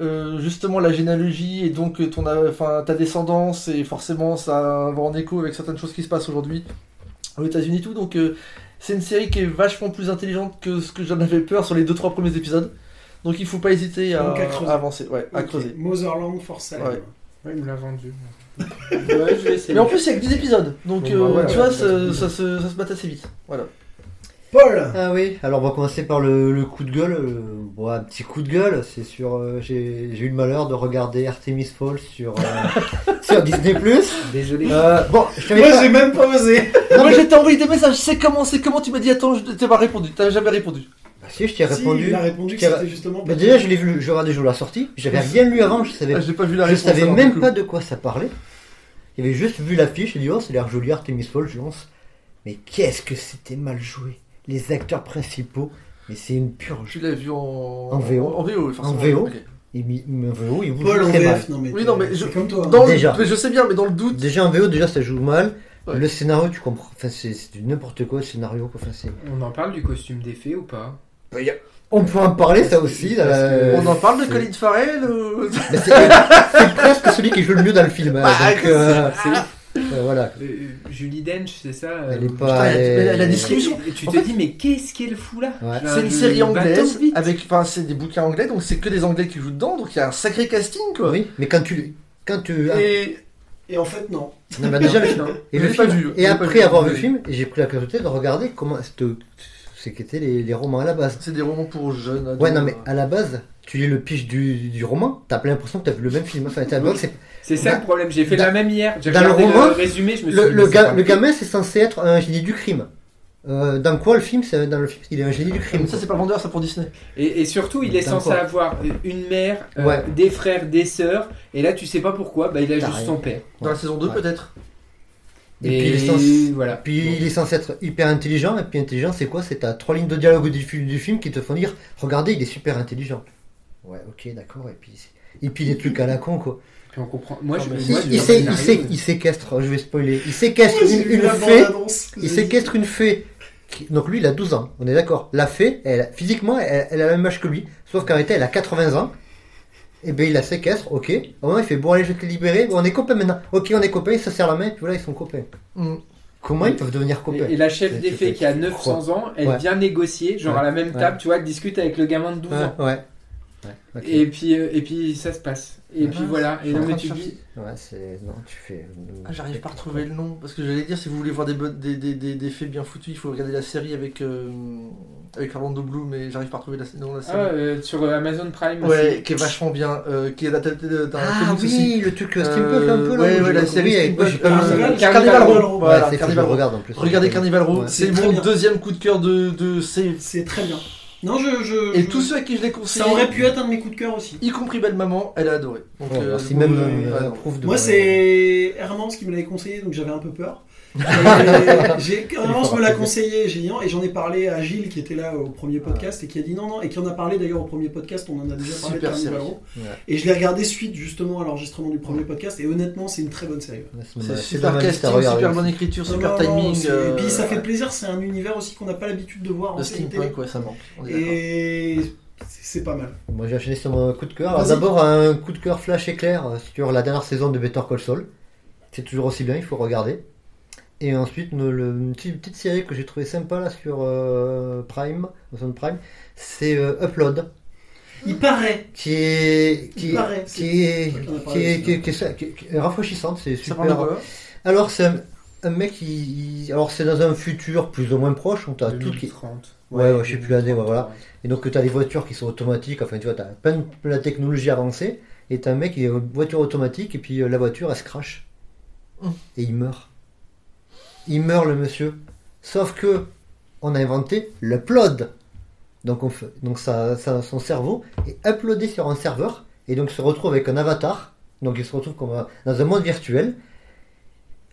euh, justement la généalogie et donc ton, enfin ta descendance et forcément ça va en écho avec certaines choses qui se passent aujourd'hui aux États-Unis et tout. Donc euh, c'est une série qui est vachement plus intelligente que ce que j'en avais peur sur les deux trois premiers épisodes. Donc il faut pas hésiter à, Donc, à creuser. à avancer, ouais, à creuser. Motherland for Salem. Ouais. Ouais, il me l'a vendu. ouais, je vais essayer. Mais en plus, c'est avec 10 épisodes, donc Bon, euh, bah, ouais, tu ouais, vois, ça, ça se, ça se bat assez vite. Voilà. Paul Ah oui, alors on va commencer par le, le coup de gueule. euh, bon, un petit coup de gueule, c'est sur. euh, J'ai j'ai eu le malheur de regarder Artemis Falls sur, euh, sur Disney. Désolé. Euh, bon, je t'avais Moi, pas- j'ai même pas osé. Non, Moi j'ai envoyé des messages, c'est comment, c'est comment, tu m'as dit attends, je t'ai pas répondu, t'as jamais répondu. Bah, si, je t'ai Si, répondu. il a répondu que c'était justement. Bah, déjà, je l'ai vu, je regardais, je la sortie. J'avais rien lu avant, je savais, Ah, j'ai pas vu la je réponse. savais alors, même du coup. pas de quoi ça parlait. J'avais juste vu l'affiche et dit, oh, ça a l'air joli, Artemis Falls, je lance. Mais qu'est-ce que c'était mal joué. Les acteurs principaux, mais c'est une purge. Tu l'as vu en... En VO. En VO. En VO. ok. Et mi- mais en VO, il vous Paul joue en très mal. VF, non mais. Oui, non, mais je- c'est comme toi. hein. Dans le- Déjà. mais je sais bien, mais dans le doute. Déjà en VO, déjà ça joue mal. Ouais. Le scénario, tu comprends. Enfin, c'est c'est du n'importe quoi le scénario. Quoi. Enfin, c'est- On en parle du costume d'effet ou pas? On peut en parler, ça aussi. là, euh, On en parle de c'est- Colin Farrell ou- Mais c'est c'est presque celui qui joue le mieux dans le film. hein, Bah, donc, euh, C'est euh, voilà. Euh, Julie Dench, c'est ça euh, Elle est pas. elle a- elle a- elle a elle- des distribution. Et tu En te fait- dis, mais qu'est-ce qu'elle fout là Ouais. C'est une série anglaise avec, enfin, c'est des bouquins anglais, donc c'est que des anglais qui jouent dedans, donc il y a un sacré casting quoi. Oui, mais quand tu. Quand tu... Et Et en fait, non. Non, mais déjà, le film. Non. Et, le film- vu, et après vu. avoir vu le film, j'ai pris la curiosité de regarder comment c'était ce qu'étaient les, les romans à la base. c'est des romans pour jeunes. ados, Ouais, non, mais euh. à la base, tu lis le pitch du, du roman, t'as plein l'impression que t'as vu le même film. Enfin, t'as Oui. c'est- C'est ça le problème, j'ai fait la même hier. J'ai dans le roman, le résumé, je me suis le, ga- gamin, c'est censé être un génie du crime. Euh, dans quoi le film c'est- Dans le film, il est un génie du crime. Ça, c'est pas vendeur, ça pour Disney. Et, et surtout, il est Dans censé quoi avoir une mère, euh, Ouais. des frères, des sœurs, et là tu sais pas pourquoi, bah il a juste rien. son père. Dans la saison 2, Ouais. peut-être. Et puis il est censé- voilà. Puis il est censé être hyper intelligent, et puis intelligent c'est quoi? C'est t'as trois lignes de dialogue du film qui te font dire Regardez, il est super intelligent. Ouais, ok, d'accord, et puis, et puis des trucs à la con quoi. Puis on comprend. Moi, Non, je, Il, moi, il sé- il, sé- il séquestre, je vais spoiler, il séquestre une, fée, il séquestre une fée. qui- Donc lui il a 12 ans, on est d'accord. La fée, elle, physiquement, elle, elle a le même âge que lui, sauf qu'en réalité elle a 80 ans. Et ben il la séquestre, ok. Au moment il fait bon allez je vais te libérer, Bon, on est copains maintenant. Ok on est copains, il se serre la main, et puis voilà ils sont copains. Mm. Comment ils peuvent devenir copains? Et, la chef des fées qui a c'est- 900 ans, elle Ouais. vient négocier, genre Ouais. à la même Ouais. table, tu vois, elle discute avec le gamin de 12 ans. Ouais, ouais. Et puis, euh, et puis ça se passe. Et Ouais. puis voilà. Et non, mais tu chercher. dis. Ouais, c'est. Non, tu fais. Ah, j'arrive pas à retrouver le nom. Parce que j'allais dire, si vous voulez voir des, des, des, des, des faits bien foutus, il faut regarder la série avec, euh, avec Orlando Bloom, mais j'arrive pas à retrouver la, le nom de la Ah, série. euh, sur euh, Amazon Prime ouais, aussi. qui est vachement bien. euh, qui est adapté d'un Ah oui, aussi. le truc euh, Euh, steampunk un peu là. ouais, ouais, la série ça. Carnival Carnival Row. Carnival Row. regarde en plus. Regardez Carnival Row, c'est mon deuxième coup de cœur de, de c'est C'est très bien. Non, je. je Et je- tous ceux à qui je l'ai conseillé, Ça aurait pu être un de mes coups de cœur aussi. y compris Belle Maman, elle a adoré. Donc, Oh, euh, même euh, euh, de moi. c'est Hermance qui me l'avait conseillé, donc j'avais un peu peur. Et j'ai Hermance me l'a conseillé, non, et j'en ai parlé à Gilles qui était là au premier podcast et qui a dit non, non, et qui en a parlé d'ailleurs au premier podcast, on en a déjà parlé Super de série. Ouais. Et je l'ai regardé suite justement à l'enregistrement du premier podcast, et honnêtement, c'est une très bonne série. C'est super casting, regarder super bonne écriture, super non, non, timing. c'est- euh, Et puis ça fait plaisir, c'est un univers aussi qu'on n'a pas l'habitude de voir en steampunk, ouais, ça manque. Et c'est pas mal. Moi j'ai enchaîné sur mon coup de cœur. D'abord un coup de cœur flash éclair euh, sur la dernière saison de Better Call Saul. C'est toujours aussi bien, il faut regarder. Et ensuite une, le- une petite, petite série que j'ai trouvé sympa là sur euh, Prime, Amazon Prime, c'est euh, Upload, Il paraît. qui est qui Il est qui est qui est, aussi, qui est- qui est- qui est- qui est rafraîchissante, c'est super. Alors c'est un, un mec qui alors c'est dans un futur plus ou moins proche, on t'a tout qui 2030. Ouais, ouais, je sais plus l'année, ouais, 2030, voilà. Et donc tu as des voitures qui sont automatiques, enfin tu vois, tu as plein de, de technologie avancée, et tu un mec qui est une voiture automatique, et puis euh, la voiture elle se crache. Hum. Et il meurt. Il meurt le monsieur. Sauf que on a inventé l'upload. Donc, on fait, donc ça, son cerveau est uploadé sur un serveur, et donc se retrouve avec un avatar. Donc il se retrouve comme dans un monde virtuel,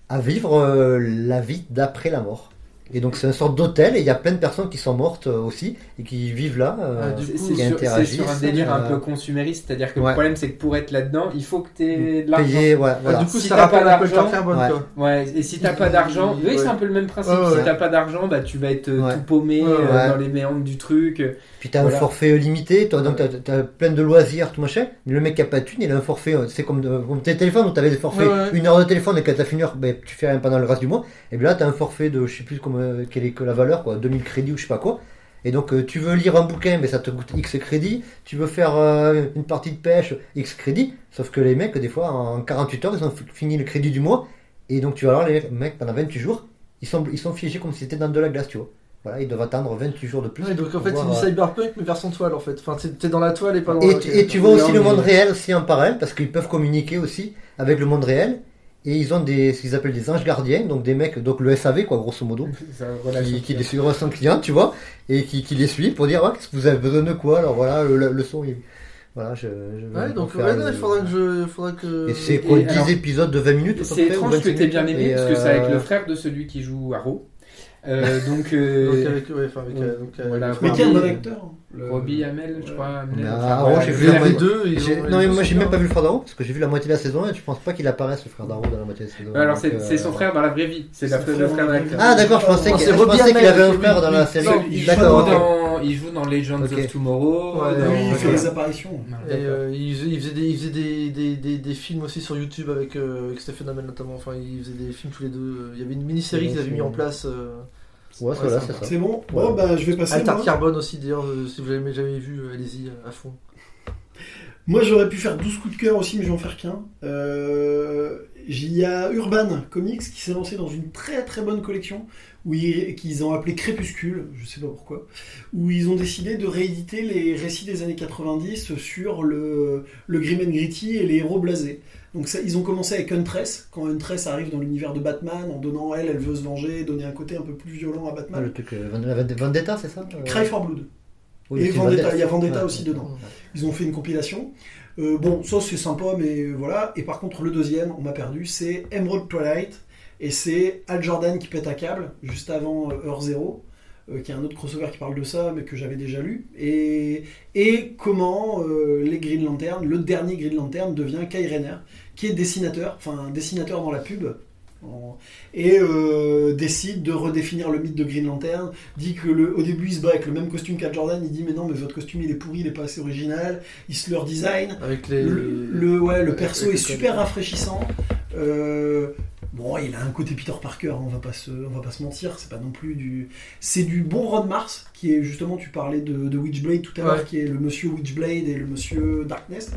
à vivre euh, la vie d'après la mort. Et donc c'est une sorte d'hôtel et il y a plein de personnes qui sont mortes euh, aussi et qui vivent là. euh, Ah, C'est coup, c'est qui sur, c'est interagissent, sur un délire un euh, peu consumériste, c'est-à-dire que ouais. le problème c'est que pour être là-dedans, il faut que tu aies de l'argent. payer, ouais, Ah, voilà. du coup, Si t'as pas d'argent, ouais. Ouais, et si t'as pas d'argent, oui, Ouais. c'est un peu le même principe. Ouais, ouais. Si t'as pas d'argent, bah tu vas être euh, Ouais. tout paumé euh, dans les méandres du truc. Puis t'as Voilà. un forfait limité, toi, donc t'as, t'as plein de loisirs, tout machin. Mais le mec qui a pas de thune, il a un forfait. C'est comme, comme tes téléphones où t'avais des forfaits une heure de téléphone et quand t'as fini une heure, ben, tu fais rien pendant le reste du mois. Et bien là, t'as un forfait de, je sais plus comment, euh, quelle est que la valeur, quoi, 2000 crédits ou je sais pas quoi. Et donc euh, tu veux lire un bouquin, mais ça te coûte X crédits. Tu veux faire euh, une partie de pêche, X crédits. Sauf que les mecs, des fois, en 48 heures, ils ont fini le crédit du mois. Et donc tu vas voir les mecs pendant 28 jours, ils sont, ils sont figés comme si c'était dans de la glace, tu vois. Voilà, ils doivent attendre 28 jours de plus. Ouais, donc en fait, c'est du cyberpunk, mais version toile en fait. Enfin, t'es- dans la toile et pas dans et, la et tu vois aussi le monde réel aussi en parallèle parce qu'ils peuvent communiquer aussi avec le monde réel et ils ont des ce qu'ils appellent des anges gardiens donc des mecs donc le SAV quoi grosso modo. Qui, qui les suit son client tu vois et qui, qui les suit pour dire ouais, qu'est-ce que vous avez besoin de quoi? Alors voilà le, le- le son il- voilà je, Ouais, donc ouais, non, il faudra que je. il Faudra que... et c'est quoi et 10 alors, épisodes de 20 minutes C'est étrange que 25 t'aies bien aimé, et, parce que c'est avec euh, le frère de celui qui joue Arrow. Euh, donc, euh, Donc avec, ouais, enfin, avec, euh, donc, euh, Voilà, avec- Mais quel bon Robbie- acteur le- Robbie Hamel, je crois. Hamel, voilà, j'ai vu la moitié- deux. non mais moi j'ai même pas vu le frère d'Arrow parce que j'ai vu la moitié de la saison et je pense pas qu'il apparaisse le frère d'Arrow dans la moitié de la saison Alors, c'est euh, son frère dans la vraie vie. C'est le frère l'acteur. ah d'accord je pensais qu'il avait un frère dans la série il, joue d'accord dans, il joue dans Legends of Tomorrow. Ouais, dans- Oui, il fait Voilà. des apparitions. Et euh, il, faisait, des, il faisait des, des, des, des films aussi sur YouTube avec, euh, avec Stephen Amell notamment. Enfin, il faisait des films tous les deux. Il y avait une mini-série qu'ils avaient mis en place. Euh, ouais voilà c'est ça C'est bon Ouais. Bon, bah, je vais passer. Moi. Carbone aussi, d'ailleurs, euh, si vous l'avez jamais vu, euh, allez-y à fond. Moi, j'aurais pu faire 12 coups de cœur aussi, mais je vais en faire qu'un. Euh, Il y a Urban Comics qui s'est lancé dans une très très bonne collection où ils, qu'ils ont appelé Crépuscule, je sais pas pourquoi, où ils ont décidé de rééditer les récits des années 90 sur le, le Grim and Gritty et les héros blasés. Donc ça, ils ont commencé avec Huntress, quand Huntress arrive dans l'univers de Batman, en donnant elle, elle veut se venger, donner un côté un peu plus violent à Ah, Batman. le truc, euh, Vendetta, c'est ça euh, Cry for Blood. oui, et Vendetta, il y a Vendetta Ouais, aussi ouais. dedans. Ils ont fait une compilation. Euh, bon, ça c'est sympa, mais voilà. Et par contre, le deuxième, on m'a perdu, c'est Emerald Twilight. Et c'est Al Jordan qui pète à câble, juste avant Heure Zero, euh, qui est un autre crossover qui parle de ça, mais que j'avais déjà lu. Et, et comment euh, les Green Lantern, le dernier Green Lantern, devient Kai Rayner, qui est dessinateur, enfin dessinateur dans la pub. en- Et euh, décide de redéfinir le mythe de Green Lantern, dit que le, au début il se bat avec le même costume qu'Al Jordan, il dit mais non mais votre costume il est pourri, il est pas assez original, il se leur design, Avec les. le, le- ouais, le perso est super rafraîchissant. Euh, bon, il a un côté Peter Parker, hein, on va pas se, on va pas se mentir. C'est pas non plus du, c'est du bon Ron Mars qui est justement, tu parlais de, de Witchblade tout à l'heure, Ouais. qui est le Monsieur Witchblade et le Monsieur Darkness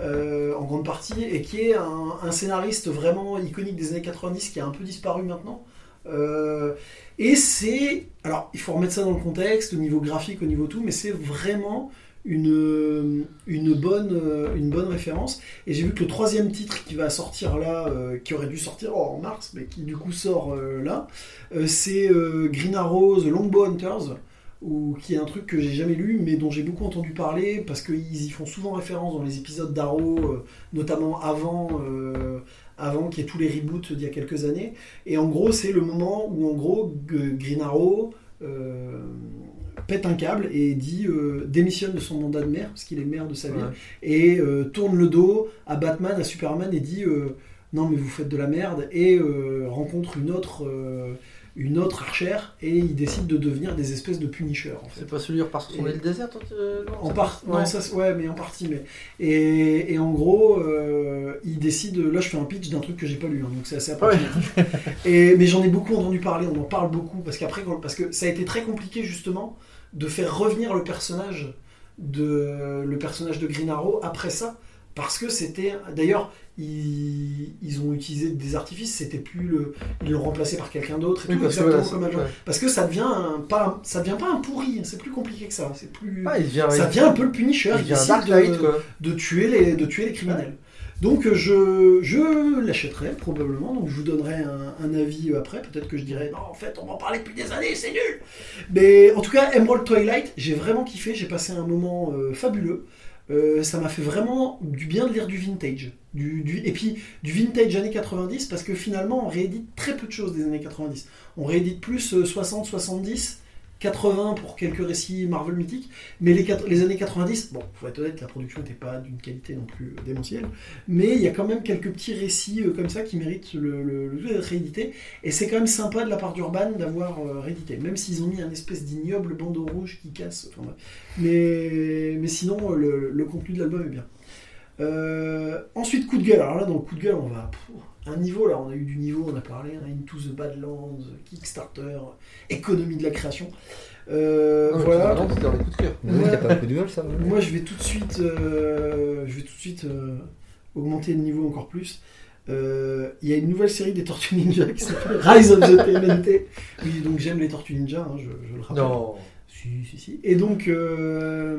euh, en grande partie, et qui est un, un scénariste vraiment iconique des années 90 qui a un peu disparu maintenant. Euh, et c'est, alors il faut remettre ça dans le contexte, au niveau graphique, au niveau tout, mais c'est vraiment une, une, bonne, euh, une bonne référence. Et j'ai vu que le troisième titre qui va sortir là, euh, qui aurait dû sortir en mars, mais qui du coup sort euh, là, euh, c'est euh, Green Arrow The Longbow Hunters, ou qui est un truc que j'ai jamais lu, mais dont j'ai beaucoup entendu parler, parce qu'ils y font souvent référence dans les épisodes d'Arrow, euh, notamment avant, euh, avant qu'il y ait tous les reboots d'il y a quelques années. Et en gros, c'est le moment où en gros Green Arrow euh, pète un câble et dit euh, démissionne de son mandat de maire parce qu'il est maire de sa ville Ouais. et euh, tourne le dos à Batman, à Superman et dit euh, non mais vous faites de la merde et rencontre une autre une autre archère et il décide de devenir des espèces de Punisher en fait. C'est pas celui sur son Et- euh, non, En part... non, ouais. ça, ouais, mais en partie. Mais... Et, et en gros, euh, il décide. Là, je fais un pitch d'un truc que j'ai pas lu, hein, donc c'est assez approximatif. et, mais j'en ai beaucoup entendu parler, on en parle beaucoup, parce qu'après, quand- parce que ça a été très compliqué justement de faire revenir le personnage de le personnage de Green Arrow après ça, parce que c'était. D'ailleurs, ils, ils ont utilisé des artifices, c'était plus le. Ils l'ont remplacé par quelqu'un d'autre, et Oui, parce ouais. Parce que ça devient un, pas, ça devient pas un pourri, c'est plus compliqué que ça, c'est plus. Ah, il devient. Ça devient un peu le Punisher, Il il décide de tuer les, de tuer les criminels. Donc euh, je, l'achèterai probablement, donc je vous donnerai un, avis après, peut-être que je dirai non en fait on m'en parlait depuis des années, c'est nul Mais en tout cas Emerald Twilight, j'ai vraiment kiffé, j'ai passé un moment euh, fabuleux. Euh, ça m'a fait vraiment du bien de lire du vintage. Du, et puis du vintage années 90 parce que finalement on réédite très peu de choses des années 90. On réédite plus euh, 60, 70, 80 pour quelques récits Marvel mythiques. Mais les, années 90, bon, faut être honnête, la production n'était pas d'une qualité non plus euh, démentielle, mais il y a quand même quelques petits récits euh, comme ça qui méritent le, le, d'être réédités, et c'est quand même sympa de la part d'Urban d'avoir euh, réédité, même s'ils ont mis un espèce d'ignoble bandeau rouge qui casse, mais, mais sinon, le, contenu de l'album est bien. Ensuite, coup de gueule, alors là, dans le coup de gueule, on va... un niveau, là, on a eu du niveau, on a parlé, hein, Into the Badlands, Kickstarter, économie de la création. Euh, Non, voilà. non, c'était dans les coups de cœur. Ouais. t'as pas de gueule, ça Moi, je vais tout de suite, euh, je vais tout de suite euh, augmenter le niveau encore plus. Euh, Il y a une nouvelle série des Tortues Ninja qui s'appelle Rise of the TMNT. Oui, donc j'aime les Tortues Ninja, hein, je, je le rappelle. Non. Et donc, euh,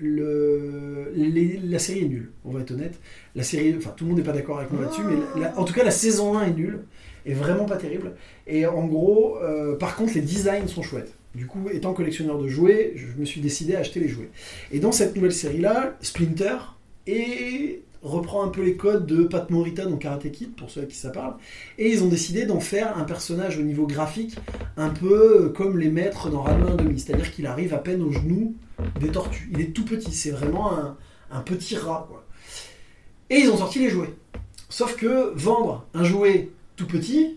la série est nulle, on va être honnête. La série, enfin, tout le monde n'est pas d'accord avec moi là-dessus, mais en tout cas, la saison 1 est nulle, est vraiment pas terrible. Et en gros, euh, par contre, les designs sont chouettes. Du coup, étant collectionneur de jouets, je me suis décidé à acheter les jouets. Et dans cette nouvelle série-là, Splinter et reprend un peu les codes de Pat Morita dans Karate Kid, pour ceux à qui ça parle. Et ils ont décidé d'en faire un personnage au niveau graphique un peu comme les maîtres dans Ranma 1,5. C'est-à-dire qu'il arrive à peine aux genoux des tortues. Il est tout petit, c'est vraiment un, petit rat. Et ils ont sorti les jouets. Sauf que vendre un jouet tout petit,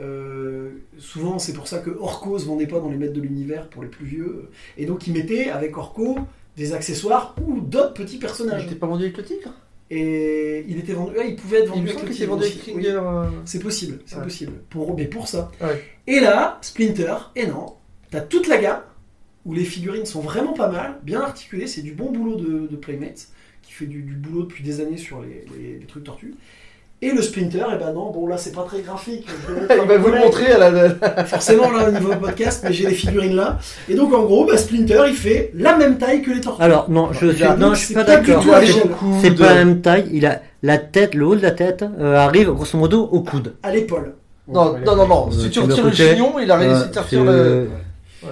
euh, souvent c'est pour ça que Orco se vendait pas dans les maîtres de l'univers pour les plus vieux. Et donc ils mettaient avec Orco des accessoires ou d'autres petits Il personnages. était pas vendu avec le tigre Et il était vendu, ouais, il pouvait être Il vendu avec le tigre oui. Euh, C'est possible, c'est Ouais. possible. Pour, mais pour ça. Ouais. Et là, Splinter, et non, t'as toute la gamme où les figurines sont vraiment pas mal, bien articulées, c'est du bon boulot de, de Playmates, qui fait du, du boulot depuis des années sur les, les- les trucs tortues. Et le Splinter, et ben non, bon là c'est pas très graphique. Il va vous le montrer à la. Forcément là au niveau podcast, mais j'ai les figurines là. Et donc en gros, bah, Splinter il fait la même taille que les tortues. Alors, non, je suis, non, donc, je suis pas d'accord. C'est- pas la même taille. Il a la tête, le haut de la tête euh, arrive grosso modo au coude. à l'épaule. Non, non, non, non. Si tu tu le retires le chignon, il a réussi Euh, à c'est, retirer le.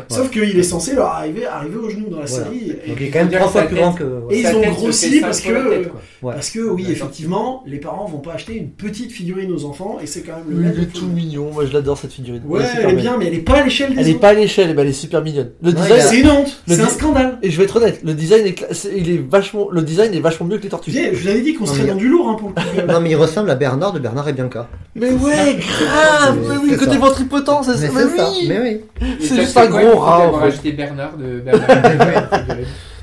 Sauf qu'il est censé leur arriver, arriver au genou dans la série. Et, Donc il est quand même trois fois plus grand que. Et ils ont grossi parce que- tête. Ouais. Parce que oui, effectivement, les parents vont pas acheter une petite figurine aux enfants et c'est quand même le est de tout mignon, moi je l'adore cette figurine. Ouais, elle est bien, mais elle est pas à l'échelle des Elle est autres. pas à l'échelle, mais elle est super mignonne. Le Ouais, design, C'est une honte, c'est un scandale. et je vais être honnête, le design est, cla- il est vachement, le design est vachement mieux que les tortues. Je vous avais dit qu'on Non, serait mais- dans du lourd hein, pour le coup. Non, mais il ressemble à Bernard de Bernard et Bianca. Mais ouais, grave, mais oui, côté ça. ventripotent, c'est Mais ça, c'est mais oui. Oui. C'est juste un gros rat, Bernard de Bernard.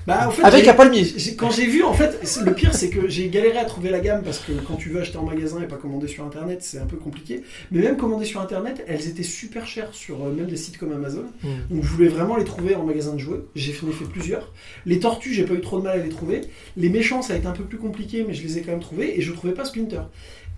Bah, en fait, Avec un palmier. Quand j'ai vu, en fait, le pire c'est que j'ai galéré à trouver la gamme parce que quand tu veux acheter en magasin et pas commander sur internet, c'est un peu compliqué. Mais même commander sur internet, elles étaient super chères sur euh, même des sites comme Amazon. Mm. Donc je voulais vraiment les trouver en magasin de jouets. J'ai fait, fait plusieurs. Les tortues, j'ai pas eu trop de mal à les trouver. Les méchants, ça a été un peu plus compliqué, mais je les ai quand même trouvés et je trouvais pas Splinter.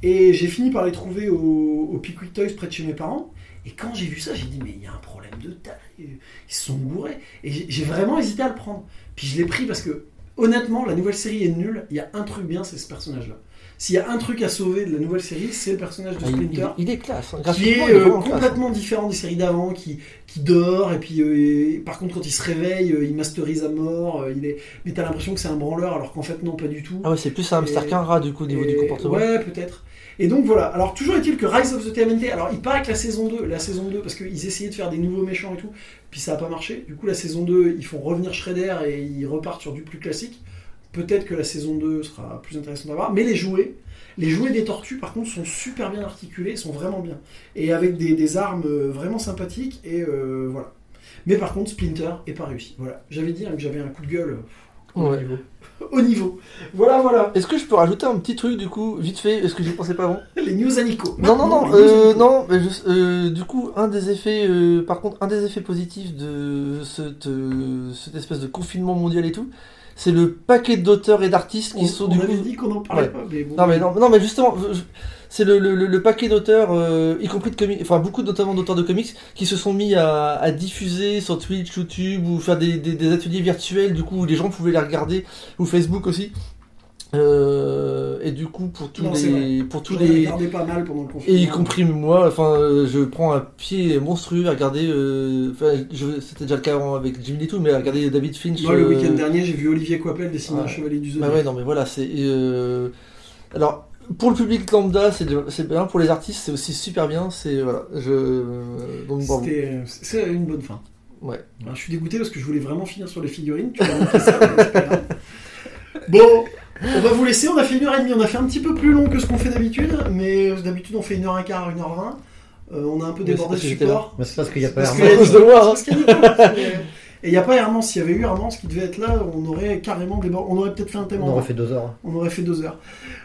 Et j'ai fini par les trouver au, au Pickwick Toys près de chez mes parents. Et quand j'ai vu ça, j'ai dit mais il y a un problème de taille. Ils se sont gourés. Et j'ai vraiment hésité à le prendre. Puis je l'ai pris parce que honnêtement, la nouvelle série est nulle. Il y a un truc bien, c'est ce personnage-là. S'il y a un truc à sauver de la nouvelle série, c'est le personnage de Ah, Splinter il- il est classe. hein. qui est il est euh, classe. complètement différent des séries d'avant, qui, qui dort, et puis euh, et par contre quand il se réveille, euh, il masterise à mort, il est... mais t'as l'impression que c'est un branleur, alors qu'en fait non, pas du tout. Ah ouais, c'est plus un hamster qu'un rat du coup au niveau Et- du comportement. Ouais, peut-être. Et donc voilà, alors toujours est-il que Rise of the TMNT, alors il paraît que la saison 2, la saison 2, parce qu'ils essayaient de faire des nouveaux méchants et tout, puis ça a pas marché, du coup la saison 2, ils font revenir Shredder et ils repartent sur du plus classique. Peut-être que la saison 2 sera plus intéressante à voir, mais les jouets, les jouets des tortues par contre sont super bien articulés, sont vraiment bien. Et avec des, des armes euh, vraiment sympathiques, et euh, voilà. Mais par contre, Splinter est pas réussi. Voilà. J'avais dit hein, que j'avais un coup de gueule Ouais. au niveau. Voilà, voilà. Est-ce que je peux rajouter un petit truc du coup, vite fait, est-ce que j'y pensais pas avant? Les news à Nico. Non, non, non, euh, non, mais je- euh, du coup, un des effets, euh, par contre, un des effets positifs de cette, euh, cette espèce de confinement mondial et tout, c'est le paquet d'auteurs et d'artistes qui on, sont on du avait coup. dit qu'on en parlait Ouais. pas, mais bon. Non mais non, non mais justement, je- c'est le, le, le- paquet d'auteurs, euh, y compris de comics, enfin beaucoup notamment d'auteurs de comics, qui se sont mis à, à diffuser sur Twitch, YouTube ou faire des, des, des ateliers virtuels, du coup où les gens pouvaient les regarder, ou Facebook aussi. Euh, et du coup pour tous Non, les, pour tous les, pas mal pendant le et confinement. y compris moi, enfin, euh, je prends un pied monstrueux à regarder. euh, je- c'était déjà le cas avant avec Jimmy et tout, mais à regarder David Finch. Moi, le week-end dernier, j'ai vu Olivier Coipel dessiner un chevalier du Bah Zodiac. ouais, non, mais voilà, c'est. Alors, pour le public lambda, c'est bien. Pour les artistes, c'est aussi super bien. C'est voilà, je. Donc bravo. C'était- C'est une bonne fin. Ouais. Alors, je suis dégoûté parce que je voulais vraiment finir sur les figurines. Tu ça, mais c'est pas grave. Bon, on va vous laisser. On a fait une heure et demie. On a fait un petit peu plus long que ce qu'on fait d'habitude, mais d'habitude on fait une heure et quart, une heure vingt. Euh, on a un peu débordé le support. C'est parce qu'il n'y a pas Herman. hein. Parce qu'il y a Et il n'y a pas Hermance. S'il y avait eu Hermance qui devait être là, on aurait carrément débordé. On aurait peut-être fait un thème On aurait fait deux heures. On aurait fait deux heures.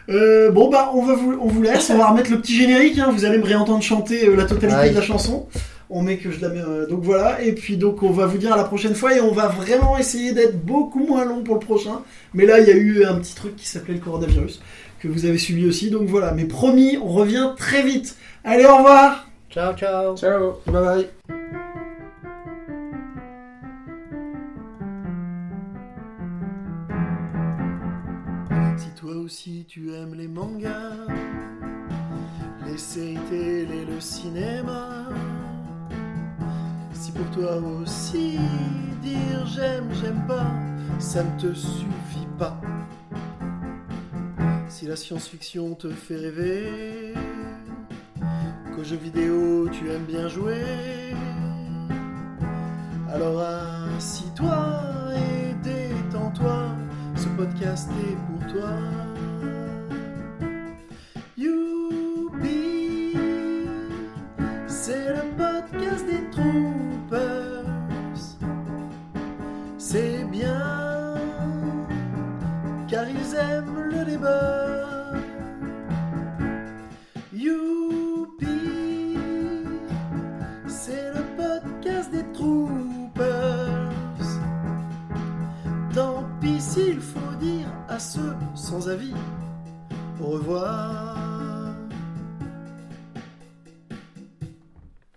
Euh, bon bah on va vous, on vous laisse, on va remettre le petit générique. hein. Vous allez me réentendre chanter euh, la totalité Aïe. de la chanson. On met que je la mets. euh, donc voilà. Et puis donc on va vous dire à la prochaine fois et on va vraiment essayer d'être beaucoup moins long pour le prochain. Mais là il y a eu un petit truc qui s'appelait le coronavirus que vous avez suivi aussi. Donc voilà. Mais promis, on revient très vite. Allez au revoir. Ciao, ciao. Ciao Bye bye. Aussi tu aimes les mangas, les séries télé, le cinéma, si pour toi aussi dire j'aime, j'aime pas, ça ne te suffit pas. Si la science-fiction te fait rêver, qu'aux jeux vidéo tu aimes bien jouer, alors assis-toi et détends-toi, ce podcast est pour toi. Youpi, c'est le podcast des troopers. C'est bien, car ils aiment le débat. Youpi, c'est le podcast des troopers. Tant pis s'il faut dire à ceux sans avis au revoir.